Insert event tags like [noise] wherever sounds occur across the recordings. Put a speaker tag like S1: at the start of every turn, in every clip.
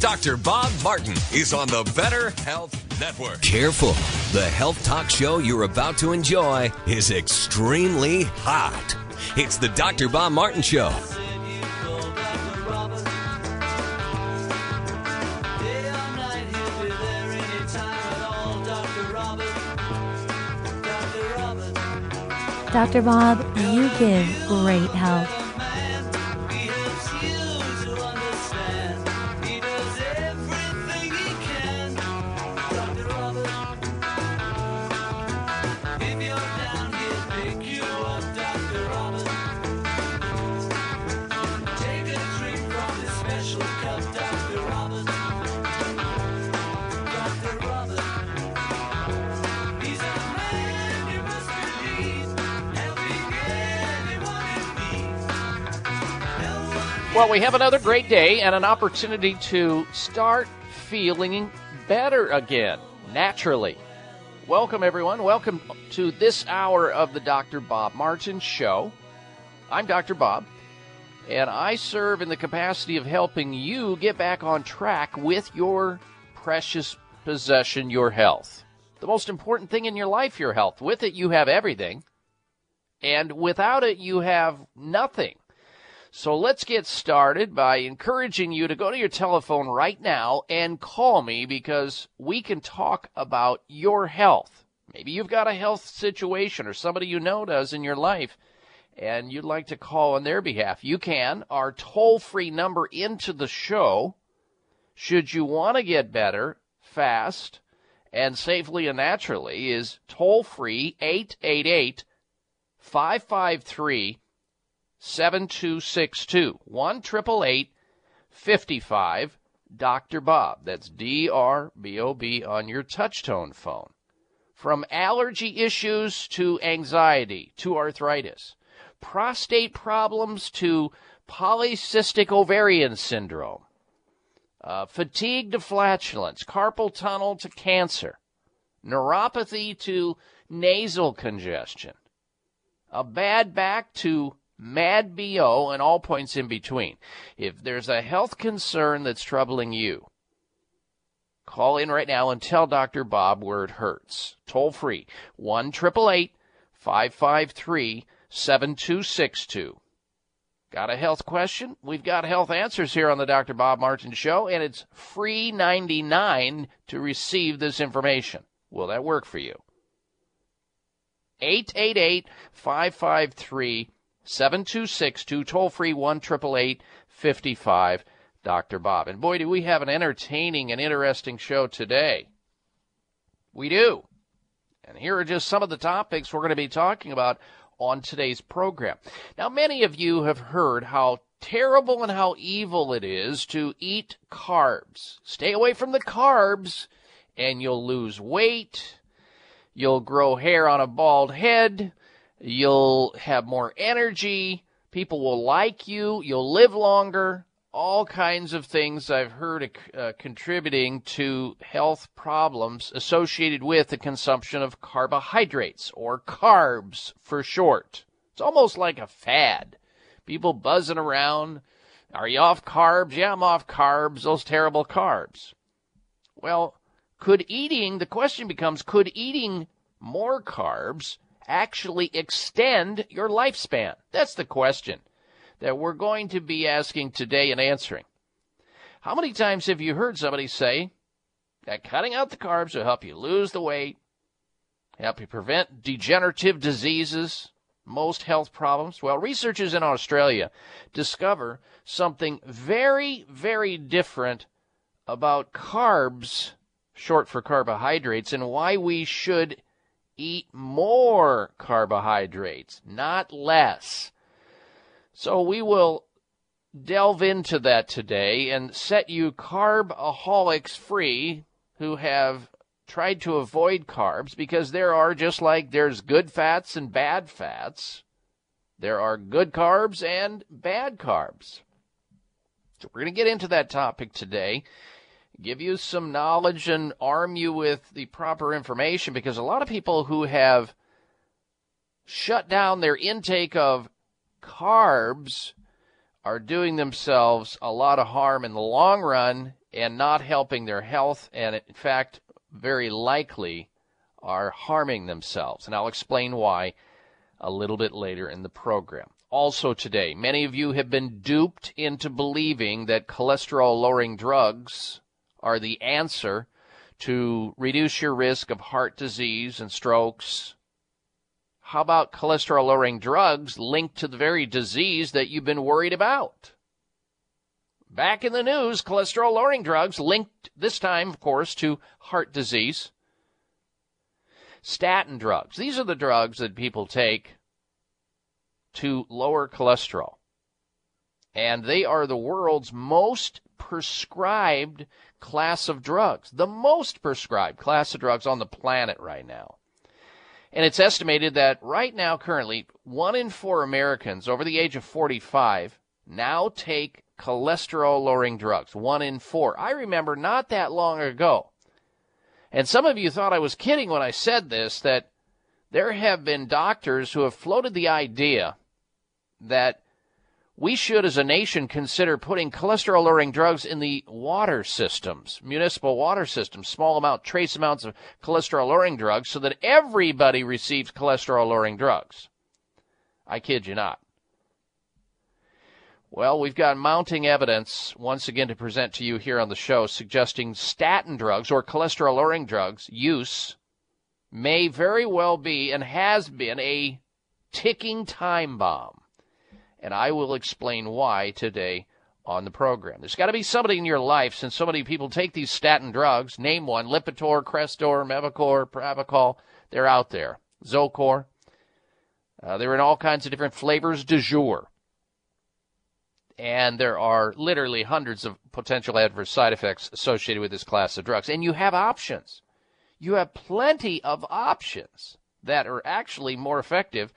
S1: Dr. Bob Martin is on the Better Health Network.
S2: Careful. The health talk show you're about to enjoy is extremely hot. It's the Dr. Bob Martin Show.
S3: Dr. Bob, you give great help.
S4: Well, we have another great day and an opportunity to start feeling better again, naturally. Welcome, everyone. Welcome to this hour of the Dr. Bob Martin Show. I'm Dr. Bob, and I serve in the capacity of helping you get back on track with your precious possession, your health. The most important thing in your life, your health. With it, you have everything, and without it, you have nothing. So let's get started by encouraging you to go to your telephone right now and call me because we can talk about your health. Maybe you've got a health situation or somebody you know does in your life and you'd like to call on their behalf. You can. Our toll free number into the show, should you want to get better fast and safely and naturally, is toll free 888 553 7262 1 55 Dr. Bob. That's D R B O B on your touchtone phone. From allergy issues to anxiety to arthritis, prostate problems to polycystic ovarian syndrome, uh, fatigue to flatulence, carpal tunnel to cancer, neuropathy to nasal congestion, a bad back to mad BO, and all points in between. If there's a health concern that's troubling you, call in right now and tell Dr. Bob where it hurts. Toll free 1 553 7262. Got a health question? We've got health answers here on the Dr. Bob Martin Show, and it's free 99 to receive this information. Will that work for you? 888 553 7262, toll free 1 55 Dr. Bob. And boy, do we have an entertaining and interesting show today. We do. And here are just some of the topics we're going to be talking about on today's program. Now, many of you have heard how terrible and how evil it is to eat carbs. Stay away from the carbs and you'll lose weight. You'll grow hair on a bald head. You'll have more energy. People will like you. You'll live longer all kinds of things I've heard uh, contributing to health problems associated with the consumption of carbohydrates or carbs for short. It's almost like a fad. People buzzing around. Are you off carbs? Yeah, I'm off carbs. Those terrible carbs. Well, could eating, the question becomes, could eating more carbs actually extend your lifespan? That's the question that we're going to be asking today and answering. How many times have you heard somebody say that cutting out the carbs will help you lose the weight, help you prevent degenerative diseases, most health problems? Well, researchers in Australia discover something very, very different about carbs, short for carbohydrates, and why we should eat more carbohydrates, not less. So we will delve into that today and set you carbaholics free who have tried to avoid carbs because there are just like there's good fats and bad fats. There are good carbs and bad carbs. So we're going to get into that topic today, give you some knowledge and arm you with the proper information because a lot of people who have shut down their intake of carbs are doing themselves a lot of harm in the long run and not helping their health, and in fact, very likely are harming themselves. And I'll explain why a little bit later in the program. Also, today, many of you have been duped into believing that cholesterol lowering drugs are the answer to reduce your risk of heart disease and strokes how about cholesterol lowering drugs linked to the very disease that you've been worried about? Back in the news, cholesterol lowering drugs linked this time, of course, to heart disease. Statin drugs. These are the drugs that people take to lower cholesterol. And they are the world's most prescribed class of drugs, the most prescribed class of drugs on the planet right now. And it's estimated that right now, currently, one in four Americans over the age of 45 now take cholesterol lowering drugs. One in four. I remember not that long ago. And some of you thought I was kidding when I said this, that there have been doctors who have floated the idea that we should, as a nation, consider putting cholesterol lowering drugs in the water systems, municipal water systems, small amount, trace amounts of cholesterol lowering drugs, so that everybody receives cholesterol lowering drugs. I kid you not. Well, we've got mounting evidence once again to present to you here on the show suggesting statin drugs or cholesterol lowering drugs use may very well be and has been a ticking time bomb and I will explain why today on the program. There's got to be somebody in your life, since so many people take these statin drugs. Name one: Lipitor, Crestor, Mevacor, Pravachol. They're out there. Zocor. Uh, they're in all kinds of different flavors du jour. And there are literally hundreds of potential adverse side effects associated with this class of drugs. And you have options. You have plenty of options that are actually more effective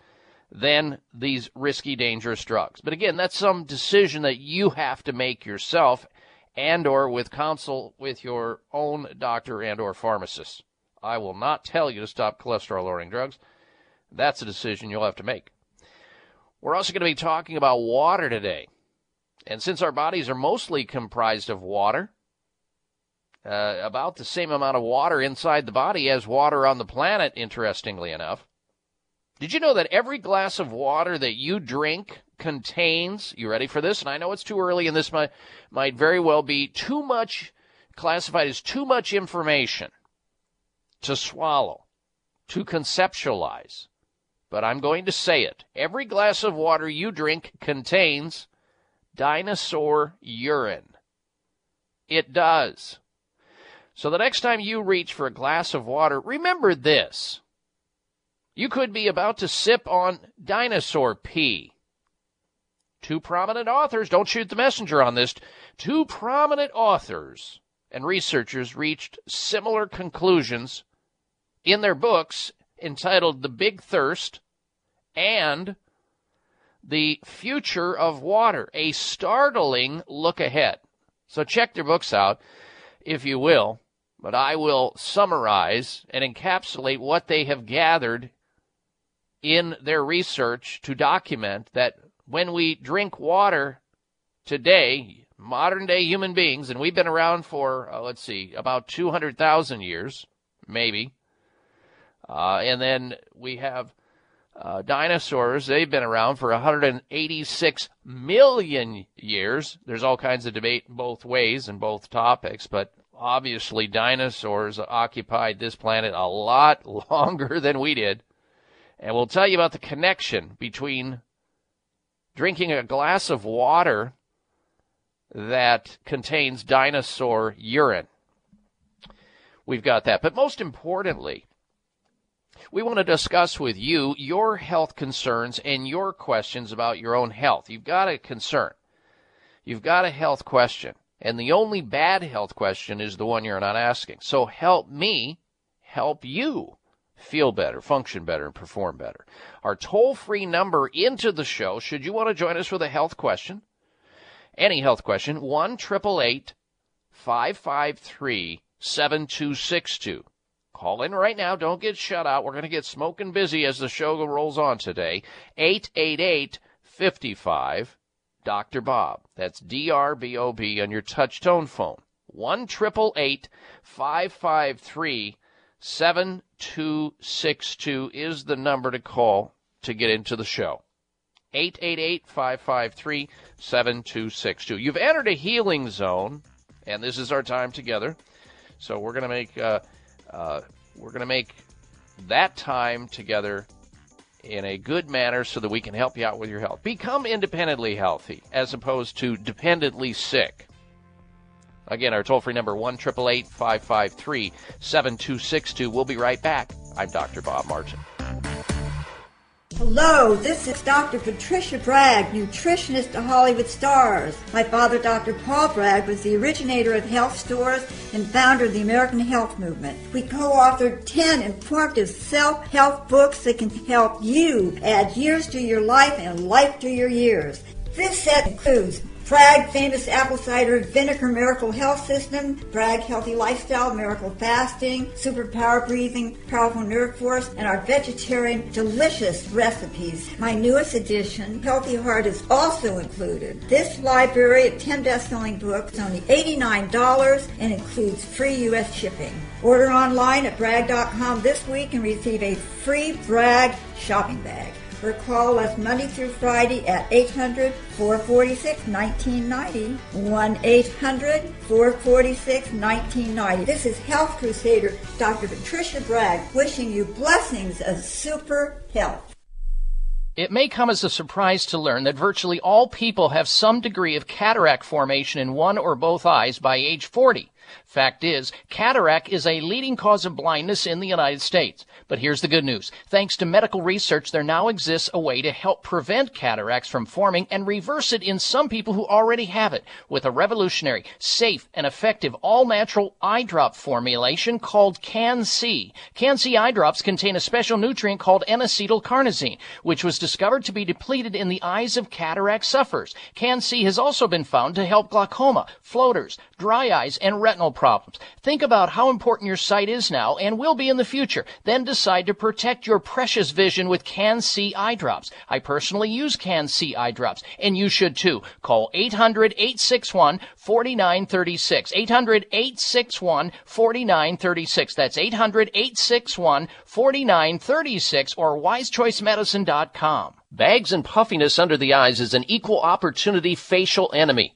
S4: than these risky, dangerous drugs. But again, that's some decision that you have to make yourself and or with counsel with your own doctor and or pharmacist. I will not tell you to stop cholesterol lowering drugs. That's a decision you'll have to make. We're also going to be talking about water today. And since our bodies are mostly comprised of water, uh, about the same amount of water inside the body as water on the planet, interestingly enough, did you know that every glass of water that you drink contains, you ready for this? And I know it's too early and this might, might very well be too much, classified as too much information to swallow, to conceptualize. But I'm going to say it. Every glass of water you drink contains dinosaur urine. It does. So the next time you reach for a glass of water, remember this. You could be about to sip on dinosaur pee. Two prominent authors, don't shoot the messenger on this, two prominent authors and researchers reached similar conclusions in their books entitled The Big Thirst and The Future of Water, a startling look ahead. So check their books out, if you will, but I will summarize and encapsulate what they have gathered in their research to document that when we drink water today, modern day human beings, and we've been around for, uh, let's see, about 200,000 years, maybe. Uh, and then we have uh, dinosaurs. They've been around for 186 million years. There's all kinds of debate both ways and both topics, but obviously dinosaurs occupied this planet a lot [laughs] longer than we did. And we'll tell you about the connection between drinking a glass of water that contains dinosaur urine. We've got that. But most importantly, we want to discuss with you your health concerns and your questions about your own health. You've got a concern. You've got a health question. And the only bad health question is the one you're not asking. So help me help you feel better, function better, and perform better. Our toll free number into the show, should you want to join us with a health question, any health question, 1 553 7262. Call in right now. Don't get shut out. We're going to get smoking busy as the show rolls on today. 888 55 Dr. Bob. That's D R B O B on your touch tone phone. 1 553 7262 is the number to call to get into the show. 888-553-7262. You've entered a healing zone, and this is our time together. So we're going to make uh, uh, we're going to make that time together in a good manner so that we can help you out with your health. Become independently healthy as opposed to dependently sick. Again, our toll free number one triple eight five five three seven two six two. We'll be right back. I'm Dr. Bob Martin.
S5: Hello, this is Dr. Patricia Bragg, nutritionist to Hollywood stars. My father, Dr. Paul Bragg, was the originator of health stores and founder of the American Health Movement. We co-authored 10 informative self-help books that can help you add years to your life and life to your years. This set includes Bragg Famous Apple Cider Vinegar Miracle Health System, Bragg Healthy Lifestyle Miracle Fasting, Superpower Breathing, Powerful Nerve Force, and our vegetarian delicious recipes. My newest edition, Healthy Heart, is also included. This library of 10 best-selling books is only $89 and includes free U.S. shipping. Order online at bragg.com this week and receive a free Bragg shopping bag or call us Monday through Friday at 800 446 1990. 1 800 446 1990. This is Health Crusader Dr. Patricia Bragg wishing you blessings of super health.
S4: It may come as a surprise to learn that virtually all people have some degree of cataract formation in one or both eyes by age 40. Fact is, cataract is a leading cause of blindness in the United States. But here's the good news. Thanks to medical research, there now exists a way to help prevent cataracts from forming and reverse it in some people who already have it with a revolutionary, safe, and effective all-natural eye drop formulation called Can-C. Can-C eye drops contain a special nutrient called N-acetylcarnosine, which was discovered to be depleted in the eyes of cataract sufferers. Can-C has also been found to help glaucoma, floaters, dry eyes, and retinal problems. Think about how important your sight is now and will be in the future. Then decide to protect your precious vision with Can-C eye drops. I personally use Can-C eye drops, and you should too. Call 800-861-4936. 800-861-4936. That's 800-861-4936 or wisechoicemedicine.com. Bags and puffiness under the eyes is an equal opportunity facial enemy.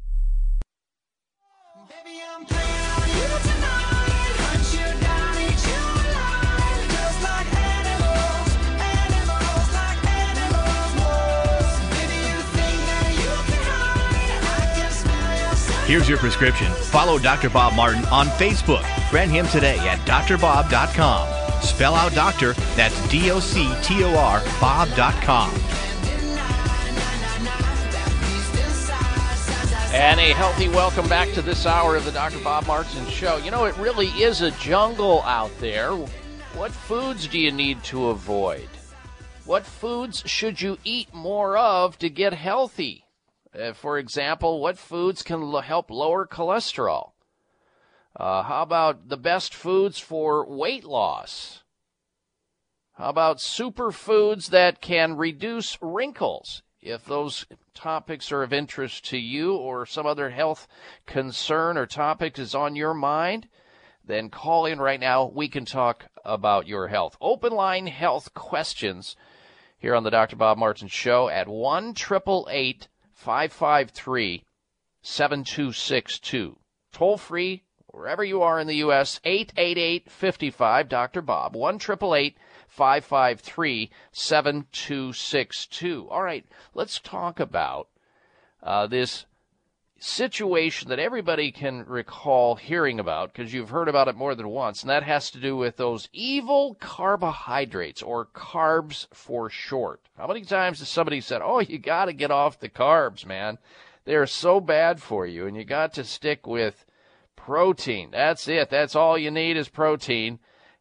S6: Here's your prescription. Follow Dr. Bob Martin on Facebook. Friend him today at drbob.com. Spell out doctor, that's D O C T O R, Bob.com.
S4: And a healthy welcome back to this hour of the Dr. Bob Martin Show. You know, it really is a jungle out there. What foods do you need to avoid? What foods should you eat more of to get healthy? Uh, for example, what foods can l- help lower cholesterol? Uh, how about the best foods for weight loss? How about superfoods that can reduce wrinkles? If those topics are of interest to you or some other health concern or topic is on your mind, then call in right now. We can talk about your health. Open line health questions here on the Dr. Bob Martin Show at 1 888 553 7262. Toll free, wherever you are in the U.S., 888 55 Dr. Bob, 1 553 7262. All right, let's talk about uh, this situation that everybody can recall hearing about because you've heard about it more than once, and that has to do with those evil carbohydrates or carbs for short. How many times has somebody said, Oh, you got to get off the carbs, man? They're so bad for you, and you got to stick with protein. That's it. That's all you need is protein,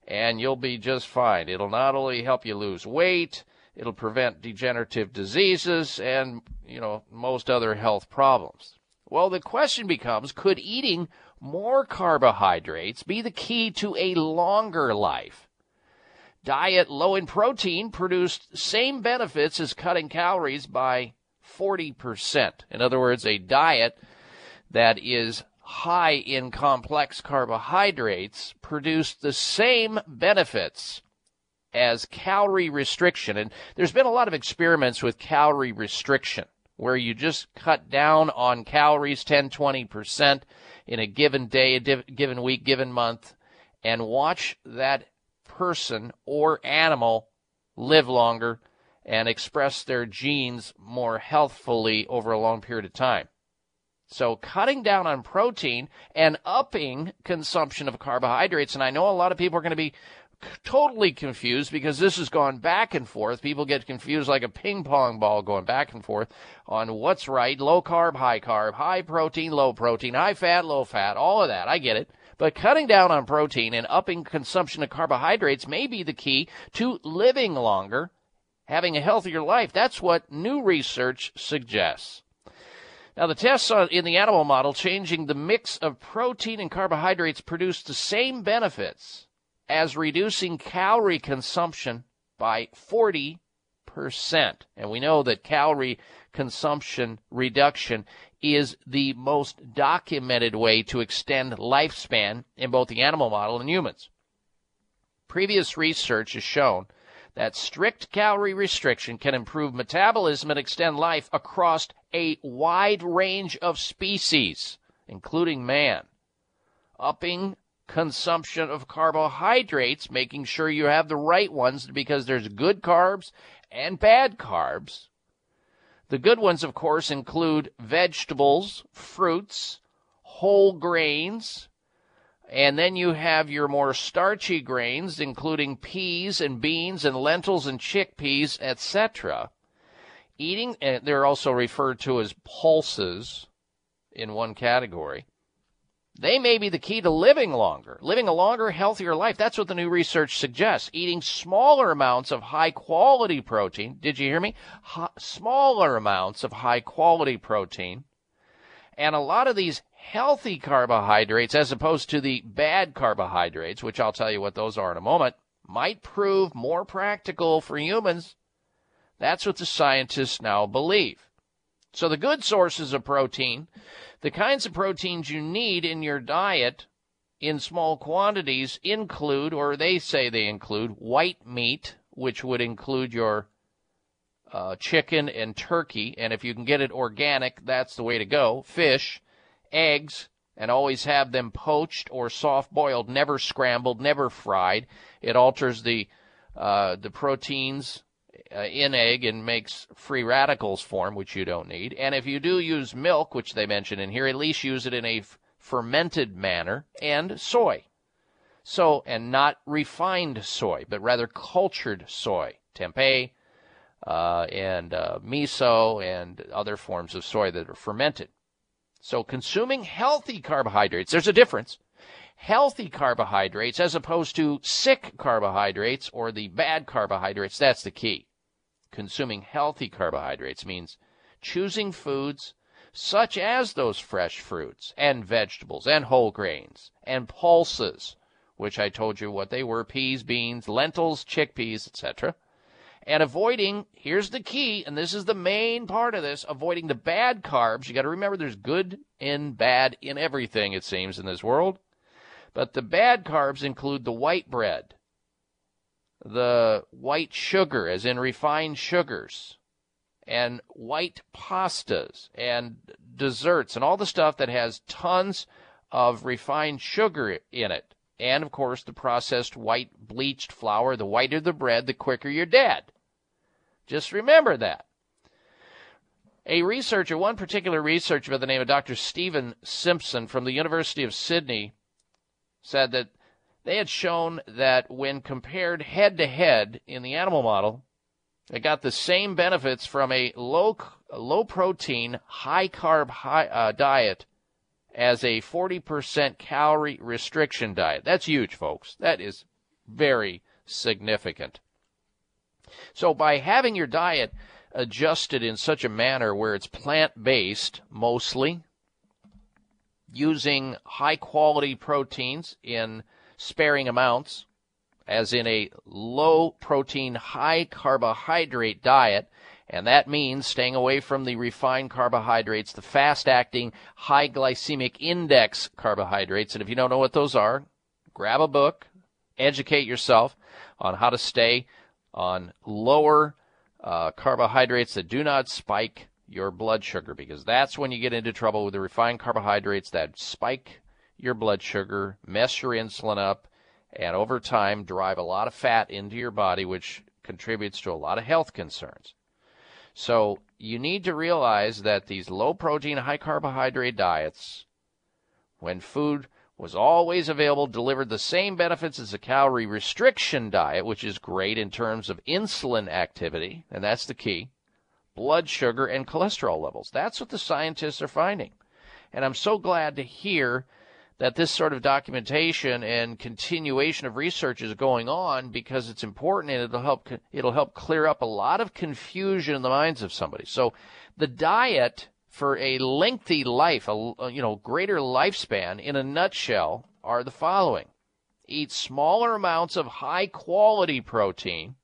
S4: and you'll be just fine. It'll not only help you lose weight, it'll prevent degenerative diseases and, you know, most other health problems. Well, the question becomes could eating more carbohydrates be the key to a longer life? Diet low in protein produced same benefits as cutting calories by 40%. In other words, a diet that is high in complex carbohydrates produced the same benefits as calorie restriction. And there's been a lot of experiments with calorie restriction where you just cut down on calories 10, 20% in a given day, a div- given week, given month, and watch that person or animal live longer and express their genes more healthfully over a long period of time. So cutting down on protein and upping consumption of carbohydrates, and I know a lot of people are going to be totally confused because this has gone back and forth. People get confused like a ping pong ball going back and forth on what's right low carb, high carb, high protein, low protein, high fat, low fat, all of that. I get it. But cutting down on protein and upping consumption of carbohydrates may be the key to living longer, having a healthier life. That's what new research suggests. Now, the tests in the animal model changing the mix of protein and carbohydrates produced the same benefits as reducing calorie consumption by 40%. And we know that calorie consumption reduction is the most documented way to extend lifespan in both the animal model and humans. Previous research has shown that strict calorie restriction can improve metabolism and extend life across a wide range of species, including man. Upping consumption of carbohydrates, making sure you have the right ones because there's good carbs and bad carbs. The good ones, of course, include vegetables, fruits, whole grains, And then you have your more starchy grains, including peas and beans and lentils and chickpeas, etc. Eating, they're also referred to as pulses in one category. They may be the key to living longer, living a longer, healthier life. That's what the new research suggests. Eating smaller amounts of high quality protein. Did you hear me? smaller amounts of high quality protein. And a lot of these healthy carbohydrates, as opposed to the bad carbohydrates, which I'll tell you what those are in a moment, might prove more practical for humans. That's what the scientists now believe. So the good sources of protein the kinds of proteins you need in your diet in small quantities include, or they say they include, white meat, which would include your uh, chicken and turkey. And if you can get it organic, that's the way to go. Fish, eggs, and always have them poached or soft boiled, never scrambled, never fried. It alters the uh, the proteins uh, in egg and makes free radicals form, which you don't need. And if you do use milk, which they mention in here, at least use it in a f- fermented manner, and soy. So, and not refined soy, but rather cultured soy, tempeh, uh, and uh, miso, and other forms of soy that are fermented. So, consuming healthy carbohydrates, there's a difference. Healthy carbohydrates as opposed to sick carbohydrates or the bad carbohydrates, that's the key consuming healthy carbohydrates means choosing foods such as those fresh fruits and vegetables and whole grains and pulses, which I told you what they were peas, beans, lentils, chickpeas, etc. And avoiding, here's the key, and this is the main part of this avoiding the bad carbs. You got to remember there's good and bad in everything, it seems, in this world. But the bad carbs include the white bread, the white sugar, as in refined sugars, and white pastas, and desserts, and all the stuff that has tons of refined sugar in it. And of course, the processed white bleached flour. The whiter the bread, the quicker you're dead. Just remember that. A researcher, one particular researcher by the name of Dr. Stephen Simpson from the University of Sydney, said that they had shown that when compared head to head in the animal model, they got the same benefits from a low low protein, high carb high, uh, diet as a 40% calorie restriction diet. That's huge, folks. That is very significant. So by having your diet adjusted in such a manner where it's plant based mostly, using high quality proteins in sparing amounts, as in a low protein, high carbohydrate diet. And that means staying away from the refined carbohydrates, the fast acting, high glycemic index carbohydrates. And if you don't know what those are, grab a book, educate yourself on how to stay on lower uh, carbohydrates that do not spike your blood sugar because that's when you get into trouble with the refined carbohydrates that spike your blood sugar, mess your insulin up, and over time drive a lot of fat into your body, which contributes to a lot of health concerns. So you need to realize that these low protein, high carbohydrate diets, when food was always available, delivered the same benefits as a calorie restriction diet, which is great in terms of insulin activity, and that's the key, blood sugar, and cholesterol levels. That's what the scientists are finding. And I'm so glad to hear that this sort of documentation and continuation of research is going on because it's important and it'll help it'll help clear up a lot of confusion in the minds of somebody. So the diet for a lengthy life, a you know, greater lifespan in a nutshell are the following. Eat smaller amounts of high quality protein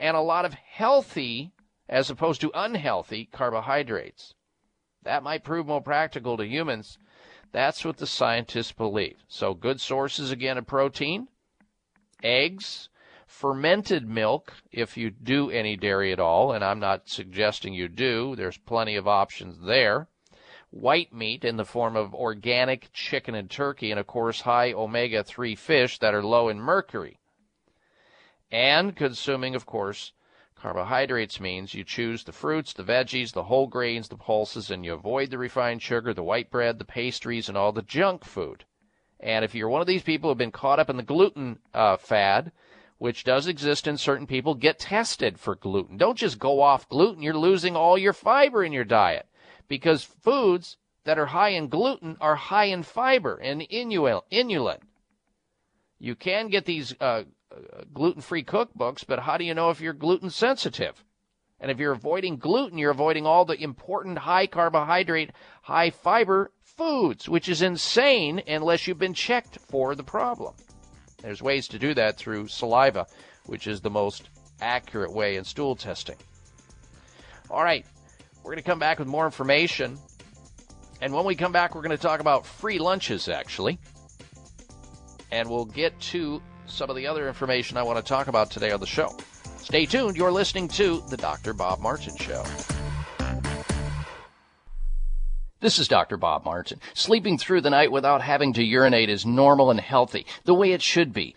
S4: and a lot of healthy as opposed to unhealthy carbohydrates. That might prove more practical to humans that's what the scientists believe. So, good sources again of protein, eggs, fermented milk, if you do any dairy at all, and I'm not suggesting you do, there's plenty of options there. White meat in the form of organic chicken and turkey, and of course, high omega 3 fish that are low in mercury. And consuming, of course, Carbohydrates means you choose the fruits, the veggies, the whole grains, the pulses, and you avoid the refined sugar, the white bread, the pastries, and all the junk food. And if you're one of these people who've been caught up in the gluten uh, fad, which does exist in certain people, get tested for gluten. Don't just go off gluten. You're losing all your fiber in your diet because foods that are high in gluten are high in fiber and inulin. You can get these uh, gluten free cookbooks, but how do you know if you're gluten sensitive? And if you're avoiding gluten, you're avoiding all the important high carbohydrate, high fiber foods, which is insane unless you've been checked for the problem. There's ways to do that through saliva, which is the most accurate way in stool testing. All right, we're going to come back with more information. And when we come back, we're going to talk about free lunches, actually. And we'll get to some of the other information I want to talk about today on the show. Stay tuned. You're listening to The Dr. Bob Martin Show. This is Dr. Bob Martin. Sleeping through the night without having to urinate is normal and healthy, the way it should be.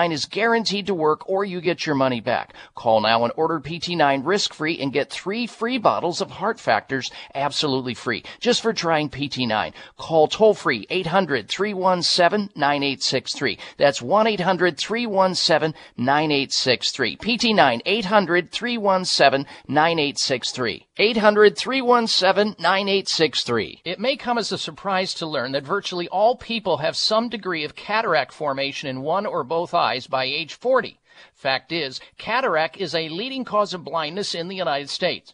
S4: is guaranteed to work or you get your money back. Call now and order PT9 risk free and get three free bottles of heart factors absolutely free just for trying PT9. Call toll free 800 317 9863. That's 1 800 317 9863. PT9 800 317 9863. 800 317 9863. It may come as a surprise to learn that virtually all people have some degree of cataract formation in one or both eyes by age 40. Fact is, cataract is a leading cause of blindness in the United States.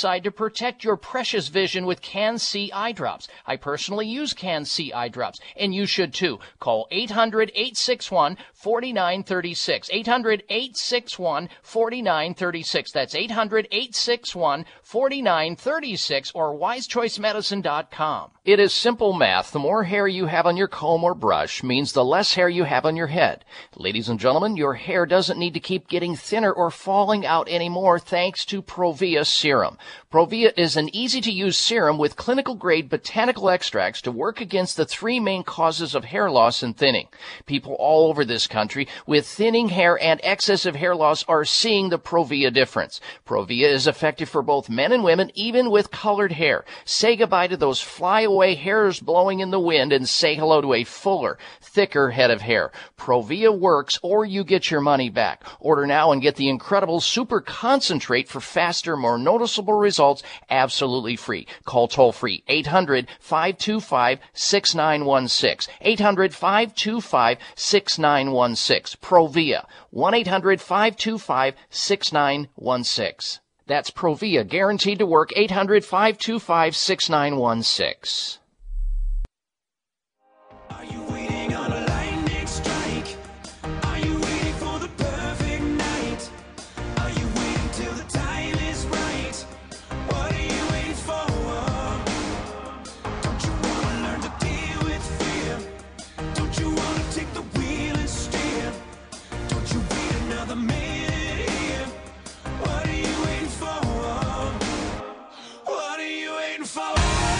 S4: to protect your precious vision with Can-C eye drops. I personally use Can-C eye drops, and you should too. Call 800-861-4936. 800-861-4936. That's 800-861-4936 or wisechoicemedicine.com. It is simple math. The more hair you have on your comb or brush means the less hair you have on your head. Ladies and gentlemen, your hair doesn't need to keep getting thinner or falling out anymore thanks to Provia serum. Provia is an easy to use serum with clinical grade botanical extracts to work against the three main causes of hair loss and thinning. People all over this country with thinning hair and excessive hair loss are seeing the Provia difference. Provia is effective for both men and women, even with colored hair. Say goodbye to those flyaway hairs blowing in the wind and say hello to a fuller, thicker head of hair. Provia works or you get your money back. Order now and get the incredible super concentrate for faster, more noticeable results absolutely free. Call toll free 800 525 6916. 800 525 6916. Provia 1 800 525 6916. That's Provia, guaranteed to work 800 525 6916.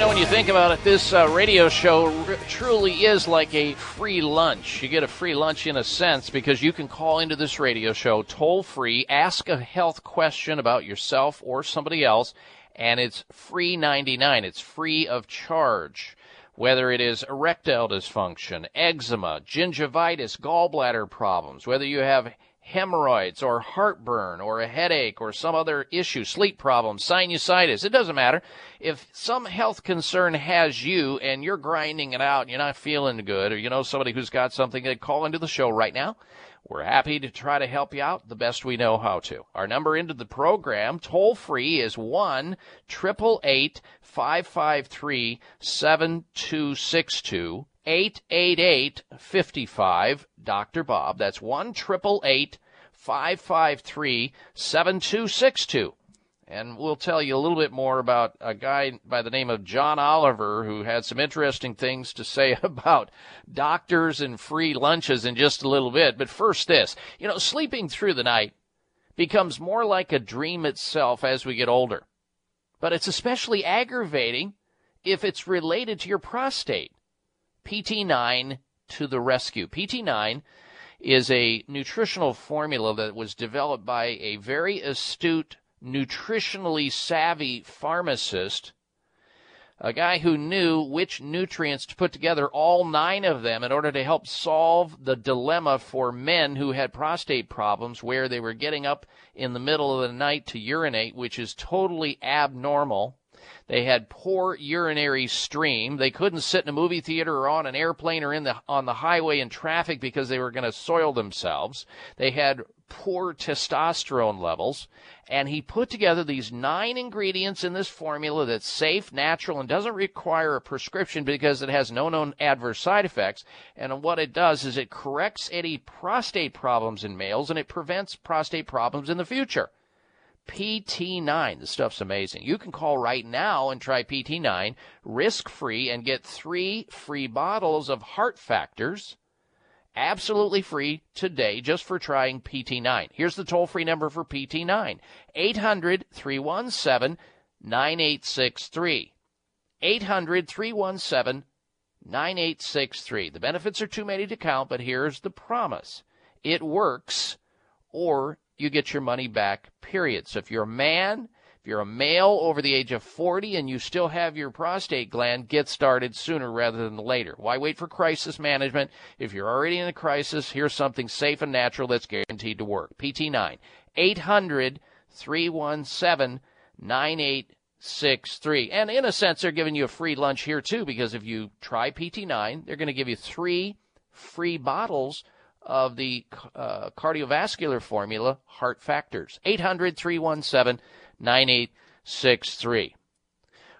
S4: You know, when you think about it, this uh, radio show r- truly is like a free lunch. You get a free lunch in a sense because you can call into this radio show toll free, ask a health question about yourself or somebody else, and it's free 99. It's free of charge. Whether it is erectile dysfunction, eczema, gingivitis, gallbladder problems, whether you have hemorrhoids or heartburn or a headache or some other issue, sleep problems, sinusitis, it doesn't matter. If some health concern has you and you're grinding it out and you're not feeling good or you know somebody who's got something, they call into the show right now. We're happy to try to help you out the best we know how to. Our number into the program, toll free, is 1 553 7262. 888 55 Dr. Bob. That's 1 553 7262. And we'll tell you a little bit more about a guy by the name of John Oliver who had some interesting things to say [laughs] about doctors and free lunches in just a little bit. But first, this you know, sleeping through the night becomes more like a dream itself as we get older. But it's especially aggravating if it's related to your prostate. PT9 to the rescue. PT9 is a nutritional formula that was developed by a very astute, nutritionally savvy pharmacist, a guy who knew which nutrients to put together, all nine of them, in order to help solve the dilemma for men who had prostate problems where they were getting up in the middle of the night to urinate, which is totally abnormal. They had poor urinary stream. They couldn't sit in a movie theater or on an airplane or in the on the highway in traffic because they were going to soil themselves. They had poor testosterone levels, and he put together these nine ingredients in this formula that's safe, natural, and doesn't require a prescription because it has no known adverse side effects. And what it does is it corrects any prostate problems in males and it prevents prostate problems in the future. PT9. The stuff's amazing. You can call right now and try PT9 risk free and get three free bottles of heart factors absolutely free today just for trying PT9. Here's the toll free number for PT9 800 317 9863. 800 317 9863. The benefits are too many to count, but here's the promise it works or you get your money back, period. So if you're a man, if you're a male over the age of 40 and you still have your prostate gland, get started sooner rather than later. Why wait for crisis management? If you're already in a crisis, here's something safe and natural that's guaranteed to work. PT9, 800 317 9863. And in a sense, they're giving you a free lunch here too, because if you try PT9, they're going to give you three free bottles of the uh, cardiovascular formula, heart factors. 800 317 9863.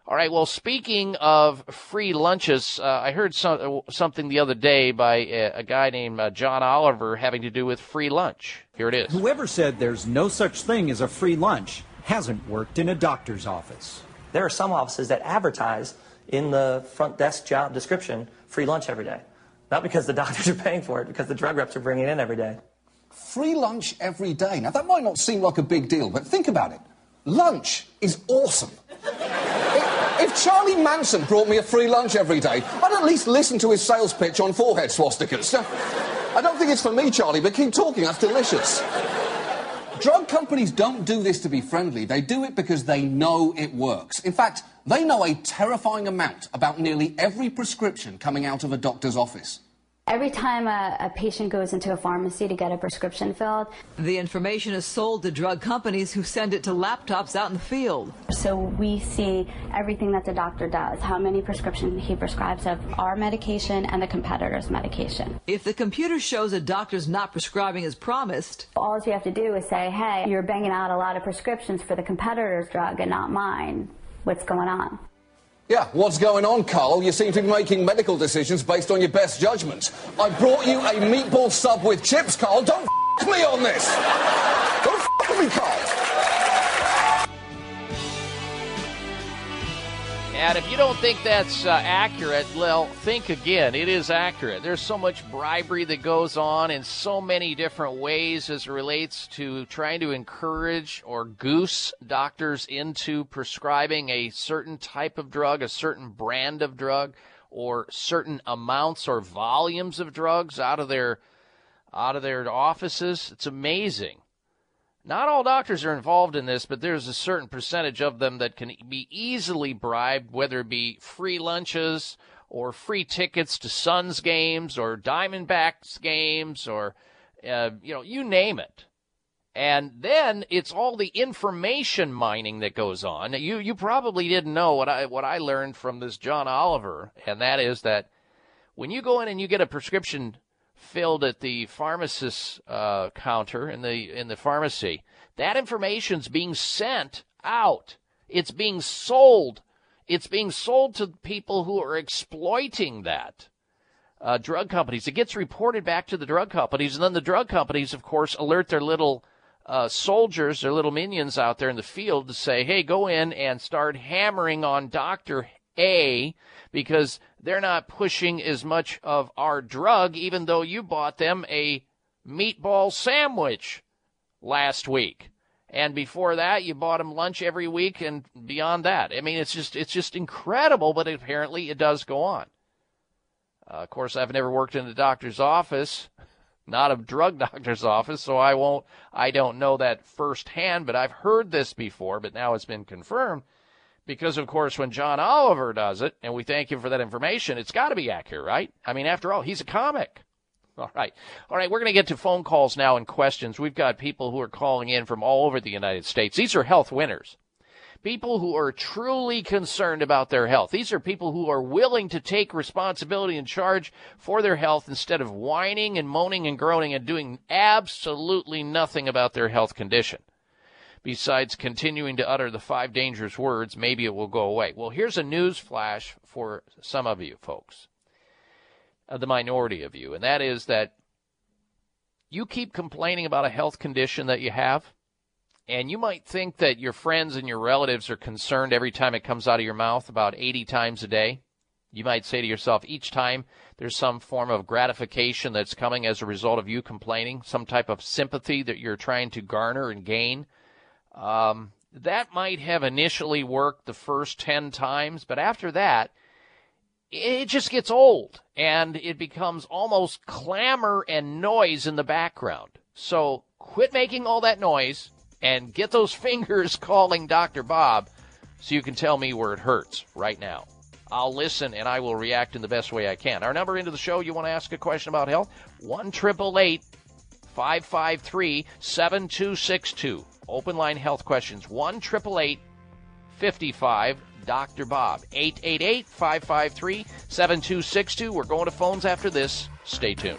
S4: All right, well, speaking of free lunches, uh, I heard some, something the other day by a, a guy named uh, John Oliver having to do with free lunch. Here it is.
S7: Whoever said there's no such thing as a free lunch hasn't worked in a doctor's office.
S8: There are some offices that advertise in the front desk job description free lunch every day. Not because the [laughs] doctors are paying for it, because the drug reps are bringing it in every day.
S9: Free lunch every day. Now, that might not seem like a big deal, but think about it. Lunch is awesome. if, if Charlie Manson brought me a free lunch every day, I'd at least listen to his sales pitch on forehead swastikas. [laughs] I don't think it's for me, Charlie, but keep talking. That's delicious. Drug companies don't do this to be friendly. They do it because they know it works. In fact, they know a terrifying amount about nearly every prescription coming out of a doctor's office.
S10: Every time a, a, patient goes into a pharmacy to get a prescription filled,
S11: the information is sold to drug companies who send it to laptops out in the field.
S10: So we see everything that the doctor does, how many prescriptions he prescribes of our medication and the competitor's medication.
S11: If the computer shows a doctor's not prescribing as promised,
S10: all you have to do is say, hey, you're banging out a lot of prescriptions for the competitor's drug and not mine. What's going on?
S9: Yeah, what's going on, Carl? You seem to be making medical decisions based on your best judgment. I brought you a meatball sub with chips, Carl. Don't f me on this. Don't f me, Carl.
S4: And if you don't think that's uh, accurate, well, think again. It is accurate. There's so much bribery that goes on in so many different ways as relates to trying to encourage or goose doctors into prescribing a certain type of drug, a certain brand of drug, or certain amounts or volumes of drugs out of their out of their offices. It's amazing. Not all doctors are involved in this, but there's a certain percentage of them that can be easily bribed, whether it be free lunches or free tickets to Suns games or Diamondbacks games or, uh, you know, you name it. And then it's all the information mining that goes on. You you probably didn't know what I what I learned from this John Oliver, and that is that when you go in and you get a prescription filled at the pharmacist's uh, counter in the in the pharmacy. That information's being sent out. It's being sold. It's being sold to people who are exploiting that. Uh, drug companies. It gets reported back to the drug companies, and then the drug companies, of course, alert their little uh, soldiers, their little minions out there in the field to say, "Hey, go in and start hammering on Doctor A because they're not pushing as much of our drug, even though you bought them a meatball sandwich last week. And before that, you bought them lunch every week and beyond that. I mean, it's just, it's just incredible, but apparently it does go on. Uh, of course, I've never worked in a doctor's office, [laughs] not a drug [laughs] doctor's office, so I won't, I don't know that firsthand, but I've heard this before, but now it's been confirmed because, of course, when John Oliver does it, and we thank him for that information, it's got to be accurate, right? I mean, after all, he's a comic. All right. All right. We're going to get to phone calls now and questions. We've got people who are calling in from all over the United States. These are health winners. People who are truly concerned about their health. These are people who are willing to take responsibility and charge for their health instead of whining and moaning and groaning and doing absolutely nothing about their health condition besides continuing to utter the five dangerous words, maybe it will go away. Well, here's a news flash for some of you folks, uh, the minority of you, and that is that you keep complaining about a health condition that you have, and you might think that your friends and your relatives are concerned every time it comes out of your mouth about 80 times a day. You might say to yourself, each time there's some form of gratification that's coming as a result of you complaining, some type of sympathy that you're trying to garner and gain um, that might have initially worked the first 10 times, but after that, it just gets old and it becomes almost clamor and noise in the background. So quit making all that noise and get those [laughs] fingers calling Dr. Bob so you can tell me where it hurts right now. I'll listen and I will react in the best way I can. Our number into the show, you want to ask a question about health? 1 553 7262. Open line health questions 1 55 Dr. Bob. 888 553 7262. We're going to phones after this. Stay tuned.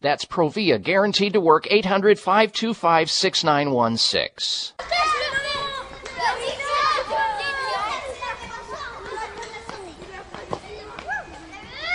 S4: That's Provia, guaranteed to work 800 525 6916.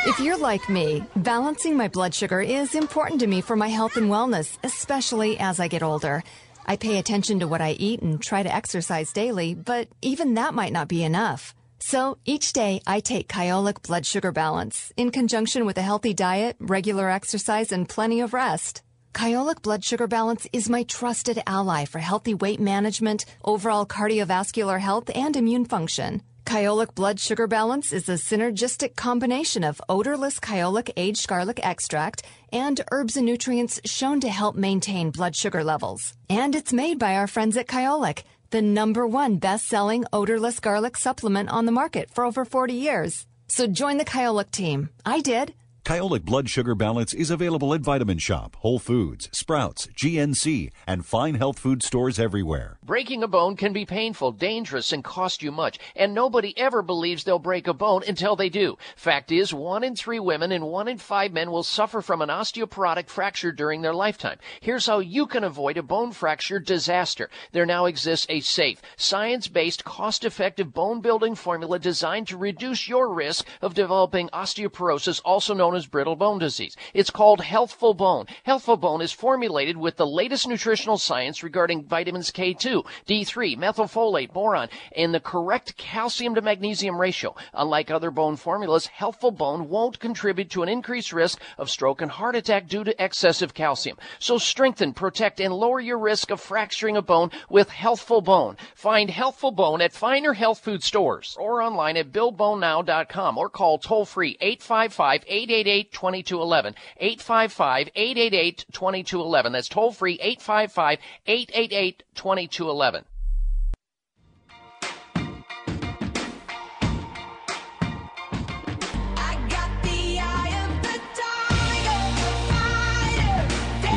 S12: If you're like me, balancing my blood sugar is important to me for my health and wellness, especially as I get older. I pay attention to what I eat and try to exercise daily, but even that might not be enough. So each day I take Kyolic Blood Sugar Balance in conjunction with a healthy diet, regular exercise, and plenty of rest. Kyolic Blood Sugar Balance is my trusted ally for healthy weight management, overall cardiovascular health, and immune function. Kyolic Blood Sugar Balance is a synergistic combination of odorless Kyolic aged garlic extract and herbs and nutrients shown to help maintain blood sugar levels. And it's made by our friends at Kyolic, the number one best-selling odorless garlic supplement on the market for over 40 years. So join the Kyolic team. I did.
S13: Kyolic Blood Sugar Balance is available at Vitamin Shoppe, Whole Foods, Sprouts, GNC, and fine health food stores everywhere.
S4: Breaking a bone can be painful, dangerous, and cost you much, and nobody ever believes they'll break a bone until they do. Fact is, one in three women and one in five men will suffer from an osteoporotic fracture during their lifetime. Here's how you can avoid a bone fracture disaster. There now exists a safe, science-based, cost-effective bone building formula designed to reduce your risk of developing osteoporosis, also known as brittle bone disease. It's called Healthful Bone. Healthful Bone is formulated with the latest nutritional science regarding vitamins K2, D3, methylfolate, boron, and the correct calcium to magnesium ratio. Unlike other bone formulas, Healthful Bone won't contribute to an increased risk of stroke and heart attack due to excessive calcium. So strengthen, protect, and lower your risk of fracturing a bone with Healthful Bone. Find Healthful Bone at finer health food stores or online at buildbonenow.com or call toll free 855 888 888-2211. 855-888-2211. That's toll free 855-888-2211.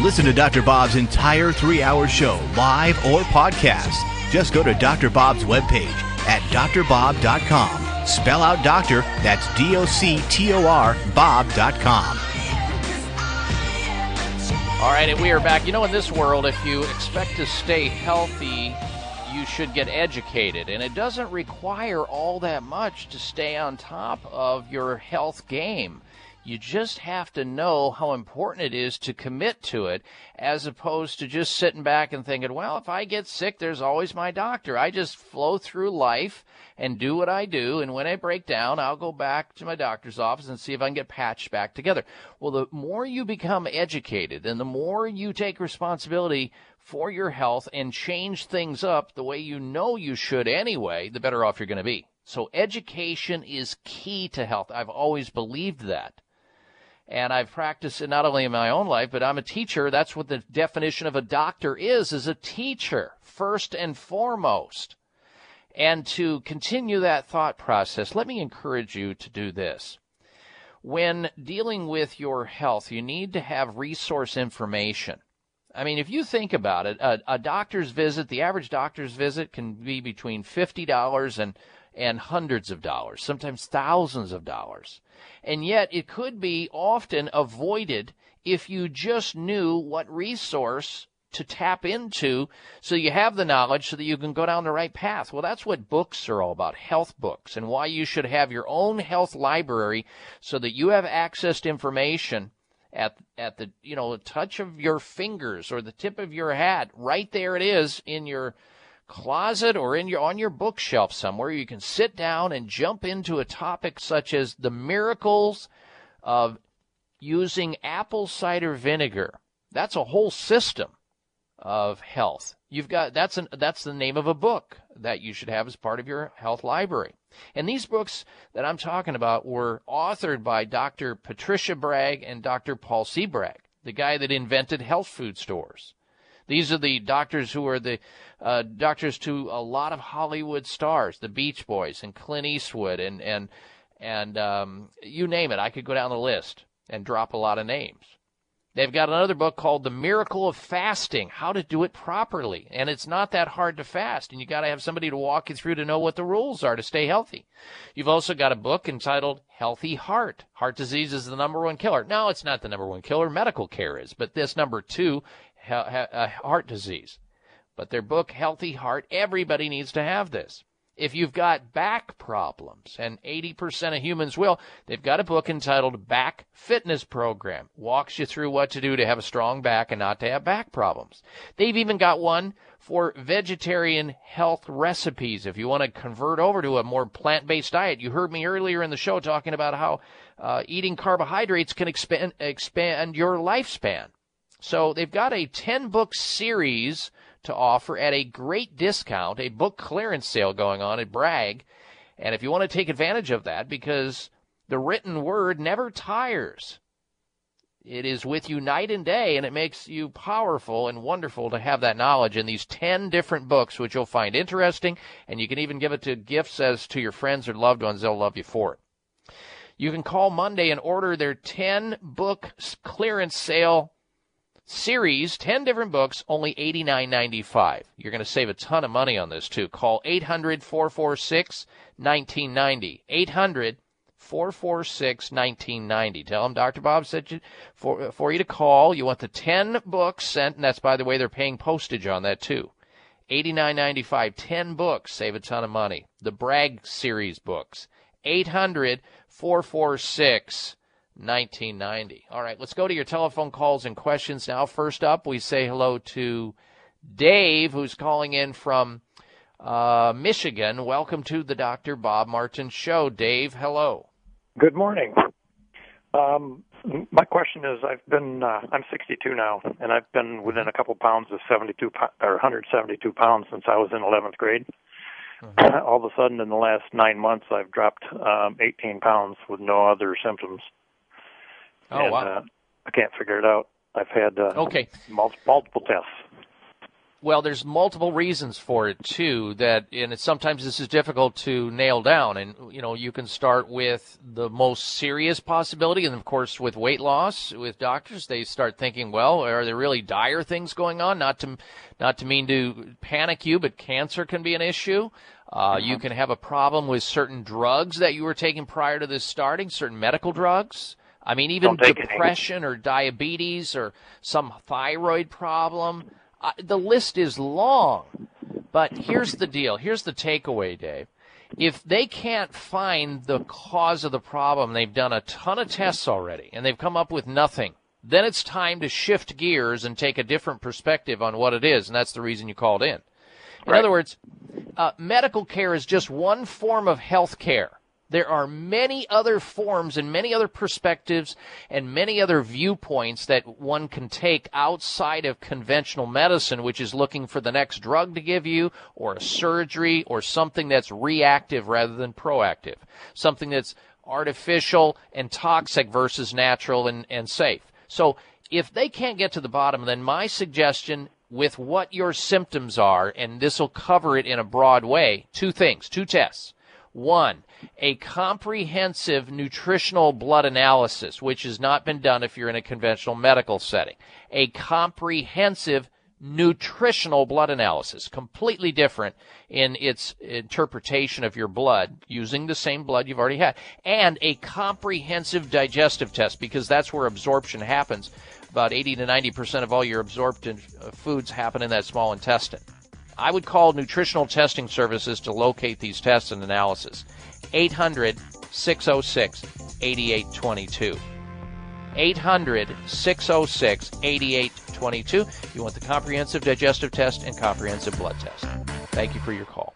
S6: Listen to Dr. Bob's entire three hour show, live or podcast. Just go to Dr. Bob's webpage at drbob.com. Spell out doctor, that's D O C T O R, Bob.com.
S4: All right, and we are back. You know, in this world, if you expect to stay healthy, you should get educated. And it doesn't require all that much to stay on top of your health game. You just have to know how important it is to commit to it as opposed to just sitting back and thinking, well, if I get sick, there's always my doctor. I just flow through life and do what I do. And when I break down, I'll go back to my doctor's office and see if I can get patched back together. Well, the more you become educated and the more you take responsibility for your health and change things up the way you know you should anyway, the better off you're going to be. So education is key to health. I've always believed that and I've practiced it not only in my own life, but I'm a teacher. That's what the definition of a doctor is, is a teacher, first and foremost. And to continue that thought process, let me encourage you to do this. When dealing with your health, you need to have resource information. I mean, if you think about it, a, a doctor's visit, the average doctor's visit can be between $50 and, and hundreds of dollars, sometimes thousands of dollars. And yet it could be often avoided if you just knew what resource to tap into so you have the knowledge so that you can go down the right path. Well, that's what books are all about, health books, and why you should have your own health library so that you have access to information at at the you know touch of your fingers or the tip of your hat. Right there it is in your closet or in your on your bookshelf somewhere you can sit down and jump into a topic such as the miracles of using apple cider vinegar that's a whole system of health you've got that's an that's the name of a book that you should have as part of your health library and these books that I'm talking about were authored by Dr. Patricia Bragg and Dr. Paul C. Bragg the guy that invented health food stores these are the doctors who are the uh, doctors to a lot of Hollywood stars, the Beach Boys and Clint Eastwood and and and um, you name it. I could go down the list and drop a lot of names. They've got another book called The Miracle of Fasting, How to Do It Properly. And it's not that hard to fast, and you got to have somebody to walk you through to know what the rules are to stay healthy. You've also got a book entitled Healthy Heart. Heart disease is the number one killer. No, it's not the number one killer. Medical care is, but this number two, uh, heart disease. But their book, Healthy Heart, everybody needs to have this. If you've got back problems, and 80% of humans will, they've got a book entitled Back Fitness Program. Walks you through what to do to have a strong back and not to have back problems. They've even got one for vegetarian health recipes. If you want to convert over to a more plant-based diet, you heard me earlier in the show talking about how uh, eating carbohydrates can expand, expand your lifespan. So they've got a 10 book series to offer at a great discount, a book clearance sale going on at Bragg. And if you want to take advantage of that, because the written word never tires. It is with you night and day, and it makes you powerful and wonderful to have that knowledge in these 10 different books, which you'll find interesting, and you can even give it to gifts as to your friends or loved ones. They'll love you for it. You can call Monday and order their 10 book clearance sale series, 10 different books, only $89.95. You're going to save a ton of money on this too. Call 800 446 1990. 800 446 1990. Tell them Dr. Bob said you, for, for you to call. You want the 10 books sent, and that's, by the way, they're paying postage on that too. 89.95, 10 books, save a ton of money. The Bragg series books, 800 446 1990. All right, let's go to your telephone calls and questions now. First up, we say hello to Dave, who's calling in from uh, Michigan. Welcome to the Dr. Bob Martin Show. Dave, hello.
S14: Good morning. Um, my question is, I've been uh, I'm 62 now, and I've been within a couple pounds of 72 or 172 pounds since I was in 11th grade. Mm-hmm. [clears throat] All of a sudden, in the last nine months, I've dropped um, 18 pounds with no other symptoms.
S4: Oh
S14: and,
S4: wow!
S14: Uh, I can't figure it out. I've had uh,
S4: okay
S14: multiple, multiple tests.
S4: Well, there's multiple reasons for it too. That and it, sometimes this is difficult to nail down. And you know, you can start with the most serious possibility, and of course, with weight loss, with doctors, they start thinking, well, are there really dire things going on? Not to not to mean to panic you, but cancer can be an issue. Uh, You can have a problem with certain drugs that you were taking prior to this starting, certain medical drugs. I mean, even depression or diabetes or some thyroid problem. Uh, the list is long. But here's the deal. Here's the takeaway, Dave. If they can't find the cause of the problem, they've done a ton of tests already and they've come up with nothing. Then it's time to shift gears and take a different perspective on what it is, and that's the reason you called in. In
S14: Right.
S4: other words, uh, medical care is just one form of health care. There are many other forms and many other perspectives and many other viewpoints that one can take outside of conventional medicine, which is looking for the next drug to give you or a surgery or something that's reactive rather than proactive. Something that's artificial and toxic versus natural and, and safe. So if they can't get to the bottom, then my suggestion with what your symptoms are, and this will cover it in a broad way, two things, two tests. One, a comprehensive nutritional blood analysis, which has not been done if you're in a conventional medical setting. A comprehensive nutritional blood analysis, completely different in its interpretation of your blood, using the same blood you've already had, and a comprehensive digestive test, because that's where absorption happens. About 80 to 90% of all your absorbed uh, foods happen in that small intestine. I would call nutritional testing services to locate these tests and analysis. 800 606 8822. 800 606 8822. You want the comprehensive digestive test and comprehensive blood test. Thank you for your call.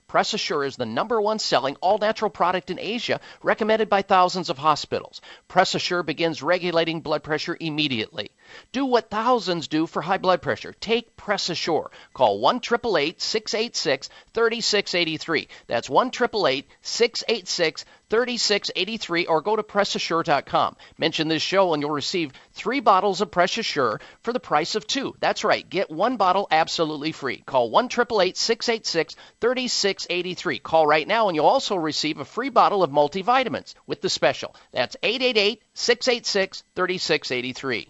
S4: Press Assure is the number one selling all natural product in Asia, recommended by thousands of hospitals. Press Assure begins regulating blood pressure immediately. Do what thousands do for high blood pressure. Take Press Assure. Call 1 686 3683. That's 1 686 3683 or go to PressAssure.com. Mention this show and you'll receive three bottles of Press Assure for the price of two. That's right. Get one bottle absolutely free. Call 1 686 3683. Call right now and you'll also receive a free bottle of multivitamins with the special. That's 888 686 3683.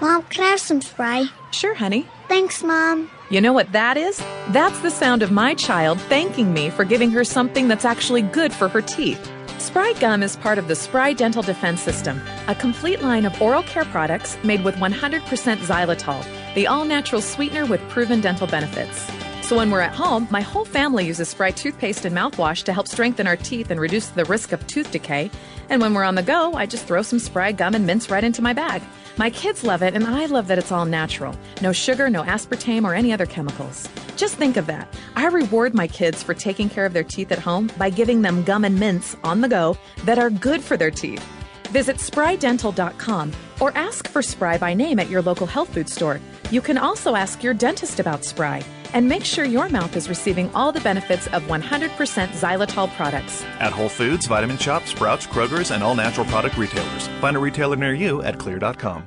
S15: Mom, can I have some spray?
S16: Sure, honey.
S15: Thanks, Mom.
S16: You know what that is? That's the sound of my child thanking me for giving her something that's actually good for her teeth. Spry Gum is part of the Spry Dental Defense System, a complete line of oral care products made with 100% xylitol, the all natural sweetener with proven dental benefits. So when we're at home, my whole family uses Spry toothpaste and mouthwash to help strengthen our teeth and reduce the risk of tooth decay. And when we're on the go, I just throw some Spry gum and mints right into my bag. My kids love it, and I love that it's all natural. No sugar, no aspartame, or any other chemicals. Just think of that. I reward my kids for taking care of their teeth at home by giving them gum and mints on the go that are good for their teeth. Visit sprydental.com or ask for Spry by name at your local health food store. You can also ask your dentist about Spry and make sure your mouth is receiving all the benefits of 100% xylitol products.
S17: At Whole Foods, Vitamin Shoppe, Sprouts, Kroger's, and all natural product retailers. Find a retailer near you at xlear.com.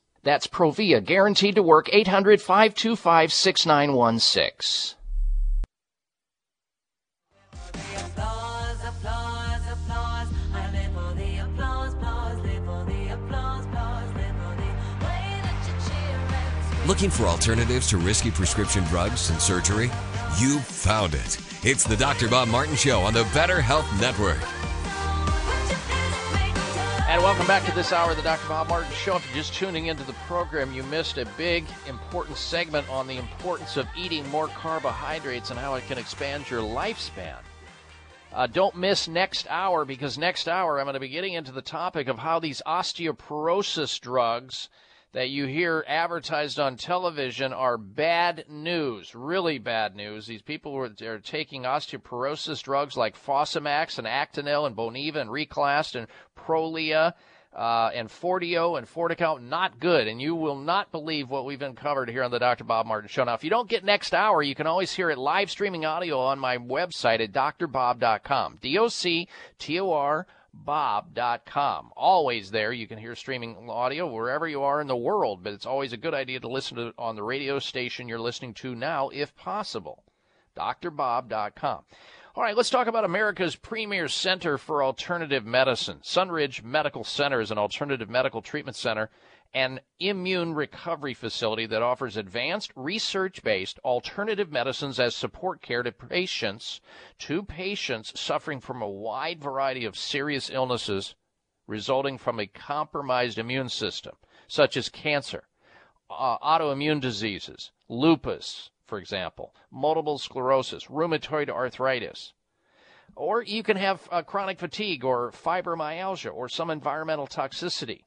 S4: That's Provia, guaranteed to work 800 525 6916.
S1: Looking for alternatives to risky prescription drugs and surgery? You found it. It's the Dr. Bob Martin Show on the Better Health Network.
S4: And welcome back to this hour of the Dr. Bob Martin Show. If you're just tuning into the program, you missed a big, important segment on the importance of eating more carbohydrates and how it can expand your lifespan. Uh, don't miss next hour because next hour I'm going to be getting into the topic of how these osteoporosis drugs that you hear advertised on television are bad news, really bad news. These people are, are taking osteoporosis drugs like Fosamax and Actonel and Boniva and Reclast and Prolia. Uh, and Forteo and Fortical, not good. And you will not believe what we've uncovered here on the Dr. Bob Martin Show. Now, if you don't get next hour, you can always hear it live streaming audio on my website at drbob.com. D-O-C-T-O-R bob.com. Always there. You can hear streaming audio wherever you are in the world, but it's always a good idea to listen to it on the radio station you're listening to now, if possible. drbob.com. All right, let's talk about America's premier center for alternative medicine. Sunridge Medical Center is an alternative medical treatment center and immune recovery facility that offers advanced research based alternative medicines as support care to patients to patients suffering from a wide variety of serious illnesses resulting from a compromised immune system such as cancer uh, autoimmune diseases lupus for example multiple sclerosis rheumatoid arthritis or you can have uh, chronic fatigue or fibromyalgia or some environmental toxicity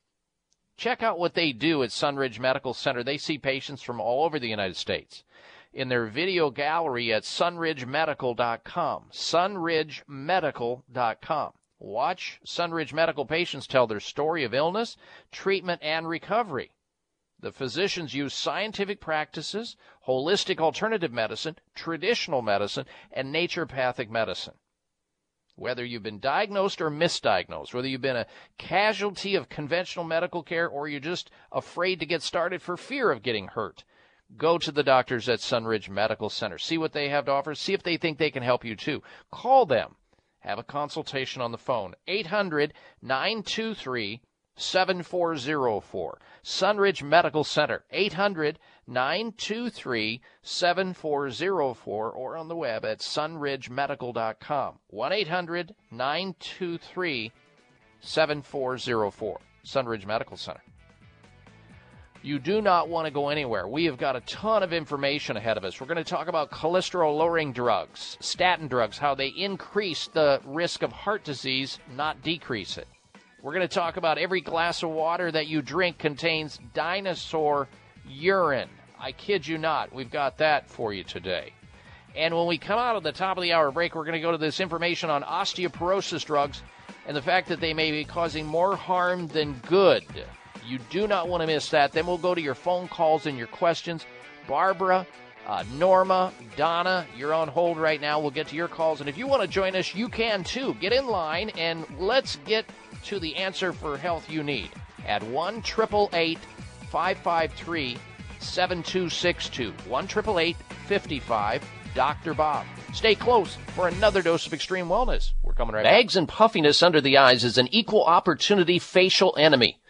S4: Check out what they do at Sunridge Medical Center. They see patients from all over the United States in their video gallery at sunridgemedical.com. Sunridgemedical.com. Watch Sunridge Medical patients tell their story of illness, treatment, and recovery. The physicians use scientific practices, holistic alternative medicine, traditional medicine, and naturopathic medicine. Whether you've been diagnosed or misdiagnosed, whether you've been a casualty of conventional medical care or you're just afraid to get started for fear of getting hurt, go to the doctors at Sunridge Medical Center. See what they have to offer. See if they think they can help you too. Call them. Have a consultation on the phone. 800 923 7404. Sunridge Medical Center. 800 923 7404 or on the web at sunridgemedical.com. 1 800 923 7404. Sunridge Medical Center. You do not want to go anywhere. We have got a ton of information ahead of us. We're going to talk about cholesterol lowering drugs, statin drugs, how they increase the risk of heart disease, not decrease it. We're going to talk about every glass of water that you drink contains dinosaur urine. I kid you not. We've got that for you today. And when we come out of the top of the hour break, we're going to go to this information on osteoporosis drugs and the fact that they may be causing more harm than good. You do not want to miss that. Then we'll go to your phone calls and your questions. Barbara, uh, Norma, Donna, you're on hold right now. We'll get to your calls. And if you want to join us, you can too. Get in line and let's get to the answer for health you need at 1 553 7262. 1 55 Dr. Bob. Stay close for another dose of extreme wellness. We're coming right Bags back. and puffiness under the eyes is an equal opportunity facial enemy.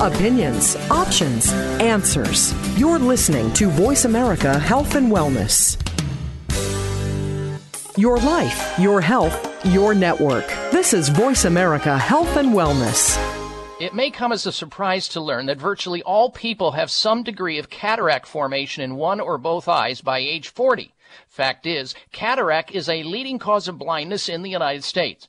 S18: Opinions, options, answers. You're listening to Voice America Health and Wellness. Your life, your health, your network. This is Voice America Health and Wellness.
S4: It may come as a surprise to learn that virtually all people have some degree of cataract formation in one or both eyes by age 40. Fact is, cataract is a leading cause of blindness in the United States.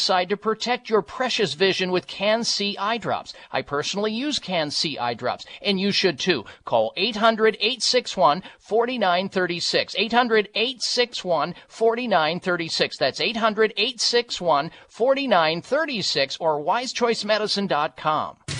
S4: decide to protect your precious vision with Can-C eye drops. I personally use Can-C eye drops, and you should too. Call 800-861-4936. 800-861-4936. That's 800-861-4936 or wisechoicemedicine.com.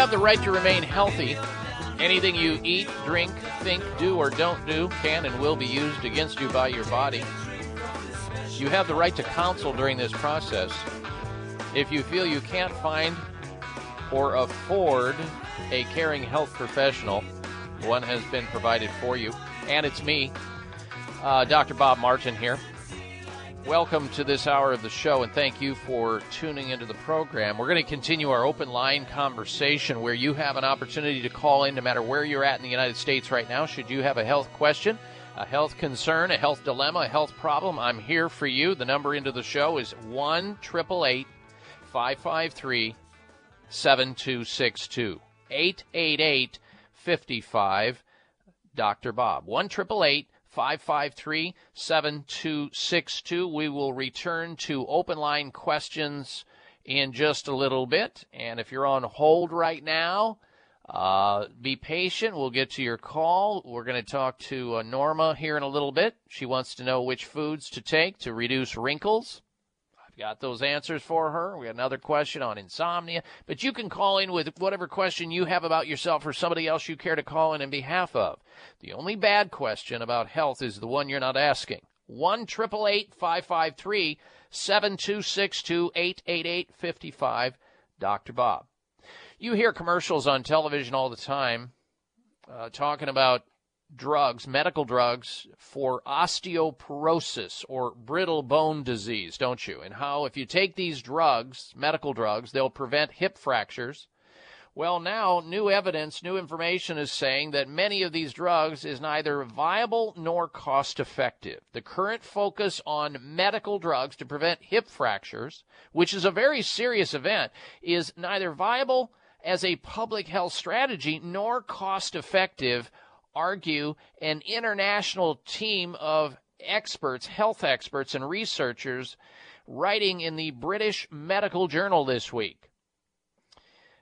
S4: Have the right to remain healthy. Anything you eat, drink, think, do, or don't do can and will be used against you by your body. You have the right to counsel during this process. If you feel you can't find or afford a caring health professional, one has been provided for you. And it's me, uh, Dr. Bob Martin here. Welcome to this hour of the show, and thank you for tuning into the program. We're going to continue our open line conversation where you have an opportunity to call in no matter where you're at in the United States right now. Should you have a health question, a health concern, a health dilemma, a health problem, I'm here for you. The number into the show is 1 553 7262. 888 55 Dr. Bob. 1 553 7262. We will return to open line questions in just a little bit. And if you're on hold right now, uh, be patient. We'll get to your call. We're going to talk to uh, Norma here in a little bit. She wants to know which foods to take to reduce wrinkles got those answers for her. We got another question on insomnia. But you can call in with whatever question you have about yourself or somebody else you care to call in in behalf of. The only bad question about health is the one you're not asking. 1 553 7262 888 55 Dr. Bob. You hear commercials on television all the time uh, talking about drugs, medical drugs for osteoporosis or brittle bone disease, don't you? And how if you take these drugs, medical drugs, they'll prevent hip fractures. Well, now new evidence, new information is saying that many of these drugs is neither viable nor cost effective. The current focus on medical drugs to prevent hip fractures, which is a very serious event, is neither viable as a public health strategy nor cost effective argue an international team of experts, health experts, and researchers writing in the British Medical Journal this week.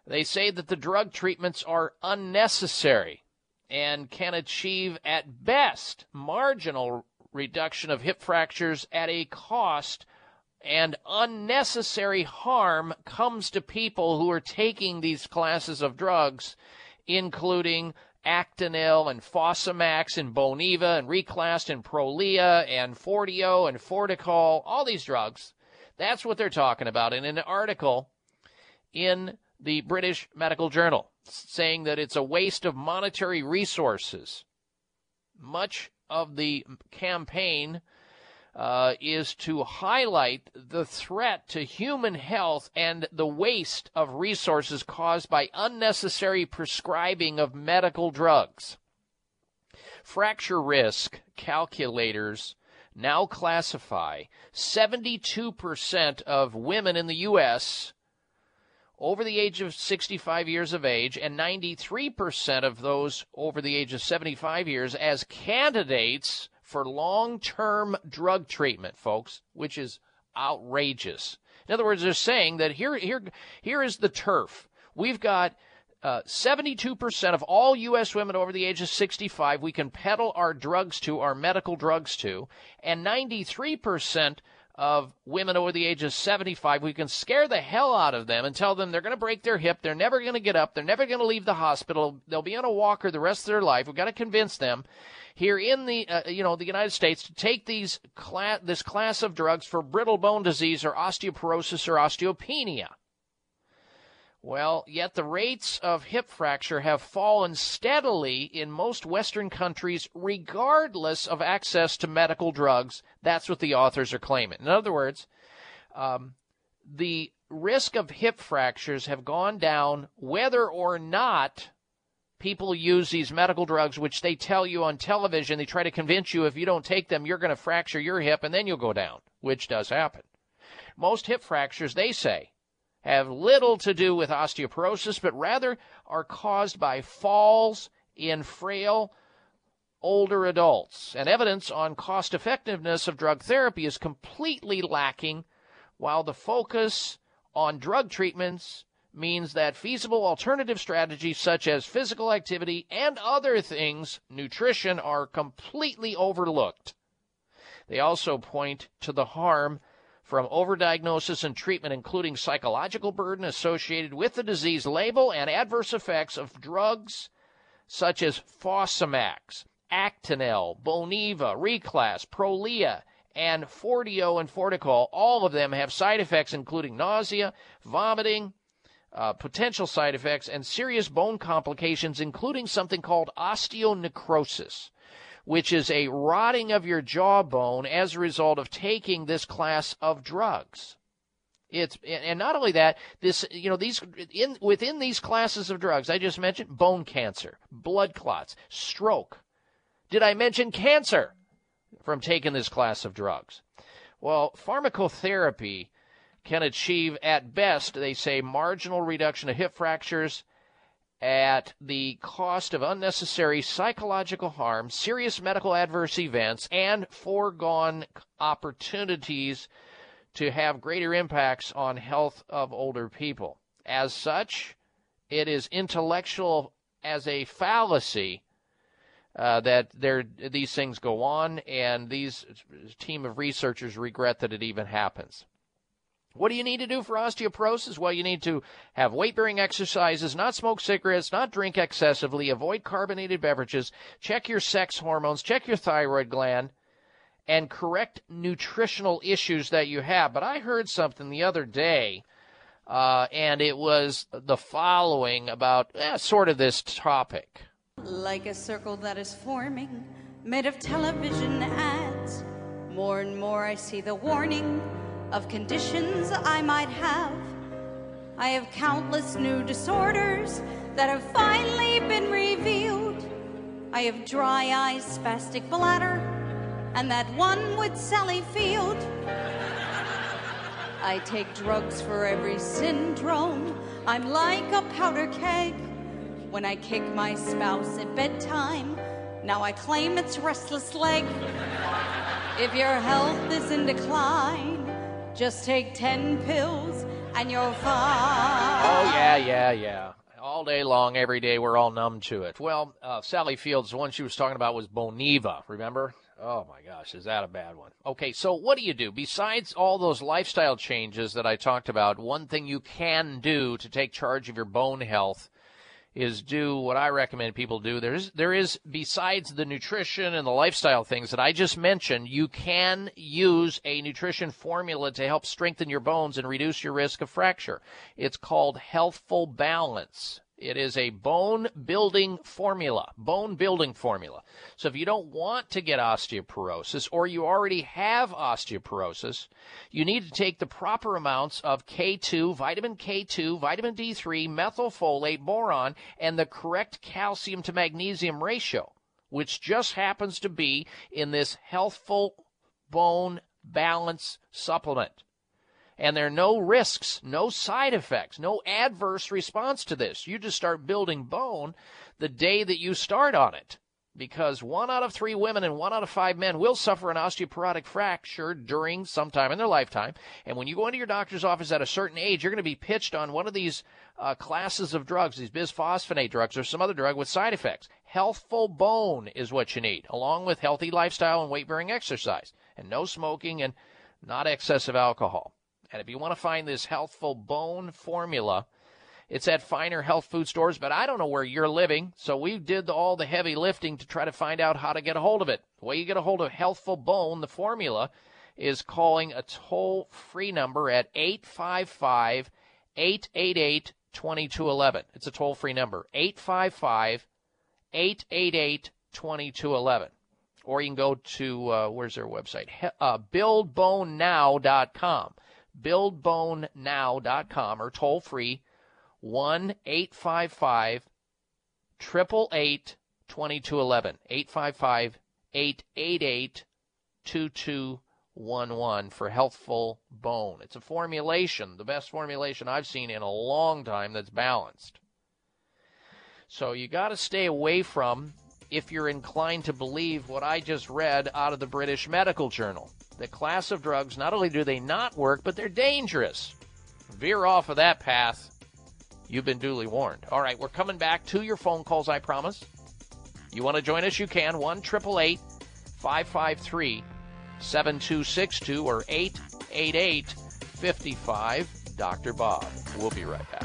S4: They say that the drug treatments are unnecessary and can achieve at best marginal reduction of hip fractures at a cost and unnecessary harm comes to people who are taking these classes of drugs, including Actonel and Fosamax and Boniva and Reclast and Prolia and Forteo and Fortical, all these drugs. That's what they're talking about in an article in the British Medical Journal saying that it's a waste of monetary resources. Much of the campaign uh, is to highlight the threat to human health and the waste of resources caused by unnecessary prescribing of medical drugs. Fracture risk calculators now classify 72% of women in the U.S. over the age of 65 years of age and 93% of those over the age of 75 years as candidates for long term drug treatment, folks, which is outrageous. In other words, they're saying that here, here, here is the turf. We've got uh, 72% of all U.S. women over the age of 65 we can peddle our drugs to, our medical drugs to, and 93% of women over the age of 75, we can scare the hell out of them and tell them they're going to break their hip, they're never going to get up, they're never going to leave the hospital, they'll be on a walker the rest of their life. We've got to convince them here in the uh, you know the United States to take these this class of drugs for brittle bone disease or osteoporosis or osteopenia. Well, yet the rates of hip fracture have fallen steadily in most Western countries, regardless of access to medical drugs. That's what the authors are claiming. In other words, um, the risk of hip fractures have gone down whether or not people use these medical drugs, which they tell you on television. They try to convince you if you don't take them, you're going to fracture your hip and then you'll go down, which does happen. Most hip fractures, they say, have little to do with osteoporosis, but rather are caused by falls in frail older adults. And evidence on cost effectiveness of drug therapy is completely lacking, while the focus on drug treatments means that feasible alternative strategies such as physical activity and other things, nutrition, are completely overlooked. They also point to the harm from overdiagnosis and treatment, including psychological burden associated with the disease label and adverse effects of drugs such as Fosamax, Actonel, Boniva, Reclast, Prolia, and Forteo and Fortical. All of them have side effects including nausea, vomiting, uh, potential side effects, and serious bone complications, including something called osteonecrosis which is a rotting of your jawbone as a result of taking this class of drugs. It's and not only that, this you know these in within these classes of drugs I just mentioned bone cancer, blood clots, stroke. Did I mention cancer from taking this class of drugs? Well, pharmacotherapy can achieve at best, they say, marginal reduction of hip fractures at the cost of unnecessary psychological harm, serious medical adverse events, and foregone opportunities to have greater impacts on health of older people. As such, it is intellectual as a fallacy uh, that there these things go on, and these team of researchers regret that it even happens. What do you need to do for osteoporosis? Well, you need to have weight bearing exercises, not smoke cigarettes, not drink excessively, avoid carbonated beverages, check your sex hormones, check your thyroid gland, and correct nutritional issues that you have. But I heard something the other day, uh, and it was the following about eh, sort of this topic.
S19: Like a circle that is forming, made of television ads. More and more I see the warning of conditions I might have. I have countless new disorders that have finally been revealed. I have dry eyes, spastic bladder, and that one with Sally Field. I take drugs for every syndrome. I'm like a powder keg. When I kick my spouse at bedtime, now I claim it's restless leg. If your health is in decline, just take 10 pills and you're fine.
S4: Oh, yeah, yeah, yeah. All day long, every day, we're all numb to it. Well, uh, Sally Fields, the one she was talking about was Boniva, remember? Oh my gosh, is that a bad one? Okay, so what do you do? Besides all those lifestyle changes that I talked about, one thing you can do to take charge of your bone health is do what I recommend people do. There's there is besides the nutrition and the lifestyle things that I just mentioned, you can use a nutrition formula to help strengthen your bones and reduce your risk of fracture. It's called Healthful Balance. It is a bone building formula, bone building formula. So if you don't want to get osteoporosis or you already have osteoporosis, you need to take the proper amounts of K2, vitamin K2, vitamin D3, methylfolate, boron, and the correct calcium to magnesium ratio, which just happens to be in this healthful bone balance supplement. And there are no risks, no side effects, no adverse response to this. You just start building bone the day that you start on it. Because one out of three women and one out of five men will suffer an osteoporotic fracture during some time in their lifetime. And when you go into your doctor's office at a certain age, you're going to be pitched on one of these uh, classes of drugs, these bisphosphonate drugs, or some other drug with side effects. Healthful bone is what you need, along with healthy lifestyle and weight bearing exercise, and no smoking and not excessive alcohol. And if you want to find this healthful bone formula, it's at finer health food stores, but I don't know where you're living, so we did all the heavy lifting to try to find out how to get a hold of it. The way you get a hold of healthful bone, the formula, is calling a toll free number at 855 888 2211. It's a toll free number 855 888 2211 or you can go to uh, where's their website? Uh, buildbonenow.com buildbonenow.com or toll free 1 855 888 2211. 855 888 2211 for healthful bone. It's a formulation, the best formulation I've seen in a long time that's balanced. So you got to stay away from if you're inclined to believe what I just read out of the British Medical Journal. The class of drugs, not only do they not work, but they're dangerous. Veer off of that path. You've been duly warned. All right, we're coming back to your phone calls, I promise. You want to join us? You can. 1 553 7262 or 888 55 Dr. Bob. We'll be right back.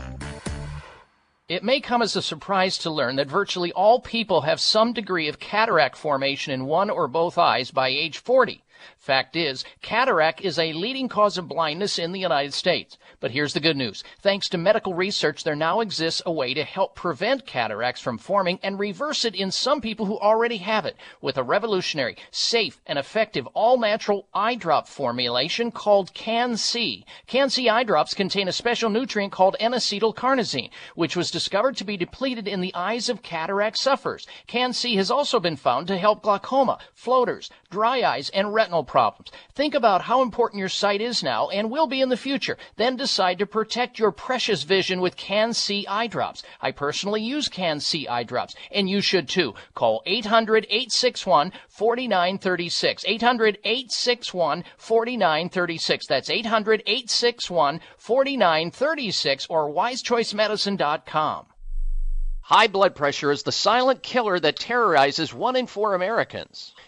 S4: It may come as a surprise to learn that virtually all people have some degree of cataract formation in one or both eyes by age 40. Fact is, cataract is a leading cause of blindness in the United States. But here's the good news. Thanks to medical research, there now exists a way to help prevent cataracts from forming and reverse it in some people who already have it with a revolutionary, safe, and effective all-natural eye drop formulation called Can-C. Can-C eye drops contain a special nutrient called N-acetylcarnosine, which was discovered to be depleted in the eyes of cataract sufferers. Can-C has also been found to help glaucoma, floaters, dry eyes, and retinal problems. Think about how important your sight is now and will be in the future. Then decide to protect your precious vision with Can-C eye drops. I personally use Can-C eye drops, and you should too. Call 800-861-4936. 800-861-4936. That's 800-861-4936 or wisechoicemedicine.com. High blood pressure is the silent killer that terrorizes one in four Americans.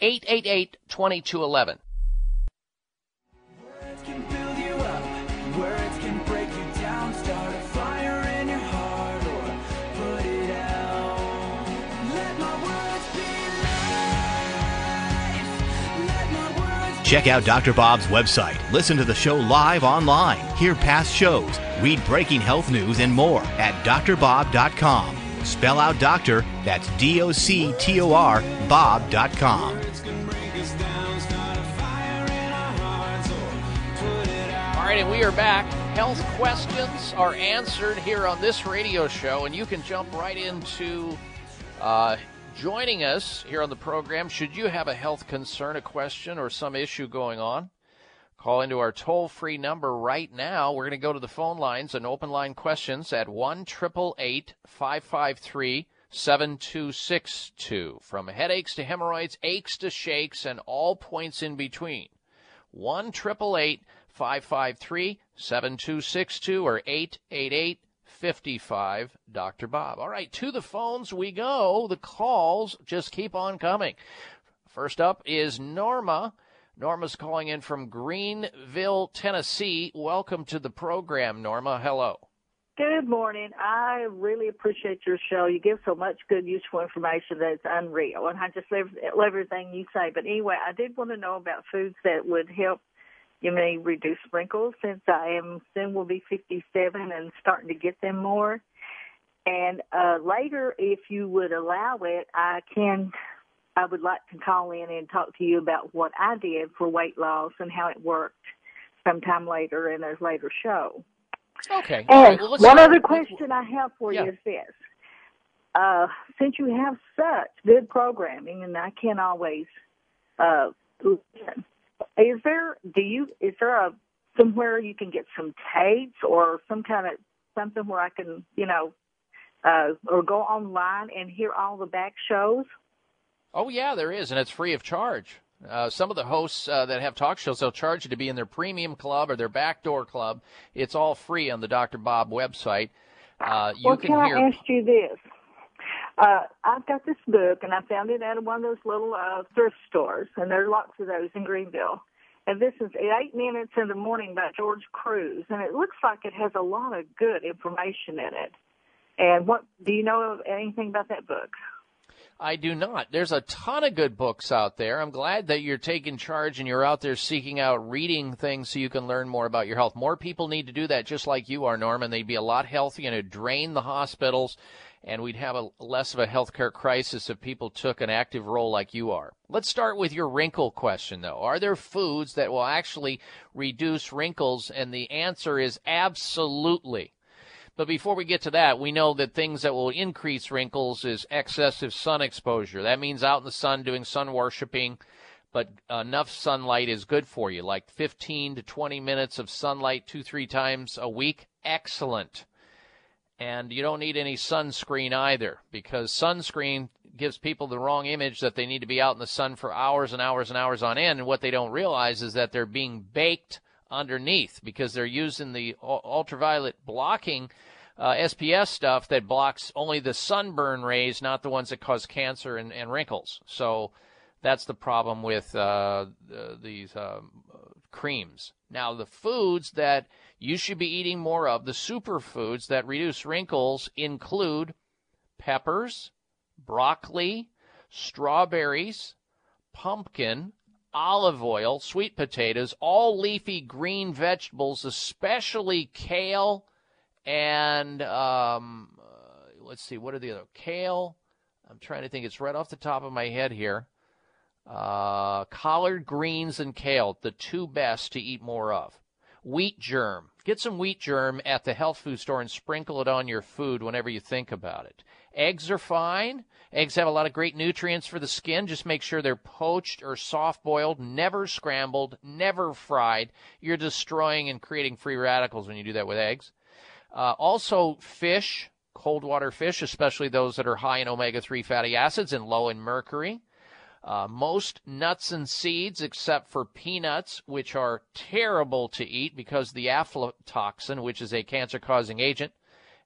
S4: 888 2211.
S6: Check out Dr. Bob's website, listen to the show live online, hear past shows, read breaking health news, and more at drbob.com. Spell out doctor, that's D O C T O R, Bob.com.
S4: All right, and we are back. Health questions are answered here on this radio show, and you can jump right into uh, joining us here on the program. Should you have a health concern, a question, or some issue going on, call into our toll free number right now. We're going to go to the phone lines and open line questions at 1 553 7262. From headaches to hemorrhoids, aches to shakes, and all points in between. 1 553 7262 or 888 55 Dr. Bob. All right, to the phones we go. The calls just keep on coming. First up is Norma. Norma's calling in from Greenville, Tennessee. Welcome to the program, Norma. Hello.
S20: Good morning. I really appreciate your show. You give so much good, useful information that it's unreal, and I just love, love everything you say. But anyway, I did want to know about foods that would help you may reduce wrinkles since I am soon will be 57 and starting to get them more. And uh, later, if you would allow it, I can. I would like to call in and talk to you about what I did for weight loss and how it worked sometime later in a later show.
S4: Okay.
S20: And
S4: right, well,
S20: one other question I have for
S4: Yeah.
S20: you is this. Uh, since you have such good programming, and I can't always uh, listen, is there do you is there a somewhere you can get some tapes or some kind of something where I can you know uh, or go online and hear all the back shows?
S4: Oh, yeah, there is, and it's free of charge. Uh, some of the hosts uh, that have talk shows, they'll charge you to be in their premium club or their backdoor club. It's all free on the Dr. Bob website. Uh, you
S20: well,
S4: can,
S20: can
S4: hear.
S20: I ask you this? Uh, I've got this book, and I found it at one of those little uh, thrift stores, and there are lots of those in Greenville. And this is Eight Minutes in the Morning by George Cruise, and it looks like it has a lot of good information in it. And what do you know of anything about that book?
S4: I do not. There's a ton of good books out there. I'm glad that you're taking charge and you're out there seeking out reading things so you can learn more about your health. More people need to do that just like you are, Norman. They'd be a lot healthier and it'd drain the hospitals and we'd have a less of a healthcare crisis if people took an active role like you are. Let's start with your wrinkle question though. Are there foods that will actually reduce wrinkles? And the answer is absolutely. But before we get to that, we know that things that will increase wrinkles is excessive sun exposure. That means out in the sun doing sun worshiping, but enough sunlight is good for you. Like 15 to 20 minutes of sunlight two, three times a week, excellent. And you don't need any sunscreen either because sunscreen gives people the wrong image that they need to be out in the sun for hours and hours and hours on end. And what they don't realize is that they're being baked underneath because they're using the ultraviolet blocking uh, SPF stuff that blocks only the sunburn rays, not the ones that cause cancer and, and wrinkles. So that's the problem with uh, these uh, creams. Now, the foods that you should be eating more of, the superfoods that reduce wrinkles, include peppers, broccoli, strawberries, pumpkin, olive oil, sweet potatoes, all leafy green vegetables, especially kale and um, uh, let's see, what are the other kale? I'm trying to think. It's right off the top of my head here. Uh, collard greens and kale, the two best to eat more of. Wheat germ. Get some wheat germ at the health food store and sprinkle it on your food whenever you think about it. Eggs are fine. Eggs have a lot of great nutrients for the skin. Just make sure they're poached or soft boiled, never scrambled, never fried. You're destroying and creating free radicals when you do that with eggs. Uh, also, fish, cold water fish, especially those that are high in omega 3 fatty acids and low in mercury. Uh, most nuts and seeds, except for peanuts, which are terrible to eat because the aflatoxin, which is a cancer causing agent,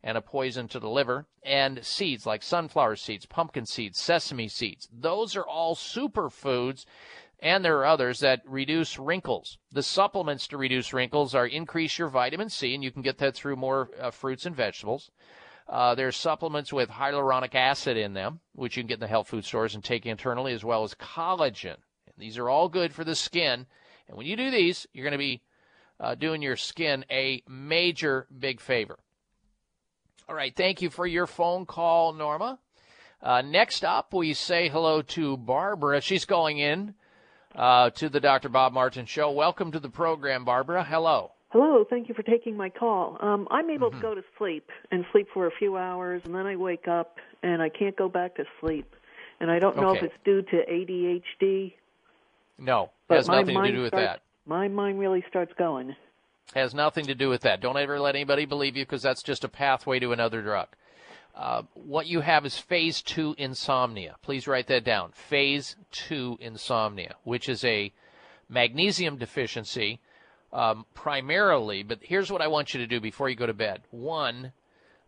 S4: and a poison to the liver, and seeds like sunflower seeds, pumpkin seeds, sesame seeds. Those are all superfoods, and there are others that reduce wrinkles. The supplements to reduce wrinkles are increase your vitamin C, and you can get that through more uh, fruits and vegetables. Uh, there's supplements with hyaluronic acid in them, which you can get in the health food stores and take internally, as well as collagen. And these are all good for the skin. And when you do these, you're going to be uh, doing your skin a major big favor. All right. Thank you for your phone call, Norma. Uh, next up, we say hello to Barbara. She's going in uh, to the Dr. Bob Martin Show. Welcome to the program, Barbara. Hello.
S21: Hello. Thank you for taking my call. Um, I'm able
S4: Mm-hmm.
S21: to go to sleep and sleep for a few hours, and then I wake up and I can't go back to sleep. And I don't know if it's due to ADHD.
S4: No,
S21: But
S4: has nothing to do with
S21: starts,
S4: that.
S21: My mind really starts going.
S4: Has nothing to do with that. Don't ever let anybody believe you because that's just a pathway to another drug. Uh, what you have is phase two insomnia. Please write that down. Phase two insomnia, which is a magnesium deficiency um, primarily. But here's what I want you to do before you go to bed. One,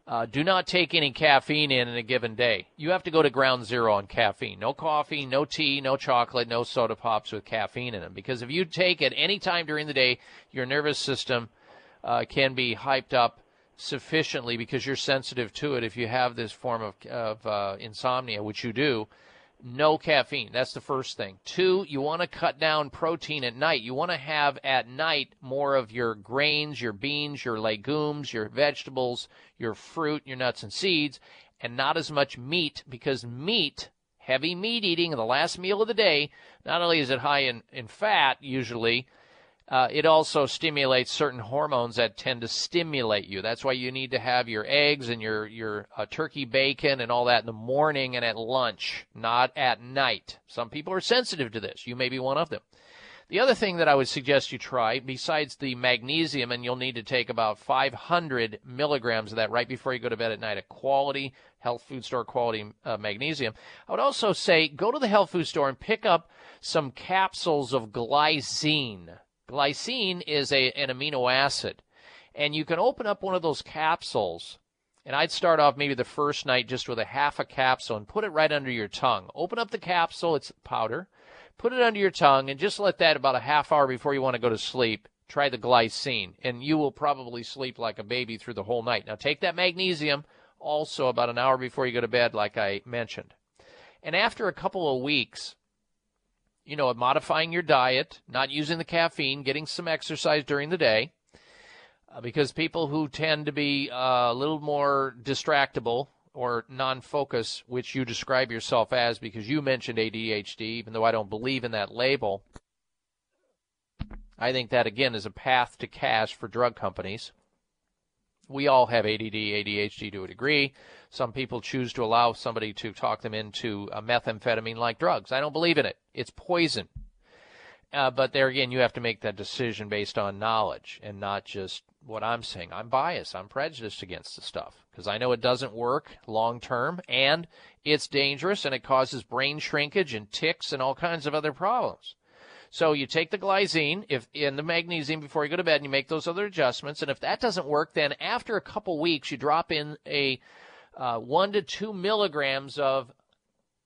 S4: uh, do not take any caffeine in in a given day. You have to go to ground zero on caffeine. No coffee, no tea, no chocolate, no soda pops with caffeine in them. Because if you take it any time during the day, your nervous system uh, can be hyped up sufficiently because you're sensitive to it. If you have this form of, of uh, insomnia, which you do, no caffeine. That's the first thing. Two, you want to cut down protein at night. You want to have at night more of your grains, your beans, your legumes, your vegetables, your fruit, your nuts and seeds, and not as much meat because meat, heavy meat eating, the last meal of the day, not only is it high in, in fat usually, uh, it also stimulates certain hormones that tend to stimulate you. That's why you need to have your eggs and your your uh, turkey bacon and all that in the morning and at lunch, not at night. Some people are sensitive to this. You may be one of them. The other thing that I would suggest you try, besides the magnesium, and you'll need to take about 500 milligrams of that right before you go to bed at night, a quality health food store quality uh, magnesium. I would also say go to the health food store and pick up some capsules of glycine. Glycine is a, an amino acid, and you can open up one of those capsules. And I'd start off maybe the first night just with a half a capsule and put it right under your tongue. Open up the capsule, it's powder, put it under your tongue, and just let that about a half hour before you want to go to sleep. Try the glycine, and you will probably sleep like a baby through the whole night. Now, take that magnesium also about an hour before you go to bed, like I mentioned. And after a couple of weeks, you know, modifying your diet, not using the caffeine, getting some exercise during the day, uh, because people who tend to be uh, a little more distractible or non focus, which you describe yourself as because you mentioned ADHD, even though I don't believe in that label. I think that, again, is a path to cash for drug companies. We all have ADD, ADHD to a degree. Some people choose to allow somebody to talk them into a methamphetamine like drugs. I don't believe in it. It's poison. Uh, but there again, you have to make that decision based on knowledge and not just what I'm saying. I'm biased. I'm prejudiced against the stuff because I know it doesn't work long term and it's dangerous and it causes brain shrinkage and ticks and all kinds of other problems. So you take the glycine if in the magnesium before you go to bed and you make those other adjustments. And if that doesn't work, then after a couple weeks, you drop in a uh, one to two milligrams of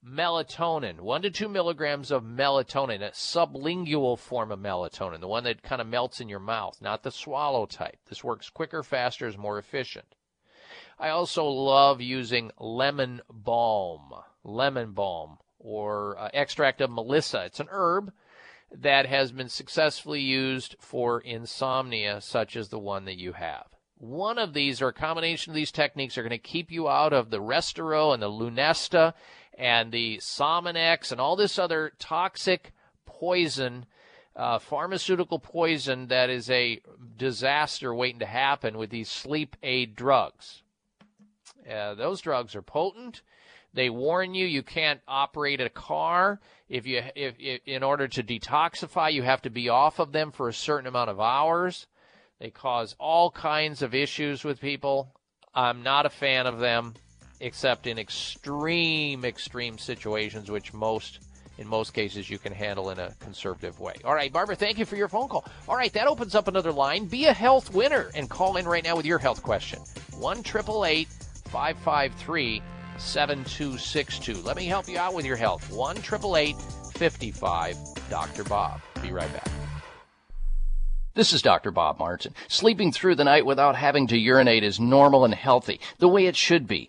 S4: melatonin, one to two milligrams of melatonin, a sublingual form of melatonin, the one that kind of melts in your mouth, not the swallow type. This works quicker, faster, is more efficient. I also love using lemon balm, lemon balm, or uh, extract of melissa. It's an herb that has been successfully used for insomnia, such as the one that you have. One of these, or a combination of these techniques, are going to keep you out of the Restoril and the Lunesta and the Sominex and all this other toxic poison, uh, pharmaceutical poison that is a disaster waiting to happen with these sleep aid drugs. Uh, those drugs are potent. They warn you you can't operate a car if you if, if in order to detoxify you have to be off of them for a certain amount of hours. They cause all kinds of issues with people. I'm not a fan of them except in extreme extreme situations which most in most cases you can handle in a conservative way. All right, Barbara, thank you for your phone call. All right, that opens up another line. Be a health winner and call in right now with your health question. 1 553 7262. Let me help you out with your health. 1 55 Dr. Bob. Be right back. This is Dr. Bob Martin. Sleeping through the night without having to urinate is normal and healthy, the way it should be.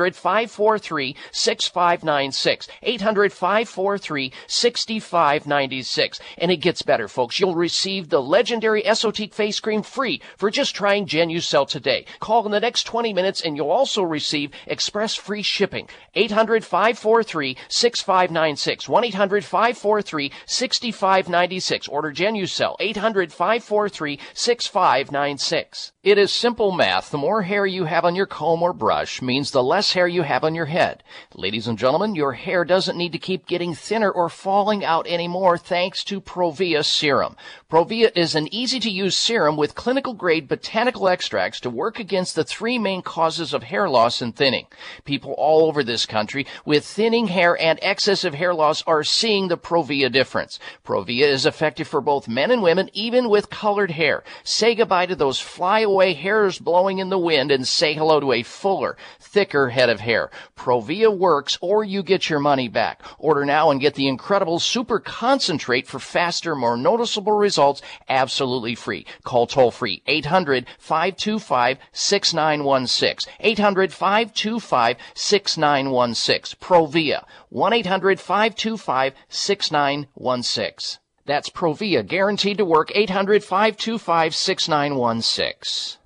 S4: 800 543 6596. 800 543 6596. And it gets better, folks. You'll receive the legendary Esotique face cream free for just trying Genucel today. Call in the next 20 minutes and you'll also receive express free shipping. 800 543 6596. 1 800 543 6596. Order Genucel. 800 543 6596. It is simple math. The more hair you have on your comb or brush means the less hair you have on your head. Ladies and gentlemen, your hair doesn't need to keep getting thinner or falling out anymore thanks to Provia serum. Provia is an easy to use serum with clinical grade botanical extracts to work against the three main causes of hair loss and thinning. People all over this country with thinning hair and excessive hair loss are seeing the Provia difference. Provia is effective for both men and women, even with colored hair. Say goodbye to those flyaway hairs blowing in the wind and say hello to a fuller, thicker head of hair. Provia works or you get your money back. Order now and get the incredible super concentrate for faster, more noticeable results absolutely free. Call toll free 800 525 6916. 800 525 6916. Provia 1 800 525 6916. That's Provia, guaranteed to work 800 525 6916.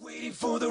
S3: Waiting for the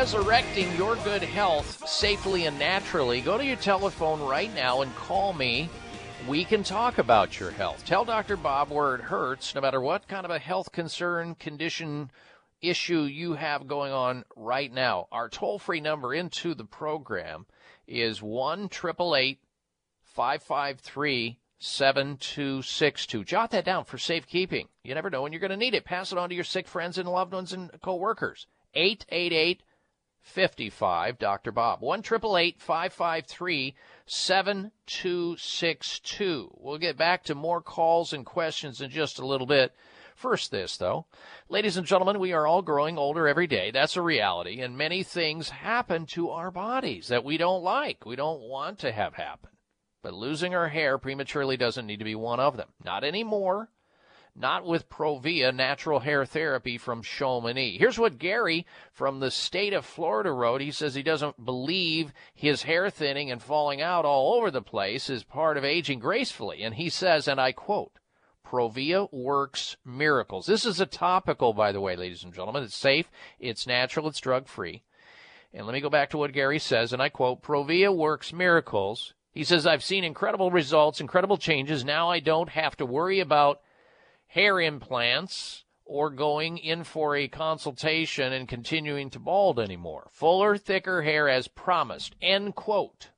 S4: Resurrecting your good health safely and naturally, go to your telephone right now and call me. We can talk about your health. Tell Dr. Bob where it hurts, no matter what kind of a health concern, condition, issue you have going on right now. Our toll free number into the program is 1 553 7262. Jot that down for safekeeping. You never know when you're going to need it. Pass it on to your sick friends and loved ones and coworkers. 888 55 Dr. Bob. 1 553 7262. We'll get back to more calls and questions in just a little bit. First, this, though. Ladies and gentlemen, we are all growing older every day. That's a reality. And many things happen to our bodies that we don't like, we don't want to have happen. But losing our hair prematurely doesn't need to be one of them. Not anymore. Not with Provia natural hair therapy from Chamonix. Here's what Gary from the state of Florida wrote. He says he doesn't believe his hair thinning and falling out all over the place is part of aging gracefully. And he says, and I quote, Provia works miracles. This is a topical, by the way, ladies and gentlemen. It's safe, it's natural, it's drug free. And let me go back to what Gary says, and I quote, Provia works miracles. He says, I've seen incredible results, incredible changes. Now I don't have to worry about hair implants or going in for a consultation and continuing to bald anymore. Fuller, thicker hair as promised. End quote.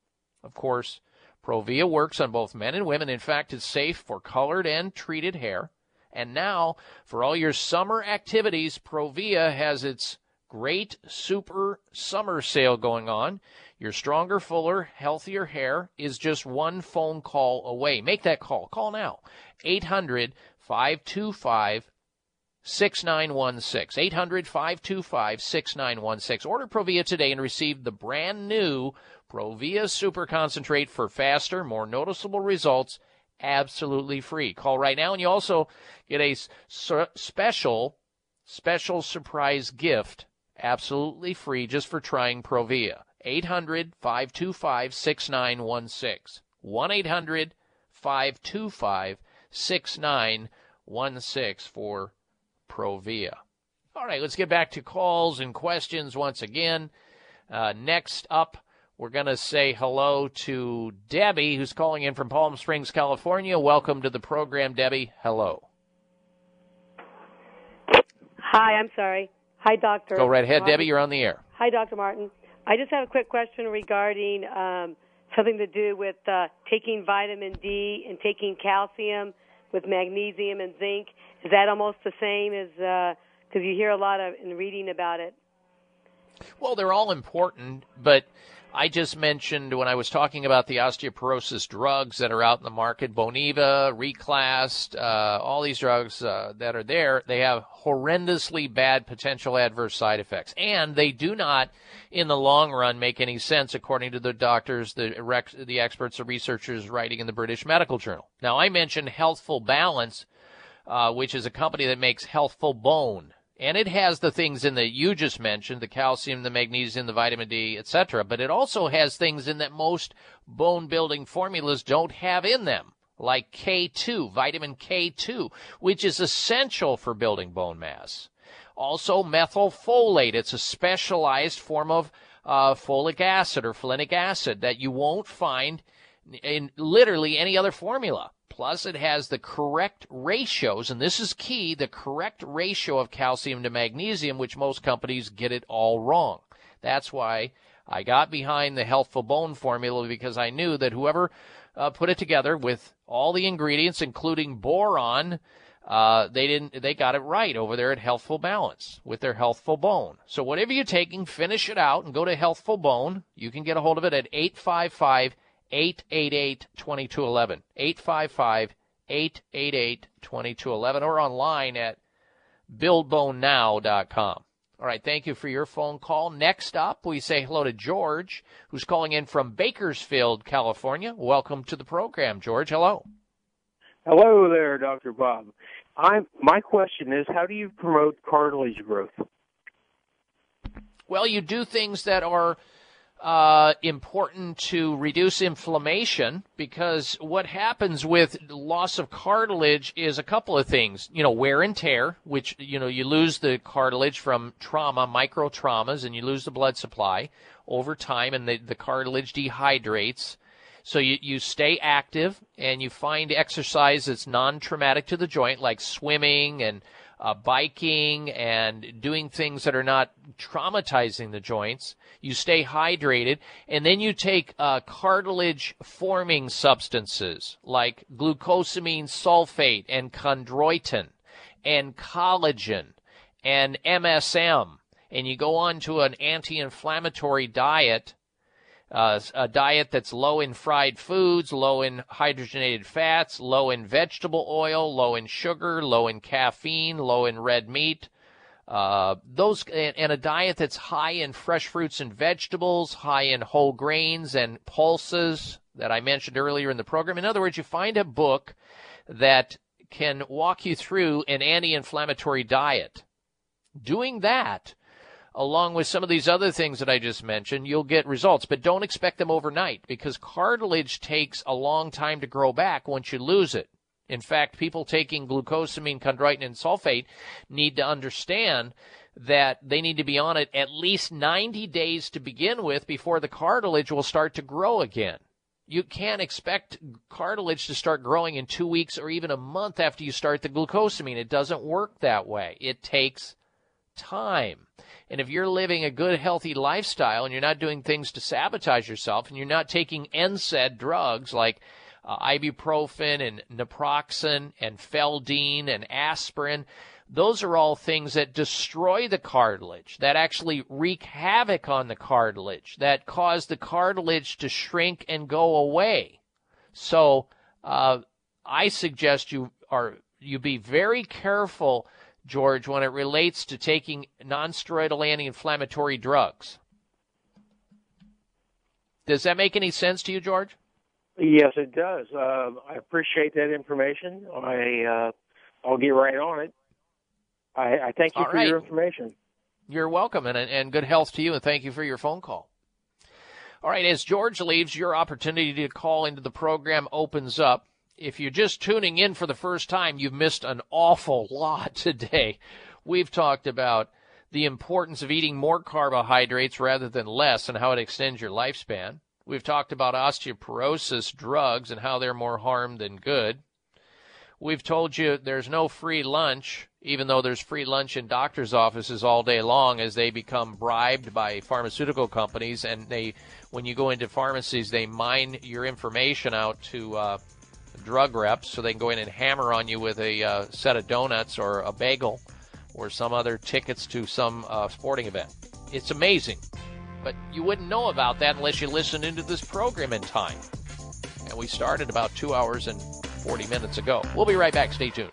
S4: Of course, Provia works on both men and women. In fact, it's safe for colored and treated hair. And now, for all your summer activities, Provia has its great super summer sale going on. Your stronger, fuller, healthier hair is just one phone call away. Make that call. Call now. 800 525 6916. 800 525 6916. Order Provia today and receive the brand new Provia Super Concentrate for faster, more noticeable results absolutely free. Call right now and you also get a special, special surprise gift absolutely free just for trying Provia. 800 525 6916. 1 800 525 6916 for Provia. All right, let's get back to calls and questions once again. Uh, next up, we're going to say hello to Debbie, who's calling in from Palm Springs, California. Welcome to the program, Debbie. Hello.
S22: Hi, I'm sorry. Hi, Doctor.
S4: Go right ahead, Debbie. You're on the air.
S22: Hi, Dr. Martin. I just have a quick question regarding um, something to do with uh, taking vitamin D and taking calcium with magnesium and zinc. Is that almost the same as because uh, you hear a lot of in reading about it?
S4: Well, they're all important, but I just mentioned when I was talking about the osteoporosis drugs that are out in the market, Boniva, Reclast, uh, all these drugs uh, that are there, they have horrendously bad potential adverse side effects. And they do not, in the long run, make any sense according to the doctors, the, the experts, the researchers writing in the British Medical Journal. Now, I mentioned Healthful Balance, uh, which is a company that makes healthful bone and it has the things in that you just mentioned the calcium the magnesium the vitamin d etc but it also has things in that most bone building formulas don't have in them like k2 vitamin k2 which is essential for building bone mass Also, methylfolate. It's a specialized form of uh, folic acid or folinic acid that you won't find in literally any other formula. Plus, it has the correct ratios, and this is key the correct ratio of calcium to magnesium, which most companies get it all wrong. That's why I got behind the Healthful Bone formula because I knew that whoever uh, put it together with all the ingredients, including boron, uh, they didn't. They got it right over there at Healthful Balance with their Healthful Bone. So whatever you're taking, finish it out and go to Healthful Bone. You can get a hold of it at 855 888 2211. 855 888 2211 or online at buildbonenow.com. All right, thank you for your phone call. Next up, we say hello to George, who's calling in from Bakersfield, California. Welcome to the program, George. Hello.
S23: Hello there, Dr. Bob. I'm my question is how do you promote cartilage growth?
S4: Well, you do things that are uh, important to reduce inflammation because what happens with loss of cartilage is a couple of things. You know, wear and tear, which, you know, you lose the cartilage from trauma, micro traumas, and you lose the blood supply over time, and the, the cartilage dehydrates. So you, you stay active and you find exercise that's non-traumatic to the joint, like swimming and uh, biking and doing things that are not traumatizing the joints. You stay hydrated, and then you take uh, cartilage forming substances like glucosamine sulfate and chondroitin and collagen and MSM, and you go on to an anti inflammatory diet. Uh, a diet that's low in fried foods, low in hydrogenated fats, low in vegetable oil, low in sugar, low in caffeine, low in red meat, uh, those and, and, a diet that's high in fresh fruits and vegetables, high in whole grains and pulses that I mentioned earlier in the program. In other words, you find a book that can walk you through an anti-inflammatory diet. Doing that, along with some of these other things that I just mentioned, you'll get results, but don't expect them overnight because cartilage takes a long time to grow back once you lose it. In fact, people taking glucosamine, chondroitin, and sulfate need to understand that they need to be on it at least 90 days to begin with before the cartilage will start to grow again. You can't expect cartilage to start growing in two weeks or even a month after you start the glucosamine. It doesn't work that way. It takes time. And if you're living a good, healthy lifestyle and you're not doing things to sabotage yourself and you're not taking NSAID drugs like uh, ibuprofen and naproxen and Feldene and aspirin. Those are all things that destroy the cartilage, that actually wreak havoc on the cartilage, that cause the cartilage to shrink and go away. So uh, I suggest you are you be very careful, George, when it relates to taking nonsteroidal anti-inflammatory drugs. Does that make any sense to you, George?
S23: Yes, it does. Uh, I appreciate that information. I uh, I'll get right on it. I, I thank you
S4: All
S23: for
S4: right.
S23: your information.
S4: You're welcome, and, and good health to you, and thank you for your phone call. All right, as George leaves, your opportunity to call into the program opens up. If you're just tuning in for the first time, you've missed an awful [laughs] lot today. We've talked about the importance of eating more carbohydrates rather than less and how it extends your lifespan. We've talked about osteoporosis drugs and how they're more harm than good. We've told you there's no free lunch, even though there's free lunch in doctors' offices all day long as they become bribed by pharmaceutical companies. And they, when you go into pharmacies, they mine your information out to uh, drug reps so they can go in and hammer on you with a uh, set of donuts or a bagel or some other tickets to some uh, sporting event. It's amazing. But you wouldn't know about that unless you listened into this program in time. And we started about two hours and 40 minutes ago. We'll be right back. Stay tuned.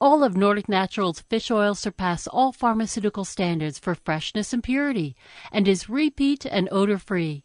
S24: All of Nordic Naturals fish oil surpass all pharmaceutical standards for freshness and purity and is repeat and odor free.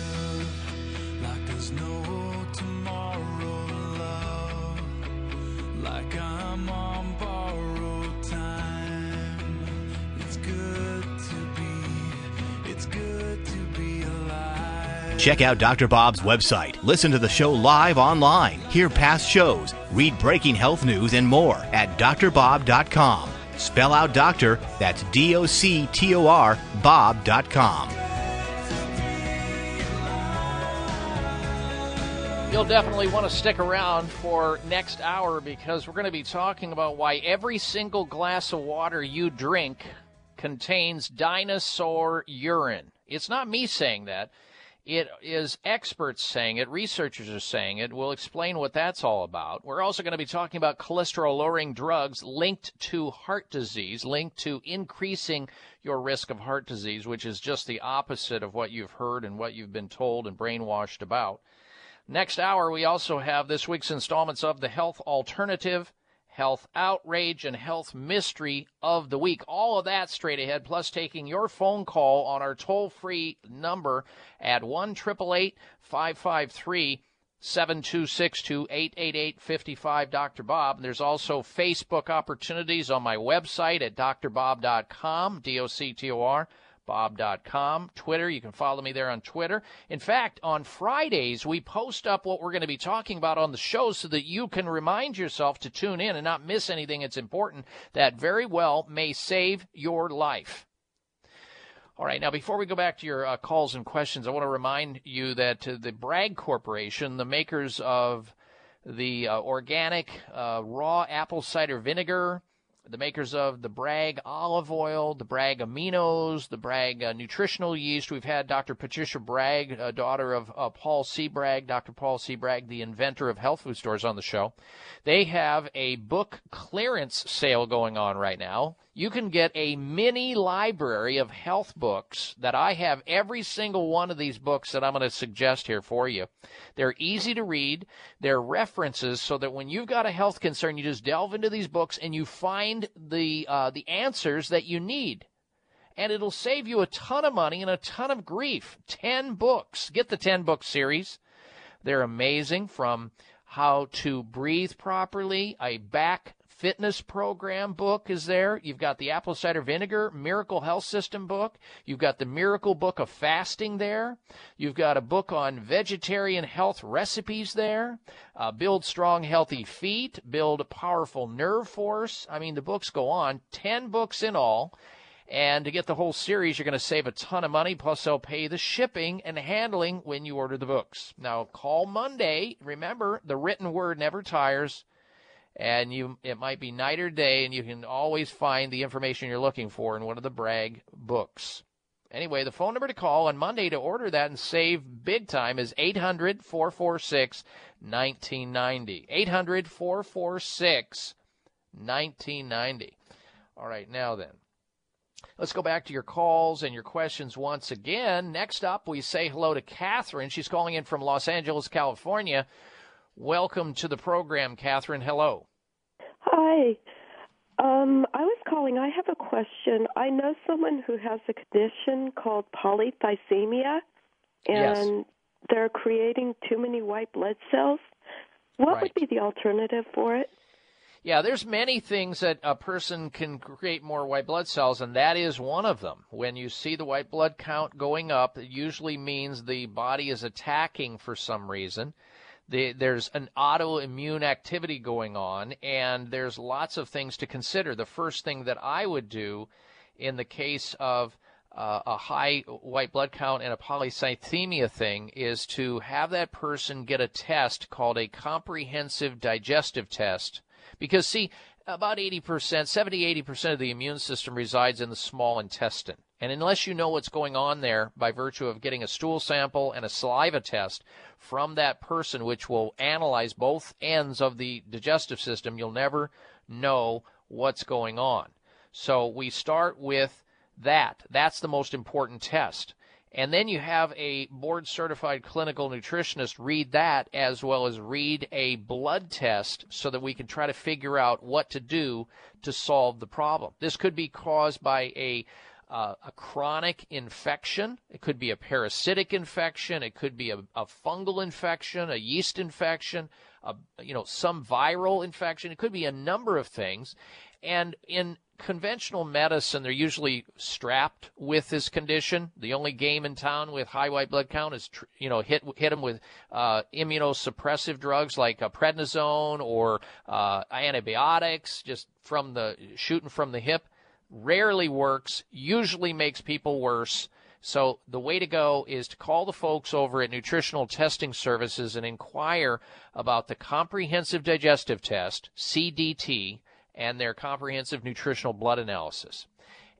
S6: Check out Dr. Bob's website. Listen to the show live online. Hear past shows. Read breaking health news and more at drbob.com. Spell out doctor, that's D O C T O R, Bob.com.
S4: You'll definitely want to stick around for next hour because we're going to be talking about why every single glass of water you drink contains dinosaur urine. It's not me saying that. It is experts saying it, researchers are saying it. We'll explain what that's all about. We're also going to be talking about cholesterol lowering drugs linked to heart disease, linked to increasing your risk of heart disease, which is just the opposite of what you've heard and what you've been told and brainwashed about. Next hour, we also have this week's installments of the Health Alternative, Health Outrage, and Health Mystery of the Week. All of that straight ahead, plus taking your phone call on our toll free number at 1 553 7262 888 55 Dr. Bob. There's also Facebook opportunities on my website at drbob.com, D O C T O R bob.com. Twitter, you can follow me there on Twitter. In fact, on Fridays, we post up what we're going to be talking about on the show so that you can remind yourself to tune in and not miss anything that's important that very well may save your life. All right, now before we go back to your uh, calls and questions, I want to remind you that uh, the Bragg Corporation, the makers of the uh, organic uh, raw apple cider vinegar, the makers of the Bragg olive oil, the Bragg aminos, the Bragg uh, nutritional yeast. We've had Dr. Patricia Bragg, uh, daughter of uh, Paul C. Bragg, Dr. Paul C. Bragg, the inventor of health food stores, on the show. They have a book clearance sale going on right now. You can get a mini library of health books that I have every single one of these books that I'm going to suggest here for you. They're easy to read. They're references so that when you've got a health concern, you just delve into these books and you find the uh, the answers that you need. and it'll save you a ton of money and a ton of grief. 10 books. Get the 10 book series. They're amazing from how to breathe properly, a back fitness program book is there. You've got the apple cider vinegar miracle health system book. You've got the miracle book of fasting there. You've got a book on vegetarian health recipes there. Uh, build strong, healthy feet. Build a powerful nerve force. I mean, the books go on. Ten books in all. And to get the whole series, you're going to save a ton of money. Plus, they'll pay the shipping and handling when you order the books. Now, call Monday. Remember, the written word never tires and you it might be night or day and you can always find the information you're looking for in one of the bragg books anyway the phone number to call on monday to order that and save big time is 800 446 1990 800 446 1990 all right now then Let's go back to your calls and your questions once again. Next up, we say hello to Catherine. She's calling in from Los Angeles, California. Welcome to the program, Catherine. Hello.
S25: Hi. Um, I was calling. I have a question. I know someone who has a condition called polycythemia, and
S4: Yes.
S25: they're creating too many white blood cells. What would be the alternative for it?
S4: Yeah, there's many things that a person can create more white blood cells, and that is one of them. When you see the white blood count going up, it usually means the body is attacking for some reason. The, there's an autoimmune activity going on, and there's lots of things to consider. The first thing that I would do in the case of uh, a high white blood count and a polycythemia thing is to have that person get a test called a comprehensive digestive test. Because, see, about 80%, 70 80% of the immune system resides in the small intestine. And unless you know what's going on there by virtue of getting a stool sample and a saliva test from that person, which will analyze both ends of the digestive system, you'll never know what's going on. So we start with that. That's the most important test. And then you have a board certified clinical nutritionist read that as well as read a blood test so that we can try to figure out what to do to solve the problem. This could be caused by a uh, a chronic infection. It could be a parasitic infection. It could be a, a fungal infection, a yeast infection, a, you know, some viral infection. It could be a number of things. And in conventional medicine, they're usually strapped with this condition. The only game in town with high white blood count is, you know, hit hit them with uh, immunosuppressive drugs like prednisone or uh, antibiotics, just from the shooting from the hip. Rarely works. Usually makes people worse. So the way to go is to call the folks over at Nutritional Testing Services and inquire about the Comprehensive Digestive Test, CDT, and their comprehensive nutritional blood analysis.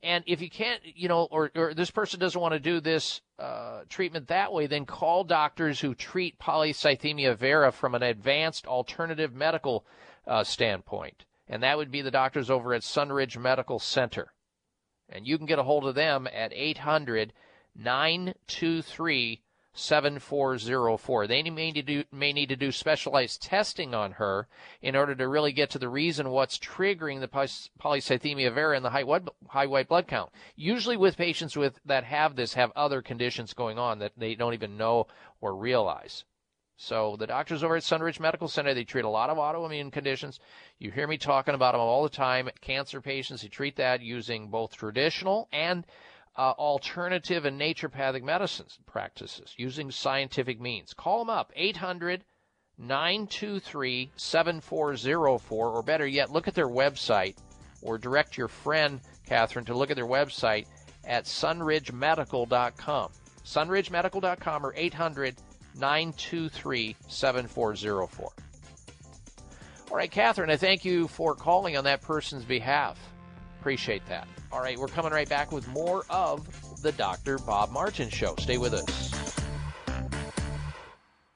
S4: And if you can't, you know, or, or this person doesn't want to do this uh, treatment that way, then call doctors who treat polycythemia vera from an advanced alternative medical uh, standpoint. And that would be the doctors over at Sunridge Medical Center. And you can get a hold of them at 800 923 7404. They may need, to do, may need to do specialized testing on her in order to really get to the reason what's triggering the polycythemia vera and the high white, high white blood count. Usually with patients with that have this have other conditions going on that they don't even know or realize. So the doctors over at Sunridge Medical Center, they treat a lot of autoimmune conditions. You hear me talking about them all the time. Cancer patients, they treat that using both traditional and uh, alternative and naturopathic medicines practices using scientific means. Call them up, 800 923 7404, or better yet, look at their website or direct your friend, Catherine, to look at their website at sunridgemedical.com. Sunridgemedical.com or 800 923 7404. All right, Catherine, I thank you for calling on that person's behalf. Appreciate that. All right, we're coming right back with more of the Dr. Bob Martin Show. Stay with us.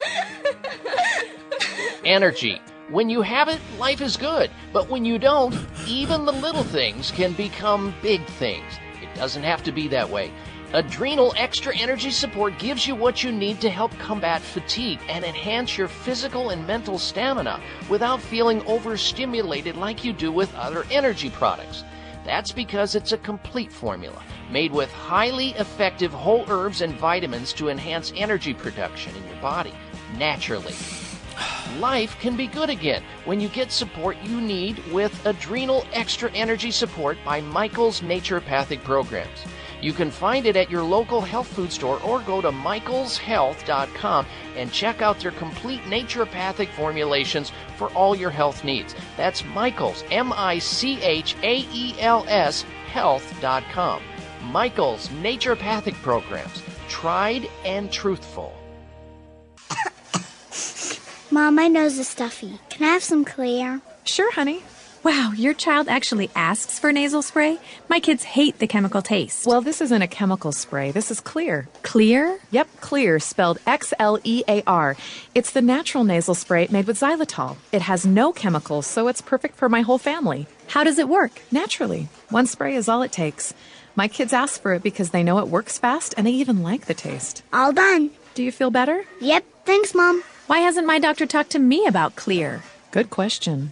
S4: [laughs] Energy. When you have it, life is good. But when you don't, even the little things can become big things. It doesn't have to be that way. Adrenal Extra Energy Support gives you what you need to help combat fatigue and enhance your physical and mental stamina without feeling overstimulated like you do with other energy products. That's because it's a complete formula made with highly effective whole herbs and vitamins to enhance energy production in your body naturally. Life can be good again when you get support you need with Adrenal Extra Energy Support by Michael's Naturopathic Programs. You can find it at your local health food store or go to michaelshealth.com and check out their complete naturopathic formulations for all your health needs. That's Michaels, M I C H A E L S, health.com. Michael's Naturopathic Programs, tried and truthful.
S15: Mom, my nose is stuffy. Can I have some clear?
S26: Sure, honey. Wow, your child actually asks for nasal spray? My kids hate the chemical taste.
S16: Well, this isn't a chemical spray. This is clear.
S26: Clear?
S16: Yep, clear, spelled X L E A R. It's the natural nasal spray made with xylitol. It has no chemicals, so it's perfect for my whole family.
S26: How does it work?
S16: Naturally. One spray is all it takes. My kids ask for it because they know it works fast and they even like the taste.
S15: All done.
S16: Do you feel better?
S15: Yep. Thanks, Mom.
S26: Why hasn't my doctor talked to me about clear?
S16: Good question.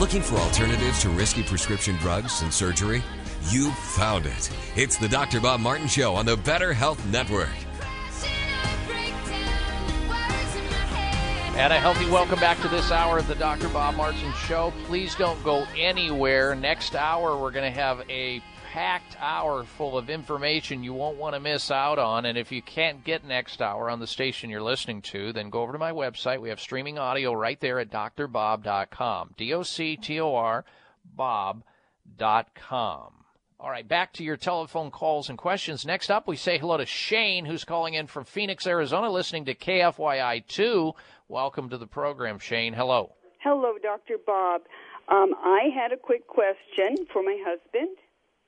S27: Looking for alternatives to risky prescription drugs and surgery? You found it. It's the Dr. Bob Martin Show on the Better Health Network.
S4: And a healthy welcome back to this hour of the Dr. Bob Martin Show. Please don't go anywhere. Next hour, we're going to have a packed hour full of information you won't want to miss out on. And if you can't get next hour on the station you're listening to, then go over to my website. We have streaming audio right there at drbob.com. D O C T O R Bob.com. All right, back to your telephone calls and questions. Next up, we say hello to Shane, who's calling in from Phoenix, Arizona, listening to KFYI 2. Welcome to the program, Shane. Hello.
S28: Hello, Dr. Bob. Um, I had a quick question for my husband.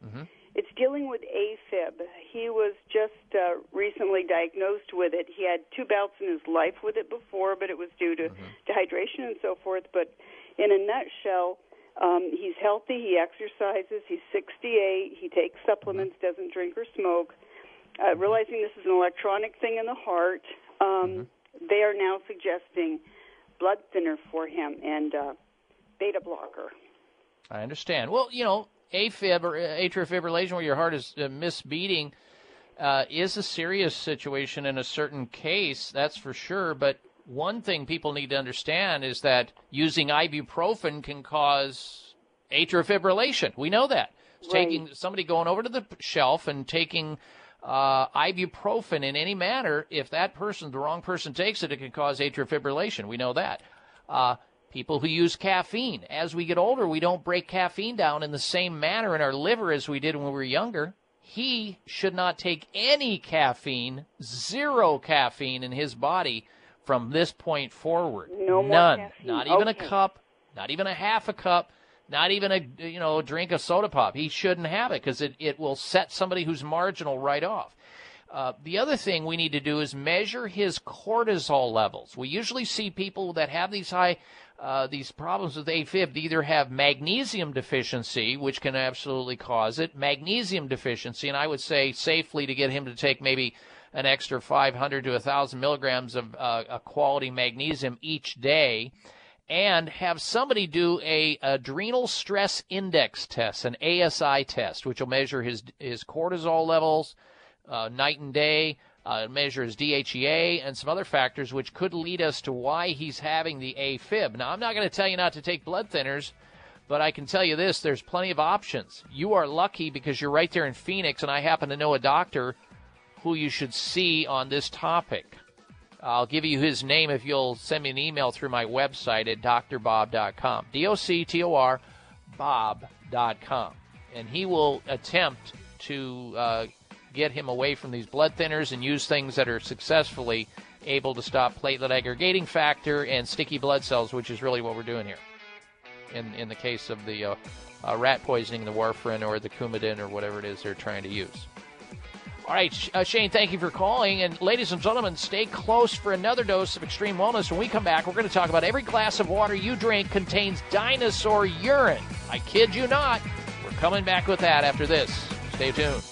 S4: Mm-hmm.
S28: It's dealing with AFib. He was just uh, recently diagnosed with it. He had two bouts in his life with it before, but it was due to dehydration and so forth. But in a nutshell, um, he's healthy. He exercises. He's 68. He takes supplements. Doesn't drink or smoke. Uh, realizing this is an electronic thing in the heart, um, they are now suggesting blood thinner for him and uh, beta blocker.
S4: I understand. Well, you know, AFib or uh, atrial fibrillation, where your heart is uh, misbeating, uh, is a serious situation in a certain case. That's for sure. But one thing people need to understand is that using ibuprofen can cause atrial fibrillation. We know that.
S28: Right.
S4: Taking somebody going over to the shelf and taking uh, ibuprofen in any manner, if that person, the wrong person takes it, it can cause atrial fibrillation. We know that. Uh, people who use caffeine, as we get older, we don't break caffeine down in the same manner in our liver as we did when we were younger. He should not take any caffeine, zero caffeine in his body from this point forward.
S28: No
S4: None. Not even
S28: Okay.
S4: a cup, not even a half a cup, not even a you know drink of soda pop. He shouldn't have it because it, it will set somebody who's marginal right off. Uh, the other thing we need to do is measure his cortisol levels. We usually see people that have these high, uh, these problems with AFib either have magnesium deficiency, which can absolutely cause it, magnesium deficiency, and I would say safely to get him to take maybe an extra 500 to 1,000 milligrams of uh, a quality magnesium each day and have somebody do a adrenal stress index test, an ASI test, which will measure his his cortisol levels uh, night and day. Uh, measures DHEA and some other factors, which could lead us to why he's having the AFib. Now, I'm not going to tell you not to take blood thinners, but I can tell you this: there's plenty of options. You are lucky because you're right there in Phoenix, and I happen to know a doctor who you should see on this topic. I'll give you his name if you'll send me an email through my website at drbob.com. D O C T O R Bob.com. And he will attempt to uh, get him away from these blood thinners and use things that are successfully able to stop platelet aggregating factor and sticky blood cells, which is really what we're doing here. In, in the case of the uh, uh, rat poisoning, the warfarin or the Coumadin or whatever it is they're trying to use. All right, uh, Shane, thank you for calling. And ladies and gentlemen, stay close for another dose of extreme wellness. When we come back, we're going to talk about every glass of water you drink contains dinosaur urine. I kid you not. We're coming back with that after this. Stay tuned.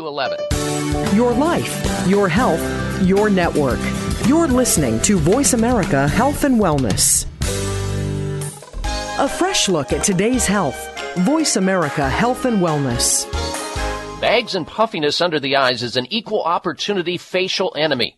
S4: 855-888-2211.
S18: Your life, your health, your network. You're listening to Voice America Health and Wellness. A fresh look at today's health. Voice America Health and Wellness.
S4: Bags and puffiness under the eyes is an equal opportunity facial enemy.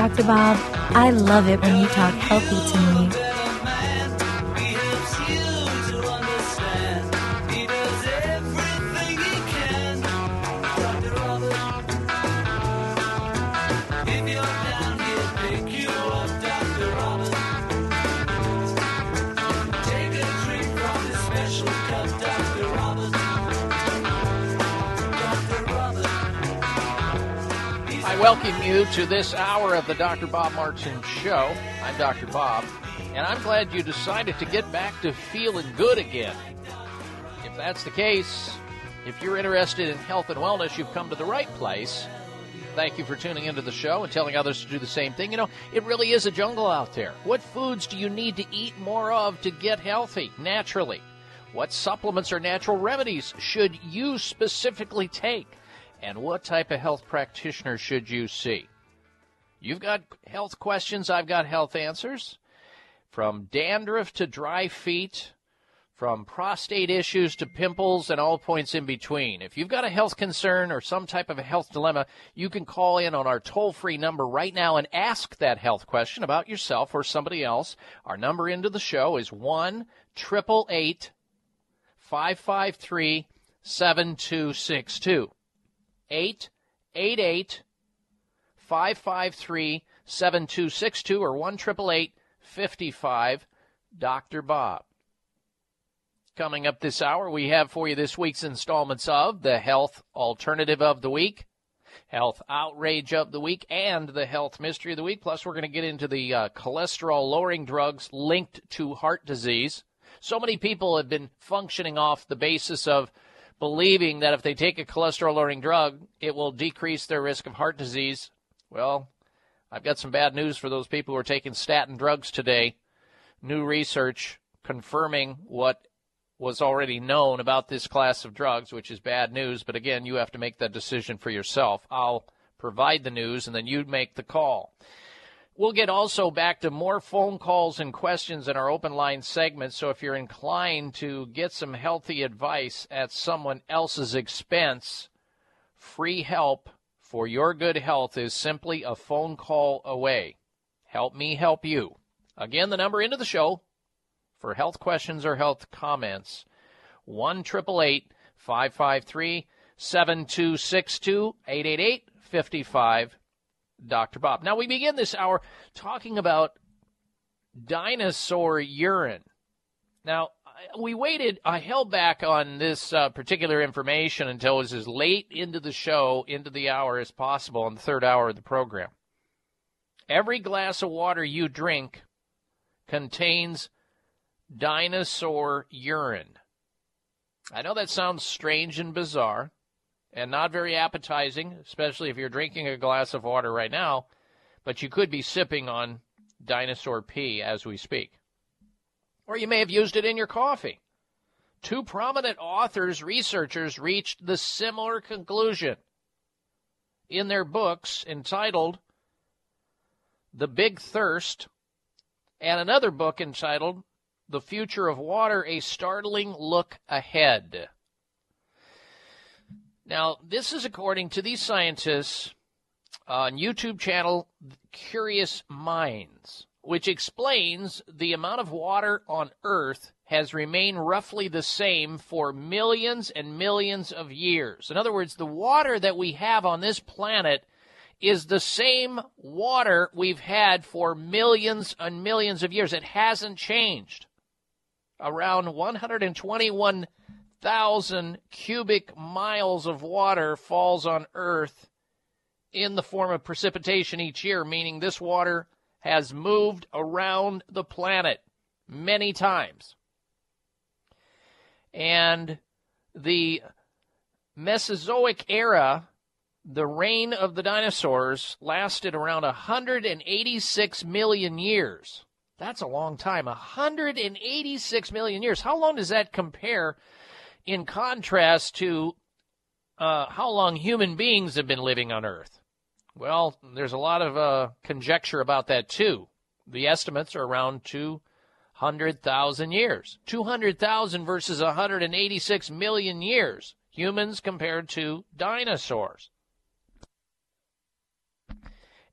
S29: Dr. Bob, I love it when you talk healthy to me.
S4: Welcome you to this hour of the Dr. Bob Martin Show. I'm Dr. Bob, and I'm glad you decided to get back to feeling good again. If that's the case, if you're interested in health and wellness, you've come to the right place. Thank you for tuning into the show and telling others to do the same thing. You know, it really is a jungle out there. What foods do you need to eat more of to get healthy naturally? What supplements or natural remedies should you specifically take? And what type of health practitioner should you see? You've got health questions, I've got health answers. From dandruff to dry feet, from prostate issues to pimples and all points in between. If you've got a health concern or some type of a health dilemma, you can call in on our toll free number right now and ask that health question about yourself or somebody else. Our number into the show is 1 888 553 7262. 888 553 7262 or 1 55 Dr. Bob. Coming up this hour, we have for you this week's installments of the Health Alternative of the Week, Health Outrage of the Week, and the Health Mystery of the Week. Plus, we're going to get into the uh, cholesterol lowering drugs linked to heart disease. So many people have been functioning off the basis of believing that if they take a cholesterol lowering drug, it will decrease their risk of heart disease. Well, I've got some bad news for those people who are taking statin drugs today. New research confirming what was already known about this class of drugs, which is bad news. But again, you have to make that decision for yourself. I'll provide the news and then you make the call. We'll get also back to more phone calls and questions in our open line segment. So if you're inclined to get some healthy advice at someone else's expense, free help for your good health is simply a phone call away. Help me help you. Again, the number into the show for health questions or health comments 1 553 7262 888 55 Dr. Bob. Now, we begin this hour talking about dinosaur urine. Now, we waited, I held back on this uh, particular information until it was as late into the show, into the hour as possible, in the third hour of the program. Every glass of water you drink contains dinosaur urine. I know that sounds strange and bizarre and not very appetizing, especially if you're drinking a glass of water right now, but you could be sipping on dinosaur pee as we speak. Or you may have used it in your coffee. Two prominent authors, researchers, reached the similar conclusion in their books entitled The Big Thirst and another book entitled The Future of Water A Startling Look Ahead. Now, this is according to these scientists on YouTube channel Curious Minds, which explains the amount of water on Earth has remained roughly the same for millions and millions of years. In other words, the water that we have on this planet is the same water we've had for millions and millions of years. It hasn't changed. Around 121 thousand cubic miles of water falls on Earth in the form of precipitation each year, meaning this water has moved around the planet many times. And the Mesozoic era, the reign of the dinosaurs, lasted around 186 million years. That's a long time. 186 million years. How long does that compare in contrast to uh, how long human beings have been living on Earth. Well, there's a lot of uh, conjecture about that too. The estimates are around 200,000 years. 200,000 versus 186 million years. Humans compared to dinosaurs.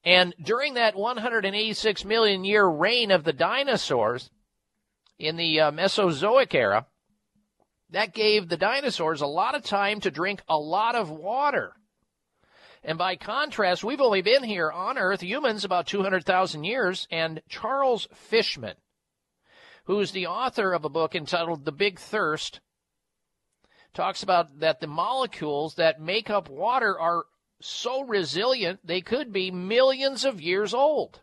S4: And during that 186 million year reign of the dinosaurs in the uh, Mesozoic era, that gave the dinosaurs a lot of time to drink a lot of water. And by contrast, we've only been here on Earth, humans, about 200,000 years. And Charles Fishman, who's the author of a book entitled The Big Thirst, talks about that the molecules that make up water are so resilient they could be millions of years old.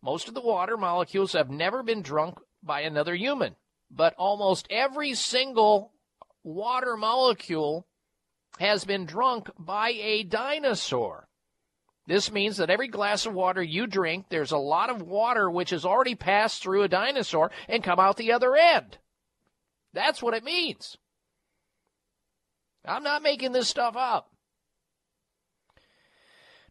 S4: Most of the water molecules have never been drunk by another human, but almost every single water molecule has been drunk by a dinosaur. This means that every glass of water you drink, there's a lot of water which has already passed through a dinosaur and come out the other end. That's what it means. I'm not making this stuff up.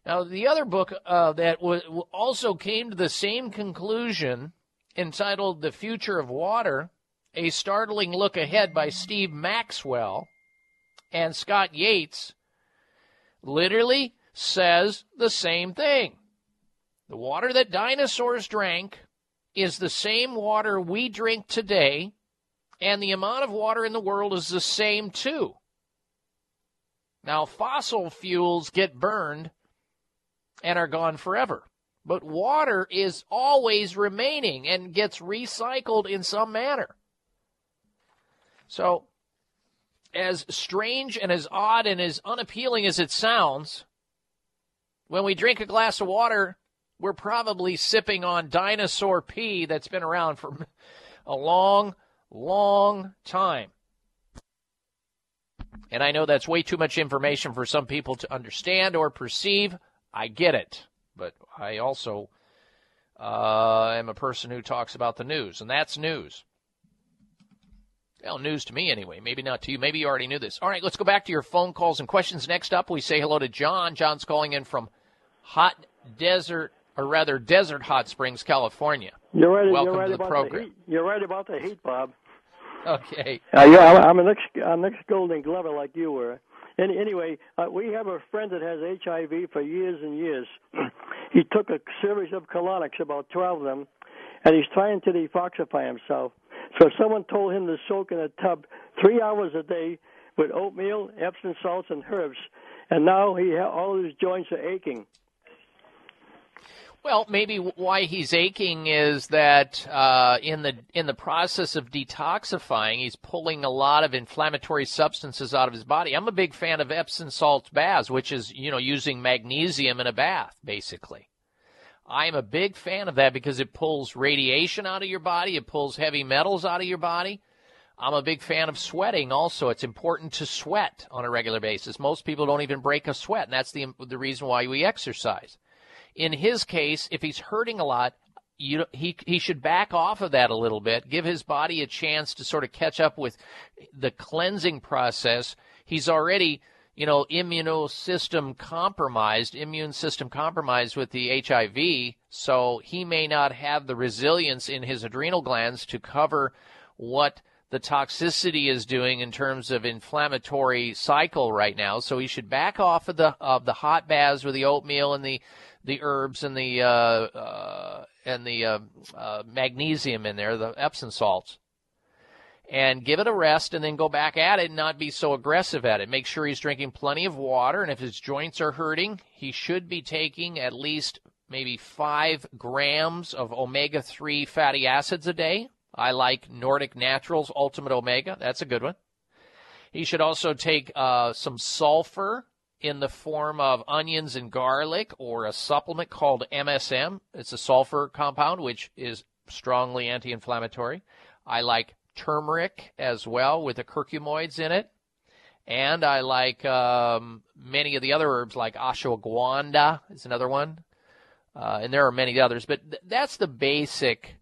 S4: Now, the other book uh, that w- also came to the same conclusion, entitled The Future of Water A Startling Look Ahead by Steve Maxwell and Scott Yates, literally says the same thing. The water that dinosaurs drank is the same water we drink today, and the amount of water in the world is the same too. Now, fossil fuels get burned and are gone forever. But water is always remaining and gets recycled in some manner. So, as strange and as odd and as unappealing as it sounds, when we drink a glass of water, we're probably sipping on dinosaur pee that's been around for [laughs] a long, long time. And I know that's way too much information for some people to understand or perceive. I get it. But I also uh, am a person who talks about the news, and that's news. Well, news to me anyway. Maybe not to you. Maybe you already knew this. All right, let's go back to your phone calls and questions. Next up, we say hello to John. John's calling in from Hot Desert, or rather, Desert Hot Springs, California.
S30: You're right.
S4: Welcome
S30: you're right
S4: to the
S30: about
S4: program.
S30: the heat. You're right about the heat, Bob.
S4: Okay.
S30: Uh, yeah, I'm, I'm an ex I'm an ex Golden Glover like you were. Any, anyway, uh, we have a friend that has HIV for years and years. [clears throat] he took a series of colonics, about twelve of them, and he's trying to detoxify himself. So someone told him to soak in a tub three hours a day with oatmeal, Epsom salts, and herbs, and now he ha- all his joints are aching.
S4: Well, maybe why he's aching is that uh, in the in the process of detoxifying, he's pulling a lot of inflammatory substances out of his body. I'm a big fan of Epsom salt baths, which is you know using magnesium in a bath, basically. I'm a big fan of that because it pulls radiation out of your body, it pulls heavy metals out of your body. I'm a big fan of sweating also. It's important to sweat on a regular basis. Most people don't even break a sweat, and that's the the reason why we exercise in his case, if he's hurting a lot, you he he should back off of that a little bit, give his body a chance to sort of catch up with the cleansing process. He's already, you know, immunosystem compromised, immune system compromised with the HIV, so he may not have the resilience in his adrenal glands to cover what the toxicity is doing in terms of inflammatory cycle right now. So he should back off of the of the hot baths with the oatmeal and the the herbs and the uh, uh, and the uh, uh, magnesium in there, the Epsom salts, and give it a rest, and then go back at it and not be so aggressive at it. Make sure he's drinking plenty of water, and if his joints are hurting, he should be taking at least maybe five grams of omega three fatty acids a day. I like Nordic Naturals Ultimate Omega. That's a good one. He should also take uh, some sulfur in the form of onions and garlic or a supplement called MSM. It's a sulfur compound, which is strongly anti inflammatory. I like turmeric as well with the curcuminoids in it. And I like um, many of the other herbs, like ashwagandha is another one. Uh, and there are many others, but th- that's the basic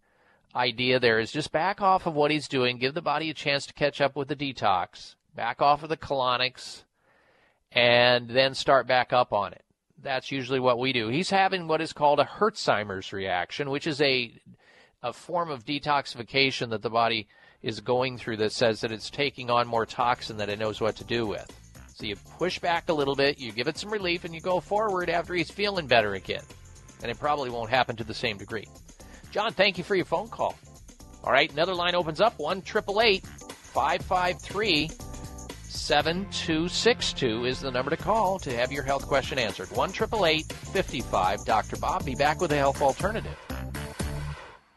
S4: idea there is just back off of what he's doing, give the body a chance to catch up with the detox, back off of the colonics, and then start back up on it. That's usually what we do. He's having what is called a Herxheimer's reaction, which is a a form of detoxification that the body is going through that says that it's taking on more toxin that it knows what to do with. So you push back a little bit, you give it some relief, and you go forward after he's feeling better again. And it probably won't happen to the same degree. John, thank you for your phone call. All right, another line opens up 1 553 7262 is the number to call to have your health question answered. 1 55 Dr. Bob. Be back with a health alternative.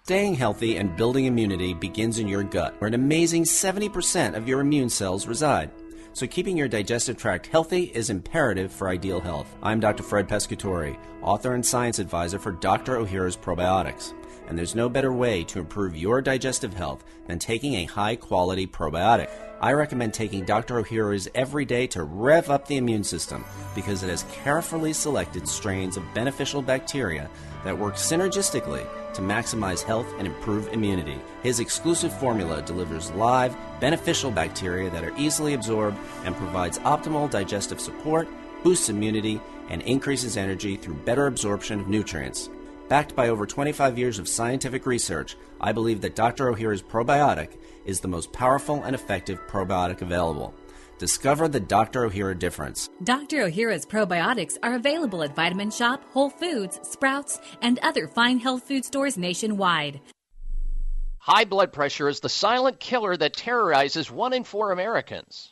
S31: Staying healthy and building immunity begins in your gut, where an amazing 70% of your immune cells reside. So keeping your digestive tract healthy is imperative for ideal health. I'm Dr. Fred Pescatore, author and science advisor for Dr. Ohhira's Probiotics. And there's no better way to improve your digestive health than taking a high quality probiotic. I recommend taking Dr. Ohhira's every day to rev up the immune system because it has carefully selected strains of beneficial bacteria that work synergistically to maximize health and improve immunity. His exclusive formula delivers live, beneficial bacteria that are easily absorbed and provides optimal digestive support, boosts immunity, and increases energy through better absorption of nutrients. Backed by over 25 years of scientific research, I believe that Dr. Ohhira's probiotic is the most powerful and effective probiotic available. Discover the Dr. Ohhira difference.
S32: Dr. Ohhira's probiotics are available at Vitamin Shoppe, Whole Foods, Sprouts, and other fine health food stores nationwide.
S4: High blood pressure is the silent killer that terrorizes one in four Americans.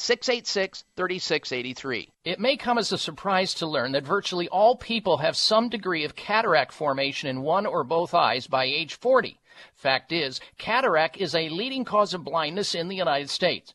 S4: 686 3683. It may come as a surprise to learn that virtually all people have some degree of cataract formation in one or both eyes by age 40. Fact is, cataract is a leading cause of blindness in the United States.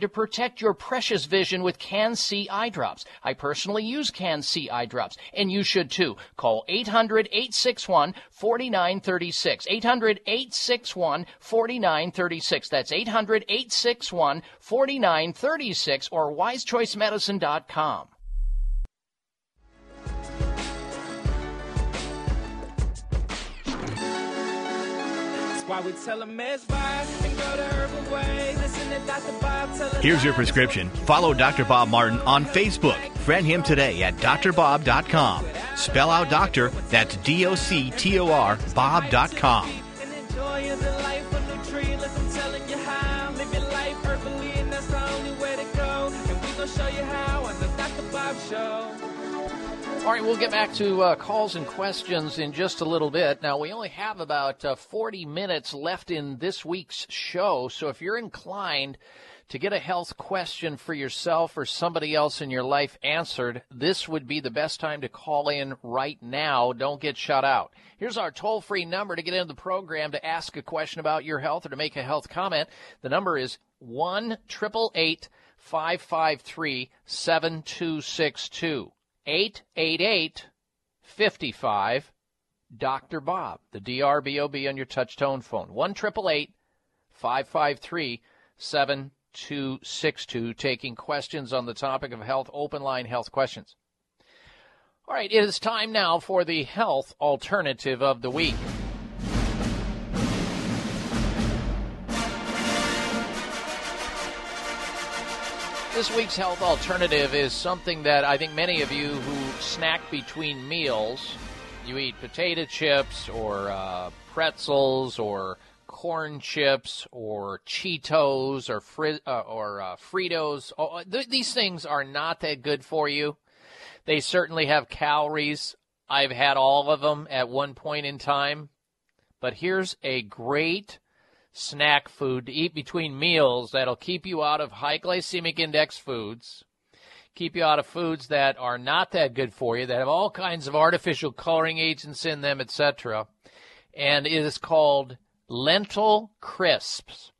S4: to protect your precious vision with CAN-C eye drops. I personally use CAN-C eye drops, and you should too. Call 800-861-4936. 800-861-4936. That's 800-861-4936 or wisechoicemedicine.com.
S3: why we tell them it's right and go the herbal way. Listen to Dr. Bob tell
S6: Here's your prescription. Follow Dr. Bob Martin on Facebook. Friend him today at drbob.com. Spell out doctor, that's D O C T O R, Bob.com.
S3: Enjoy the life of the tree. Look, I'm telling you how. Live your life herbally, and that's the only way to go. And we gonna show
S4: All right, we'll get back to uh, calls and questions in just a little bit. Now, we only have about uh, 40 minutes left in this week's show, so if you're inclined to get a health question for yourself or somebody else in your life answered, this would be the best time to call in right now. Don't get shut out. Here's our toll free number to get into the program to ask a question about your health or to make a health comment. The number is 1 553 7262. 888 55 Dr. Bob, the DRBOB on your touch tone phone. 1 553 7262, taking questions on the topic of health, open line health questions. All right, it is time now for the health alternative of the week. This week's health alternative is something that I think many of you who snack between meals, you eat potato chips or uh, pretzels or corn chips or Cheetos or fri- uh, or uh, Fritos. Oh, th- these things are not that good for you. They certainly have calories. I've had all of them at one point in time. But here's a great snack food to eat between meals that'll keep you out of high glycemic index foods, keep you out of foods that are not that good for you, that have all kinds of artificial coloring agents in them, etc. And it is called lentil crisps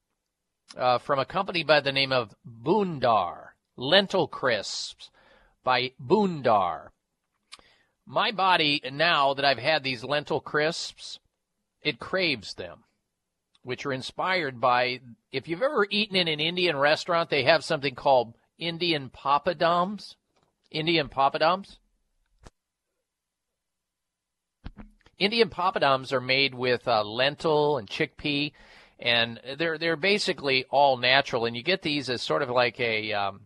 S4: uh, from a company by the name of Bundar. Lentil crisps by Bundar. My body, now that I've had these lentil crisps, it craves them, which are inspired by, if you've ever eaten in an Indian restaurant, they have something called Indian papadums. Indian papadums. Indian papadums are made with uh, lentil and chickpea, and they're they're basically all natural. And you get these as sort of like a um,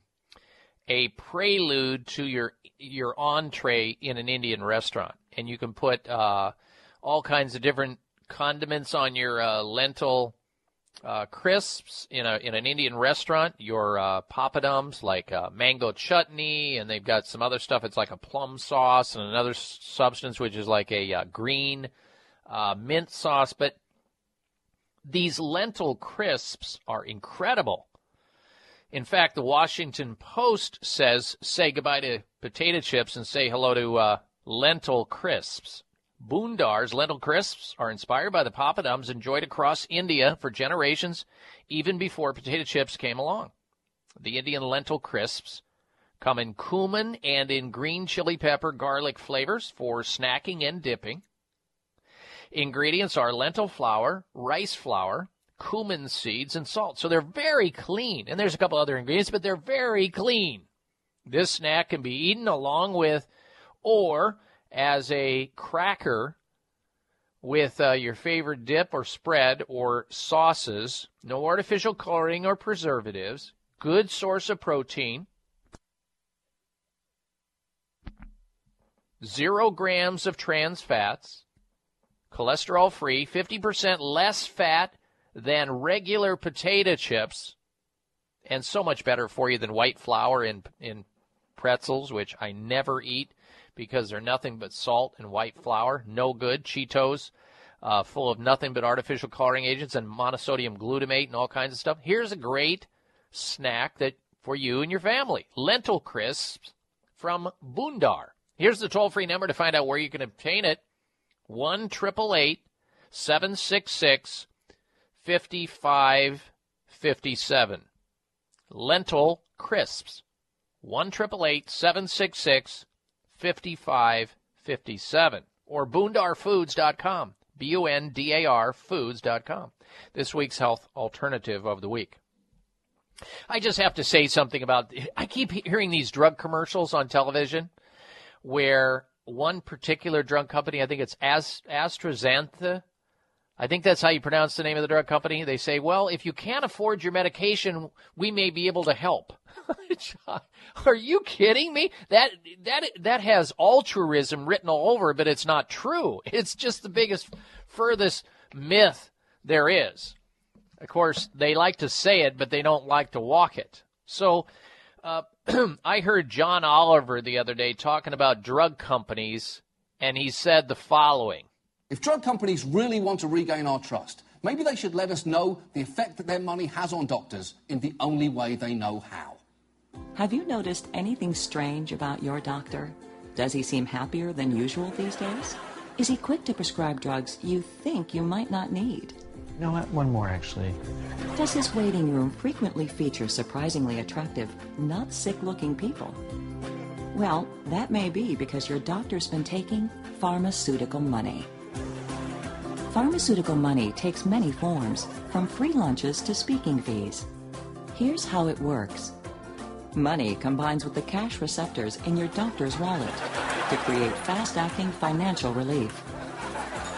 S4: a prelude to your your entree in an Indian restaurant, and you can put uh, all kinds of different condiments on your uh, lentil uh, crisps in a in an Indian restaurant. Your uh, papadums like uh, mango chutney, and they've got some other stuff. It's like a plum sauce and another s- substance which is like a uh, green uh, mint sauce. But these lentil crisps are incredible. In fact, the Washington Post says say goodbye to potato chips and say hello to lentil crisps. Bundar's lentil crisps are inspired by the papadums enjoyed across India for generations, even before potato chips came along. The Indian lentil crisps come in cumin and in green chili pepper garlic flavors for snacking and dipping. Ingredients are lentil flour, rice flour, cumin seeds, and salt. So they're very clean. And there's a couple other ingredients, but they're very clean. This snack can be eaten along with or as a cracker with uh, your favorite dip or spread or sauces. No artificial coloring or preservatives. Good source of protein. Zero grams of trans fats. Cholesterol free. 50% less fat than regular potato chips. And so much better for you than white flour in, in pretzels, which I never eat because they're nothing but salt and white flour. No good. Cheetos, uh, full of nothing but artificial coloring agents and monosodium glutamate and all kinds of stuff. Here's a great snack that for you and your family: lentil crisps from Bundar. Here's the toll-free number to find out where you can obtain it: one triple eight seven six six fifty five fifty seven. Lentil crisps. One triple eight seven six six 5557 or bundarfoods.com. B U N D A R foods.com. This week's health alternative of the week. I just have to say something about I keep hearing these drug commercials on television where one particular drug company, I think it's Ast- AstraZeneca, I think that's how you pronounce the name of the drug company. They say, well, if you can't afford your medication, we may be able to help. [laughs] Are you kidding me? That that that has altruism written all over, but it's not true. [laughs] It's just the biggest, furthest myth there is. Of course, they like to say it, but they don't like to walk it. So, uh, [clears throat] I heard John Oliver the other day talking about drug companies, and he said the following.
S33: If drug companies really want to regain our trust, maybe they should let us know the effect that their money has on doctors in the only way they know how.
S34: Have you noticed anything strange about your doctor? Does he seem happier than usual these days? Is he quick to prescribe drugs you think you might not need?
S35: You know what? One more, actually.
S34: Does his waiting room frequently feature surprisingly attractive, not sick looking people? Well, that may be because your doctor's been taking pharmaceutical money. Pharmaceutical money takes many forms, from free lunches to speaking fees. Here's how it works. Money combines with the cash receptors in your doctor's wallet to create fast-acting financial relief.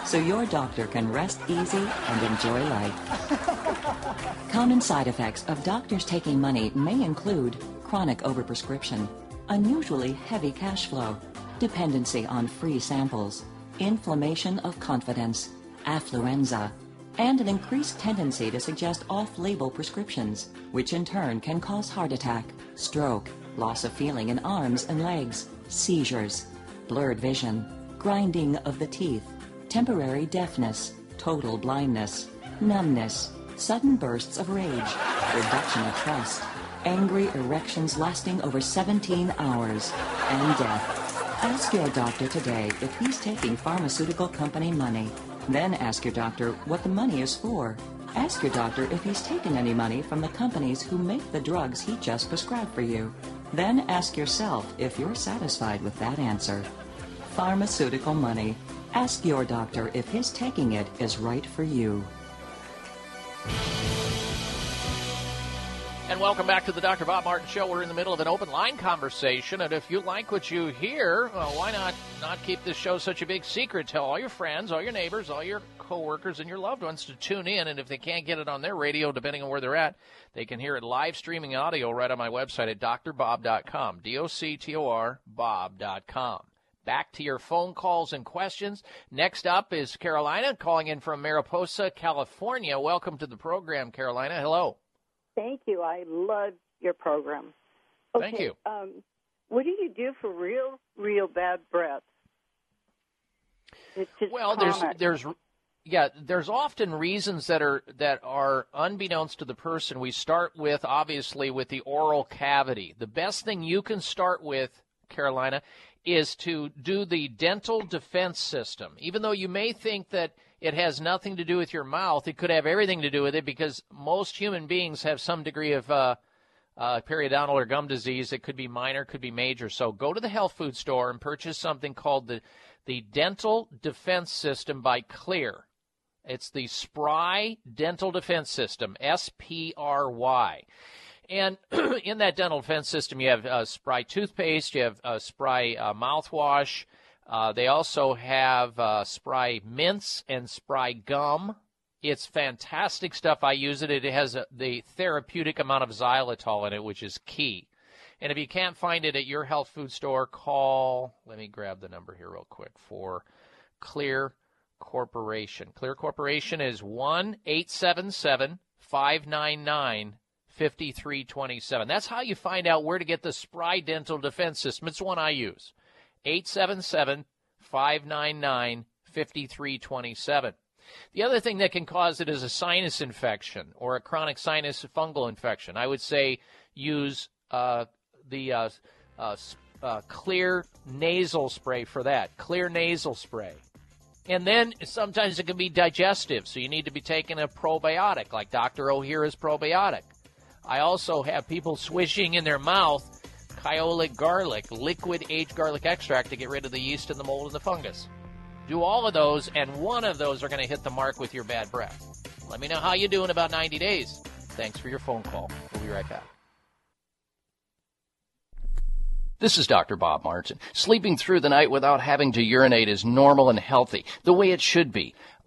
S34: So your doctor can rest easy and enjoy life. [laughs] Common side effects of doctors taking money may include chronic overprescription, unusually heavy cash flow, dependency on free samples, inflammation of confidence, affluenza, and an increased tendency to suggest off-label prescriptions, which in turn can cause heart attack, stroke, loss of feeling in arms and legs, seizures, blurred vision, grinding of the teeth, temporary deafness, total blindness, numbness, sudden bursts of rage, reduction of trust, angry erections lasting over 17 hours, and death. Ask your doctor today if he's taking pharmaceutical company money. Then ask your doctor what the money is for. Ask your doctor if he's taken any money from the companies who make the drugs he just prescribed for you. Then ask yourself if you're satisfied with that answer. Pharmaceutical money. Ask your doctor if his taking it is right for you.
S4: And welcome back to the Dr. Bob Martin Show. We're in the middle of an open line conversation, and if you like what you hear, well, why not not keep this show such a big secret? Tell all your friends, all your neighbors, all your coworkers, and your loved ones to tune in. And if they can't get it on their radio, depending on where they're at, they can hear it live streaming audio right on my website at drbob.com. D O C T O R Bob.com. Back to your phone calls and questions. Next up is Carolina calling in from Mariposa, California. Welcome to the program, Carolina. Hello.
S36: Thank you. I love your program.
S4: Thank you.
S36: Um, what do you do for real, real bad breath? It's just
S4: Well, there's there's yeah, there's often reasons that are that are unbeknownst to the person. We start with obviously with the oral cavity. The best thing you can start with, Carolina, is to do the dental defense system. Even though you may think that it has nothing to do with your mouth, it could have everything to do with it because most human beings have some degree of uh, uh, periodontal or gum disease. It could be minor, could be major. So go to the health food store and purchase something called the the Dental Defense System by Xlear. It's the Spry Dental Defense System, S P R Y. And [clears throat] in that dental defense system, you have uh, Spry toothpaste, you have uh, Spry uh, mouthwash. Uh, they also have uh, Spry mints and Spry gum. It's fantastic stuff. I use it. It has a, the therapeutic amount of xylitol in it, which is key. And if you can't find it at your health food store, call. Let me grab the number here real quick for Xlear Corporation. Xlear Corporation is 1 877 599 5327. That's how you find out where to get the Spry Dental Defense System. It's one I use. 877 599 5327. The other thing that can cause it is a sinus infection or a chronic sinus fungal infection. I would say use uh, the uh, uh, uh, Xlear nasal spray for that. Xlear nasal spray. And then sometimes it can be digestive, so you need to be taking a probiotic, like Dr. Ohhira's probiotic. I also have people swishing in their mouth kyolic garlic, liquid aged garlic extract to get rid of the yeast and the mold and the fungus. Do all of those, and one of those are going to hit the mark with your bad breath. Let me know how you do in about 90 days. Thanks for your phone call. We'll be right back. This is Dr. Bob Martin. Sleeping through the night without having to urinate is normal and healthy, the way it should be.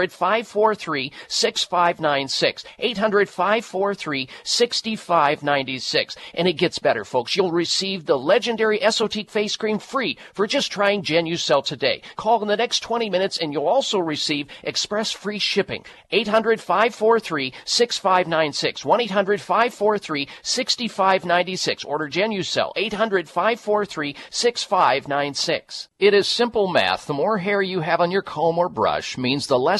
S4: 800 543 6596. 800 543 6596. And it gets better, folks. You'll receive the legendary Esotique face cream free for just trying Genucel today. Call in the next 20 minutes and you'll also receive express free shipping. 800 543 6596. 1 800 543 6596. Order Genucel. 800 543 6596. It is simple math. The more hair you have on your comb or brush means the less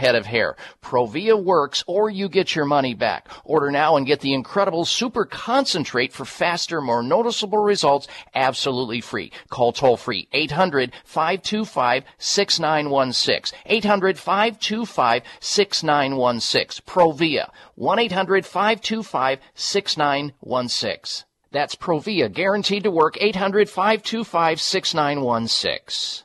S4: head of hair. Provia works or you get your money back. Order now and get the incredible super concentrate for faster, more noticeable results absolutely free. Call toll free 800 525 6916. 800 525 6916. Provia 1 800 525 6916. That's Provia, guaranteed to work 800 525 6916.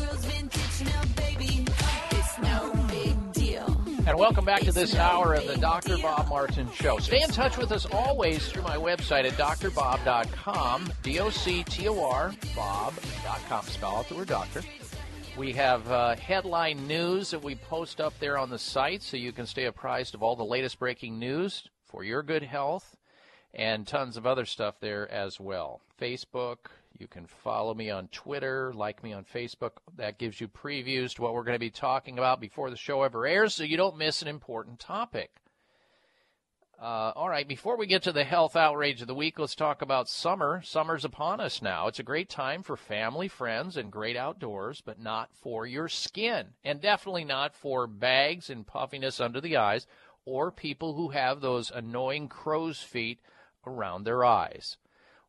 S4: And welcome back to this hour of the Dr. Bob Martin Show. Stay in touch with us always through my website at drbob.com, D-O-C-T-O-R, bob.com. Spell out the word doctor. We have uh, headline news that we post up there on the site so you can stay apprised of all the latest breaking news for your good health and tons of other stuff there as well. Facebook, you can follow me on Twitter, like me on Facebook. That gives you previews to what we're going to be talking about before the show ever airs so you don't miss an important topic. Uh, all right, before we get to the health outrage of the week, let's talk about summer. Summer's upon us now. It's a great time for family, friends, and great outdoors, but not for your skin. And definitely not for bags and puffiness under the eyes or people who have those annoying crow's feet around their eyes.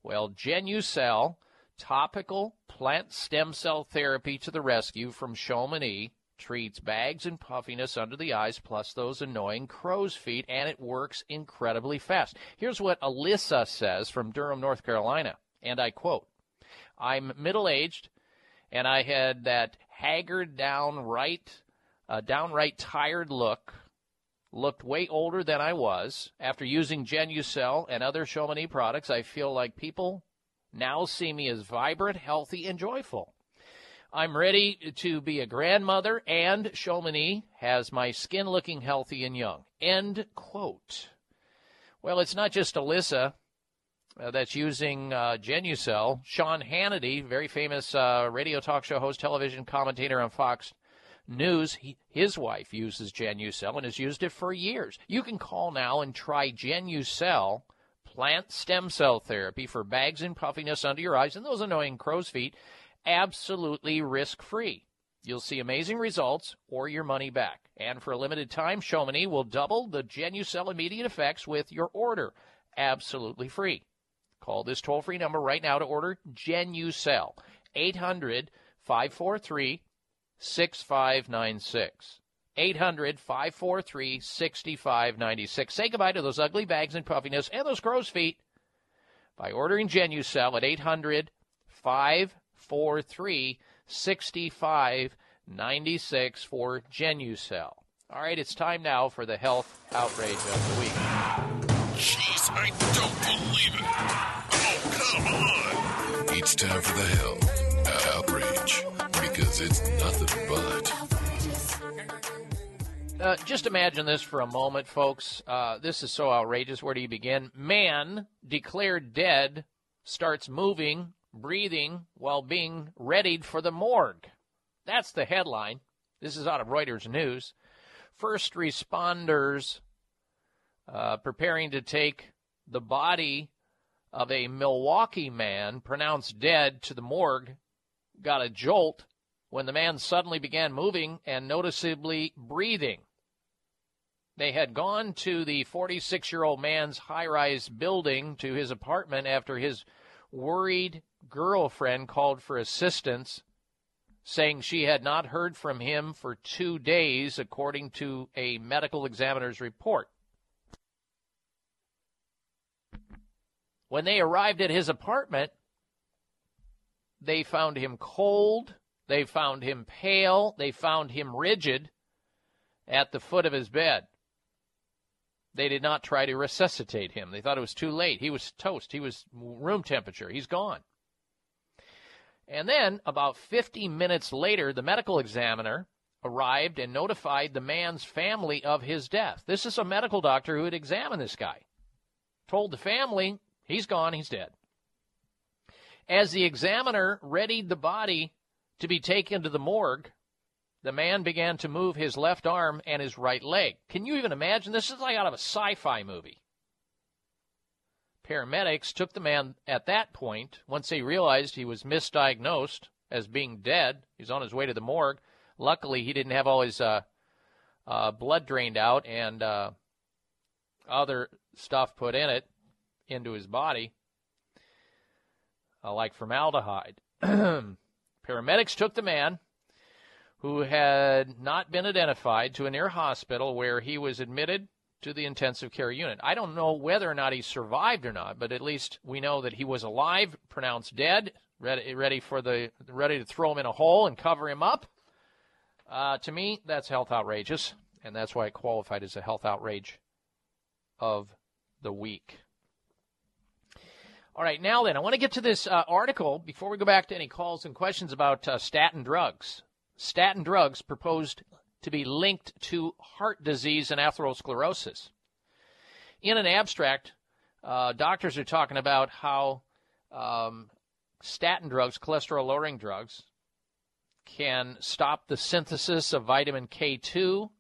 S4: Well, Genucel topical plant stem cell therapy to the rescue from Chamonix treats bags and puffiness under the eyes plus those annoying crow's feet and it works incredibly fast. Here's what Alyssa says from Durham, North Carolina, and I quote, I'm middle-aged and I had that haggard downright uh, downright tired look looked way older than I was. After using Genucel and other Chamonix products, I feel like people now see me as vibrant, healthy, and joyful. I'm ready to be a grandmother, and Chamonix has my skin looking healthy and young. End quote. Well, it's not just Alyssa uh, that's using uh, Genucel. Sean Hannity, very famous uh, radio talk show host, television commentator on Fox News, he, his wife uses Genucel and has used it for years. You can call now and try Genucel plant stem cell therapy for bags and puffiness under your eyes and those annoying crow's feet absolutely risk free. You'll see amazing results or your money back. And for a limited time, Chamonix will double the Genucel immediate effects with your order. Absolutely free. Call this toll free number right now to order Genucel. 800 543 6596. 800 543 6596. Say goodbye to those ugly bags and puffiness and those crow's feet by ordering Genucel at 800 543 6596 for Genucel. All right, it's time now for the health outrage of the week.
S27: Jeez, I don't believe it. Oh, come on. It's time for the health outrage because it's nothing but.
S4: Uh, just imagine this for a moment, folks. Uh, this is so outrageous. Where do you begin? Man declared dead starts moving, breathing while being readied for the morgue. That's the headline. This is out of Reuters News. First responders uh, preparing to take the body of a Milwaukee man pronounced dead to the morgue, got a jolt when the man suddenly began moving and noticeably breathing. They had gone to the 46 year old man's high rise building to his apartment after his worried girlfriend called for assistance, saying she had not heard from him for two days, according to a medical examiner's report. When they arrived at his apartment, they found him cold, they found him pale, they found him rigid at the foot of his bed. They did not try to resuscitate him. They thought it was too late. He was toast. He was room temperature. He's gone. And then, about 50 minutes later, the medical examiner arrived and notified the man's family of his death. This is a medical doctor who had examined this guy. Told the family, he's gone, he's dead. As the examiner readied the body to be taken to the morgue, the man began to move his left arm and his right leg. Can you even imagine? This is like out of a sci fi movie. Paramedics took the man at that point, once they realized he was misdiagnosed as being dead. He's on his way to the morgue. Luckily, he didn't have all his uh, uh, blood drained out and uh, other stuff put in it into his body, uh, like formaldehyde. [clears throat] Paramedics took the man, who had not been identified, to a near hospital where he was admitted to the intensive care unit. I don't know whether or not he survived or not, but at least we know that he was alive, pronounced dead, ready, ready for the ready to throw him in a hole and cover him up. Uh, to me, that's health outrageous, and that's why it qualified as a health outrage of the week. All right, now then, I want to get to this uh, article before we go back to any calls and questions about uh, statin drugs. Statin drugs proposed to be linked to heart disease and atherosclerosis. In an abstract, uh, doctors are talking about how um, statin drugs, cholesterol lowering drugs, can stop the synthesis of vitamin K2,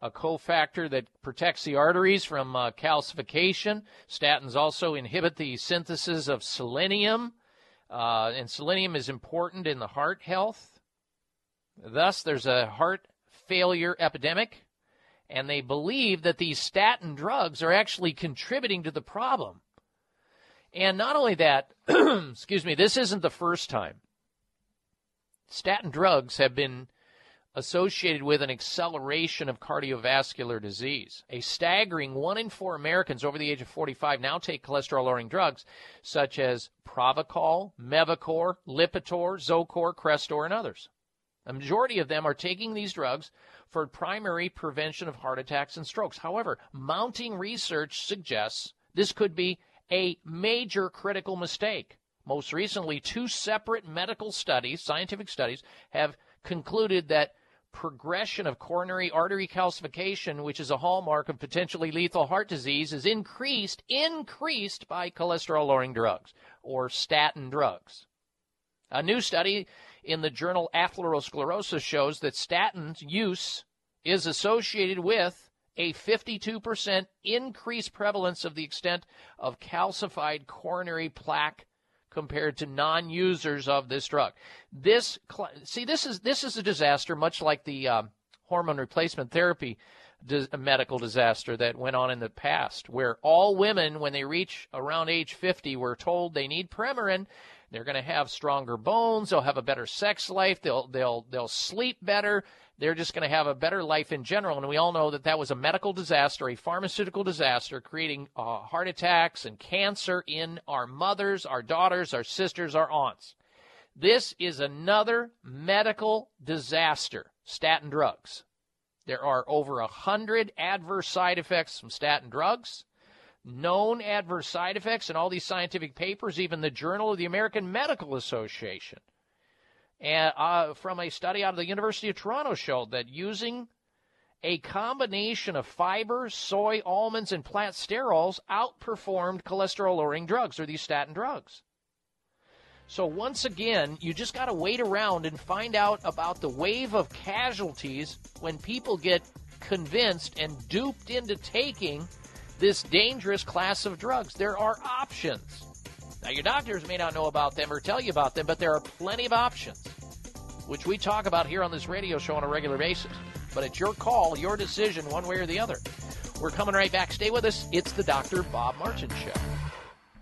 S4: a cofactor that protects the arteries from uh, calcification. Statins also inhibit the synthesis of selenium, uh, and selenium is important in the heart health. Thus, there's a heart failure epidemic, and they believe that these statin drugs are actually contributing to the problem. And not only that, [clears throat] excuse me, this isn't the first time. Statin drugs have been associated with an acceleration of cardiovascular disease. A staggering one in four Americans over the age of 45 now take cholesterol lowering drugs such as Pravachol, Mevacor, Lipitor, Zocor, Crestor, and others. A majority of them are taking these drugs for primary prevention of heart attacks and strokes. However, mounting research suggests this could be a major critical mistake. Most recently, two separate medical studies, scientific studies, have concluded that progression of coronary artery calcification, which is a hallmark of potentially lethal heart disease, is increased, increased by cholesterol lowering drugs or statin drugs. A new study in the journal Atherosclerosis shows that statin use is associated with a 52% increased prevalence of the extent of calcified coronary plaque compared to non-users of this drug. This see this is this is a disaster much like the um, hormone replacement therapy dis- medical disaster that went on in the past where all women when they reach around age 50 were told they need Premarin they're going to have stronger bones. They'll have a better sex life. They'll they'll they'll sleep better. They're just going to have a better life in general. And we all know that that was a medical disaster, a pharmaceutical disaster, creating uh, heart attacks and cancer in our mothers, our daughters, our sisters, our aunts. This is another medical disaster. Statin drugs. There are over a hundred adverse side effects from statin drugs known adverse side effects in all these scientific papers, even the Journal of the American Medical Association. And uh, from a study out of the University of Toronto showed that using a combination of fiber, soy, almonds, and plant sterols outperformed cholesterol lowering drugs or these statin drugs. So once again, you just got to wait around and find out about the wave of casualties when people get convinced and duped into taking this dangerous class of drugs. There are options. Now, your doctors may not know about them or tell you about them, but there are plenty of options, which we talk about here on this radio show on a regular basis. But it's your call, your decision, one way or the other. We're coming right back. Stay with us. It's the Dr. Bob Martin Show.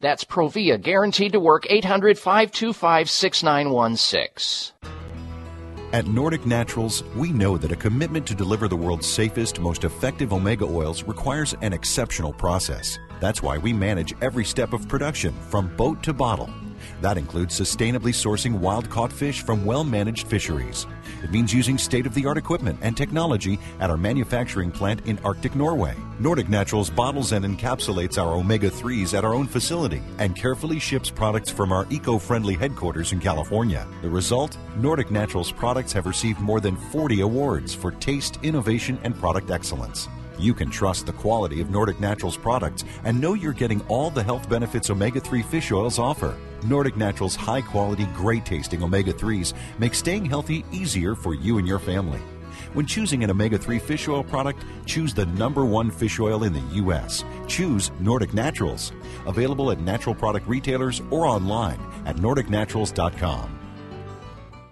S4: That's Provia, guaranteed to work 800 525 6916.
S37: At Nordic Naturals, we know that a commitment to deliver the world's safest, most effective omega oils requires an exceptional process. That's why we manage every step of production from boat to bottle. That includes sustainably sourcing wild caught fish from well managed fisheries. It means using state of the art equipment and technology at our manufacturing plant in Arctic Norway. Nordic Naturals bottles and encapsulates our omega 3s at our own facility and carefully ships products from our eco friendly headquarters in California. The result Nordic Naturals products have received more than 40 awards for taste, innovation, and product excellence. You can trust the quality of Nordic Naturals products and know you're getting all the health benefits omega 3 fish oils offer. Nordic Naturals high quality, great tasting omega 3s make staying healthy easier for you and your family. When choosing an omega 3 fish oil product, choose the number one fish oil in the U.S. Choose Nordic Naturals. Available at natural product retailers or online at NordicNaturals.com.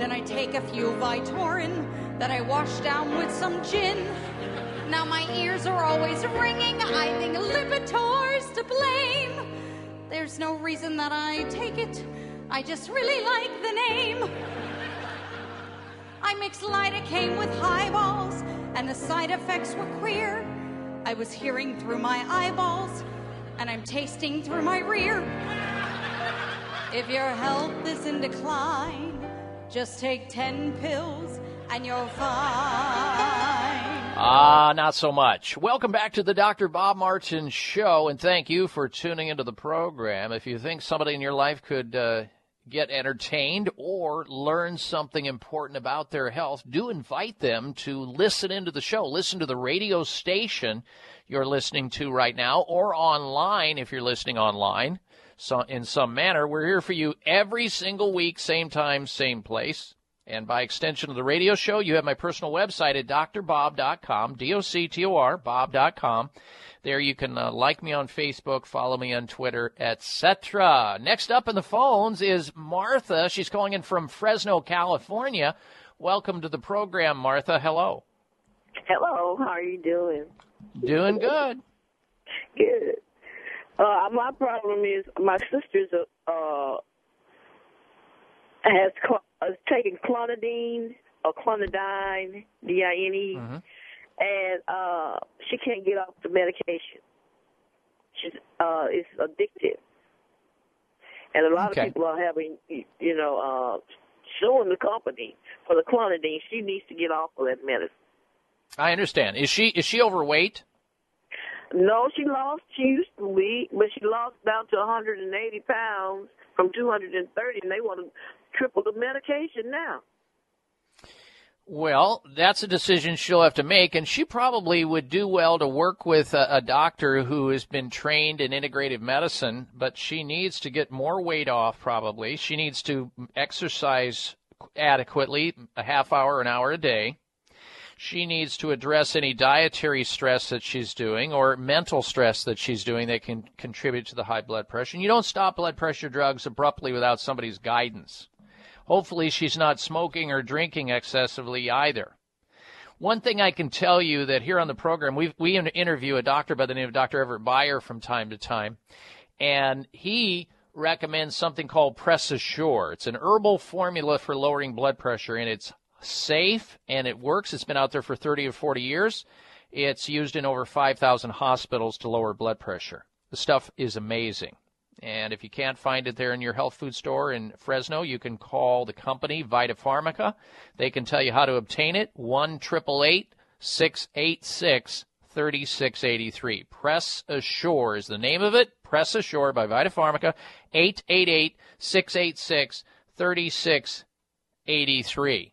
S38: Then I take a few Vytorin that I wash down with some gin. Now my ears are always ringing. I think Lipitor's to blame. There's no reason that I take it. I just really like the name. I mixed lidocaine with highballs, and the side effects were queer. I was hearing through my eyeballs, and I'm tasting through my rear. If your health is in decline, just take 10 pills and you're fine.
S4: Ah, not so much. Welcome back to the Dr. Bob Martin Show, and thank you for tuning into the program. If you think somebody in your life could uh, get entertained or learn something important about their health, do invite them to listen into the show. Listen to the radio station you're listening to right now, or online if you're listening online so in some manner. We're here for you every single week, same time, same place. And by extension of the radio show, you have my personal website at drbob.com, D-O-C-T-O-R, bob.com. There you can uh, like me on Facebook, follow me on Twitter, etc. Next up in the phones is Martha. She's calling in from Fresno, California. Welcome to the program, Martha. Hello.
S36: Hello, how are you doing?
S4: Doing good.
S36: Good. Uh, my problem is my sister's uh, has cl- uh, taken clonidine or clonidine, D-I-N-E, and uh, she can't get off the medication. She's uh, it's addictive, and a lot
S4: Okay.
S36: of people are having, you know, uh, suing the company for the clonidine. She needs to get off of that medicine.
S4: I understand. Is she is she overweight?
S36: No, she lost. She used to be, but she lost down to 180 pounds from 230, and they want to triple the medication now.
S4: Well, that's a decision she'll have to make, and she probably would do well to work with a, a doctor who has been trained in integrative medicine, but she needs to get more weight off, probably. She needs to exercise adequately, a half hour, an hour a day. She needs to address any dietary stress that she's doing or mental stress that she's doing that can contribute to the high blood pressure. And you don't stop blood pressure drugs abruptly without somebody's guidance. Hopefully, she's not smoking or drinking excessively either. One thing I can tell you that here on the program, we we interview a doctor by the name of Dr. Everett Bayer from time to time, and he recommends something called Press Assure. It's an herbal formula for lowering blood pressure, and it's safe and it works. It's been out there for 30 or 40 years. It's used in over 5,000 hospitals to lower blood pressure. The stuff is amazing. And if you can't find it there in your health food store in Fresno, you can call the company Vita Pharmaca. They can tell you how to obtain it. 1 686 3683. Press Assure is the name of it. Press Assure by Vita Pharmaca. 888 686 3683.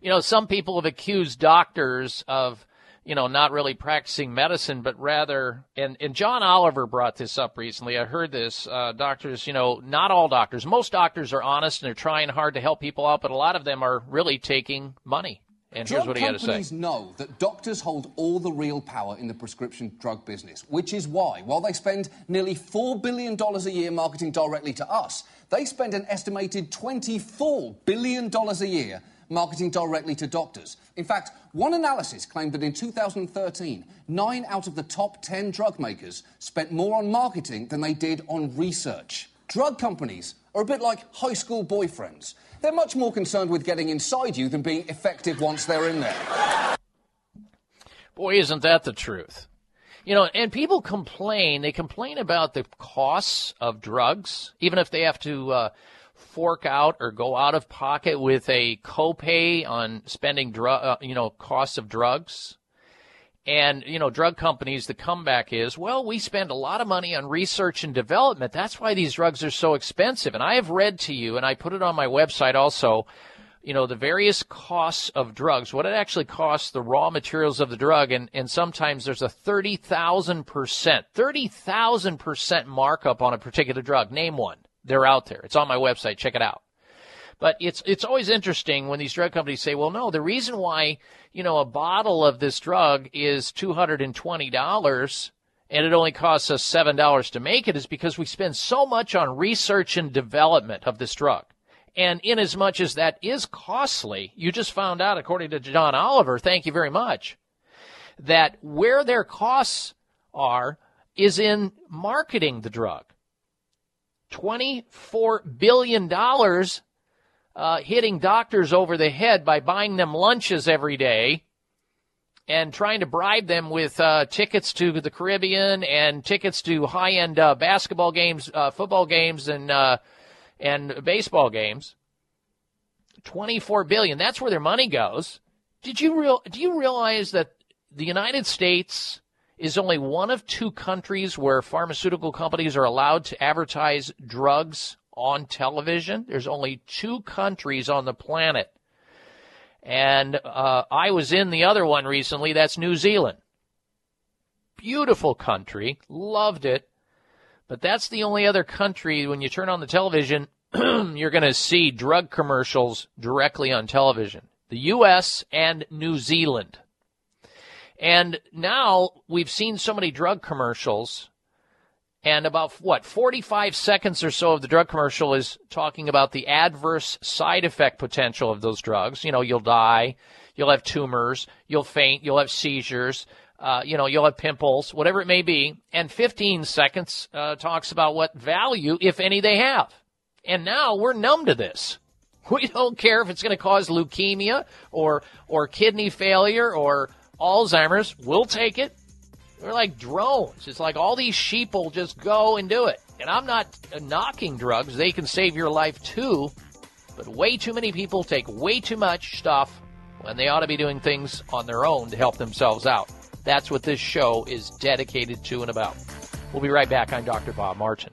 S4: You know, some people have accused doctors of you know, not really practicing medicine, but rather, and, and John Oliver brought this up recently. I heard this. Uh, doctors, you know, not all doctors. Most doctors are honest and they're trying hard to help people out, but a lot of them are really taking money. And here's
S33: drug
S4: what he had to say.
S33: companies know that doctors hold all the real power in the prescription drug business, which is why, while they spend nearly $4 billion a year marketing directly to us, they spend an estimated $24 billion a year marketing directly to doctors. In fact, one analysis claimed that in 2013, nine out of the top 10 drug makers spent more on marketing than they did on research. Drug companies are a bit like high school boyfriends. They're much more concerned with getting inside you than being effective once they're in there.
S4: Boy, isn't that the truth? You know, and people complain. They complain about the costs of drugs, even if they have to uh, fork out or go out of pocket with a copay on spending drug, uh, you know, costs of drugs. And, you know, drug companies, the comeback is, well, we spend a lot of money on research and development. That's why these drugs are so expensive. And I have read to you, and I put it on my website also, you know, the various costs of drugs, what it actually costs, the raw materials of the drug, and, and sometimes there's a 30,000%, 30,000% markup on a particular drug. Name one. They're out there. It's on my website. Check it out. But it's it's always interesting when these drug companies say, "Well, no, the reason why you know a bottle of this drug is two hundred and twenty dollars and it only costs us seven dollars to make it is because we spend so much on research and development of this drug." And in as much as that is costly, you just found out, according to John Oliver, thank you very much, that where their costs are is in marketing the drug. $24 billion uh, hitting doctors over the head by buying them lunches every day and trying to bribe them with uh, tickets to the Caribbean and tickets to high end uh, basketball games, uh, football games, and, uh, and baseball games. 24 billion. That's where their money goes. Did you real, do you realize that the United States is only one of two countries where pharmaceutical companies are allowed to advertise drugs on television. There's only two countries on the planet. And uh, I was in the other one recently. That's New Zealand. Beautiful country. Loved it. But that's the only other country when you turn on the television, [clears throat] you're going to see drug commercials directly on television. The U.S. and New Zealand. And now we've seen so many drug commercials, and about what, 45 seconds or so of the drug commercial is talking about the adverse side effect potential of those drugs. You know, you'll die, you'll have tumors, you'll faint, you'll have seizures, uh, you know, you'll have pimples, whatever it may be. And 15 seconds uh, talks about what value, if any, they have. And now we're numb to this. [laughs] We don't care if it's going to cause leukemia or or kidney failure or Alzheimer's, we'll take it. We're like drones. It's like all these sheep will just go and do it. And I'm not knocking drugs, they can save your life too. But way too many people take way too much stuff when they ought to be doing things on their own to help themselves out. That's what this show is dedicated to and about. We'll be right back. I'm Dr. Bob Martin.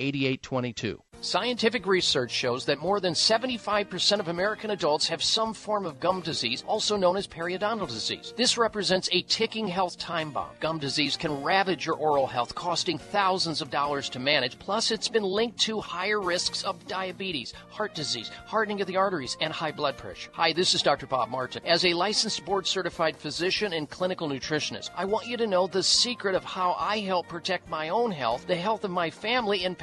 S39: 8822.
S4: Scientific research shows that more than 75% of American adults have some form of gum disease, also known as periodontal disease. This represents a ticking health time bomb. Gum disease can ravage your oral health, costing thousands of dollars to manage. Plus, it's been linked to higher risks of diabetes, heart disease, hardening of the arteries, and high blood pressure. Hi, this is Dr. Bob Martin. As a licensed board certified physician and clinical nutritionist, I want you to know the secret of how I help protect my own health, the health of my family, and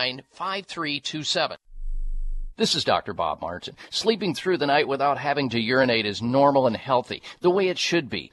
S4: 5327. This is Dr. Bob Martin. Sleeping through the night without having to urinate is normal and healthy, the way it should be.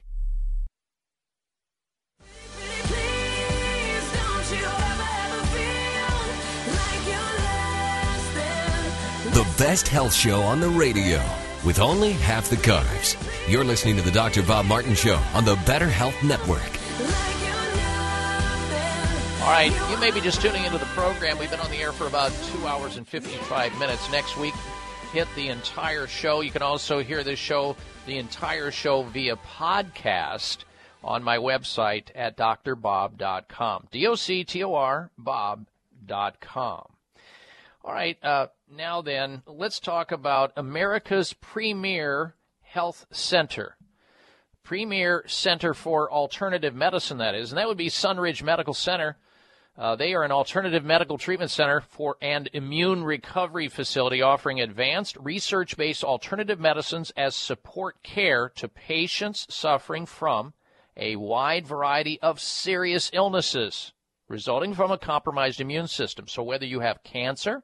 S1: The best health show on the radio with only half the carbs. You're listening to the Dr. Bob Martin Show on the Better Health Network.
S4: All right, you may be just tuning into the program. We've been on the air for about two hours and 55 minutes. Next week, hit the entire show. You can also hear this show, the entire show, via podcast on my website at drbob.com. D O C T O R Bob.com. All right, uh, now then, let's talk about America's premier health center. Premier Center for Alternative Medicine, that is, and that would be Sunridge Medical Center. Uh, they are an alternative medical treatment center for and immune recovery facility offering advanced research based alternative medicines as support care to patients suffering from a wide variety of serious illnesses resulting from a compromised immune system. So, whether you have cancer,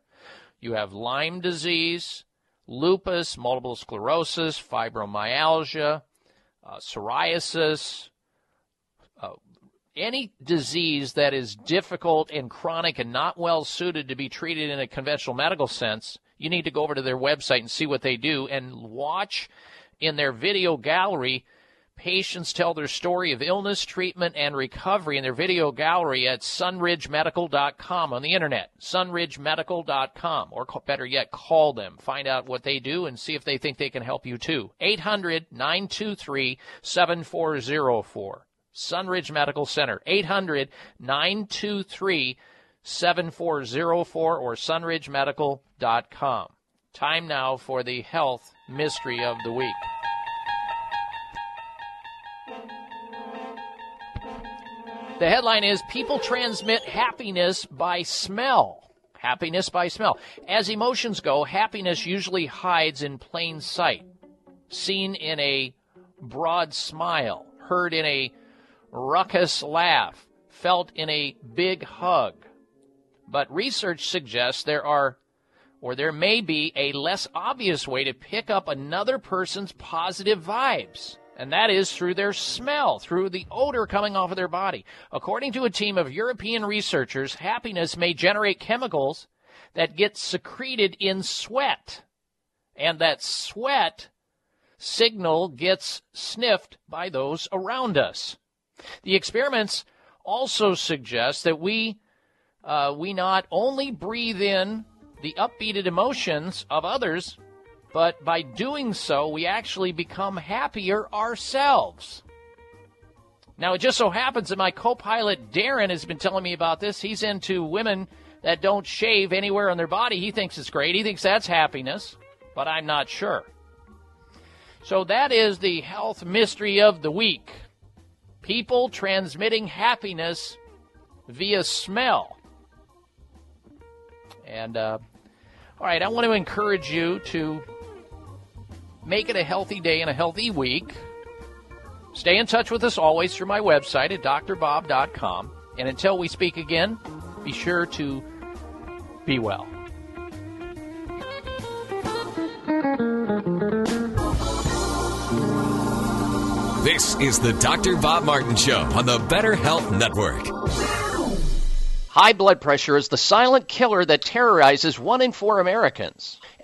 S4: you have Lyme disease, lupus, multiple sclerosis, fibromyalgia, uh, psoriasis, uh, any disease that is difficult and chronic and not well suited to be treated in a conventional medical sense, you need to go over to their website and see what they do and watch in their video gallery patients tell their story of illness, treatment, and recovery in their video gallery at sunridgemedical.com on the internet. Sunridgemedical.com. Or better yet, call them. Find out what they do and see if they think they can help you too. 800 923 7404. Sunridge Medical Center. 800 923 7404 or sunridgemedical.com. Time now for the health mystery of the week. The headline is People Transmit Happiness by Smell. Happiness by smell. As emotions go, happiness usually hides in plain sight, seen in a broad smile, heard in a ruckus laugh, felt in a big hug. But research suggests there are, or there may be, a less obvious way to pick up another person's positive vibes. And that is through their smell, through the odor coming off of their body. According to a team of European researchers, happiness may generate chemicals that get secreted in sweat. And that sweat signal gets sniffed by those around us. The experiments also suggest that we uh, we not only breathe in the upbeated emotions of others, but by doing so, we actually become happier ourselves. Now, it just so happens that my co pilot Darren has been telling me about this. He's into women that don't shave anywhere on their body. He thinks it's great. He thinks that's happiness, but I'm not sure. So, that is the health mystery of the week people transmitting happiness via smell. And, uh, all right, I want to encourage you to make it a healthy day and a healthy week. Stay in touch with us always through my website at drbob.com. And until we speak again, be sure to be well.
S27: This is the Dr. Bob Martin Show on the Better Health Network.
S4: High blood pressure is the silent killer that terrorizes one in four Americans.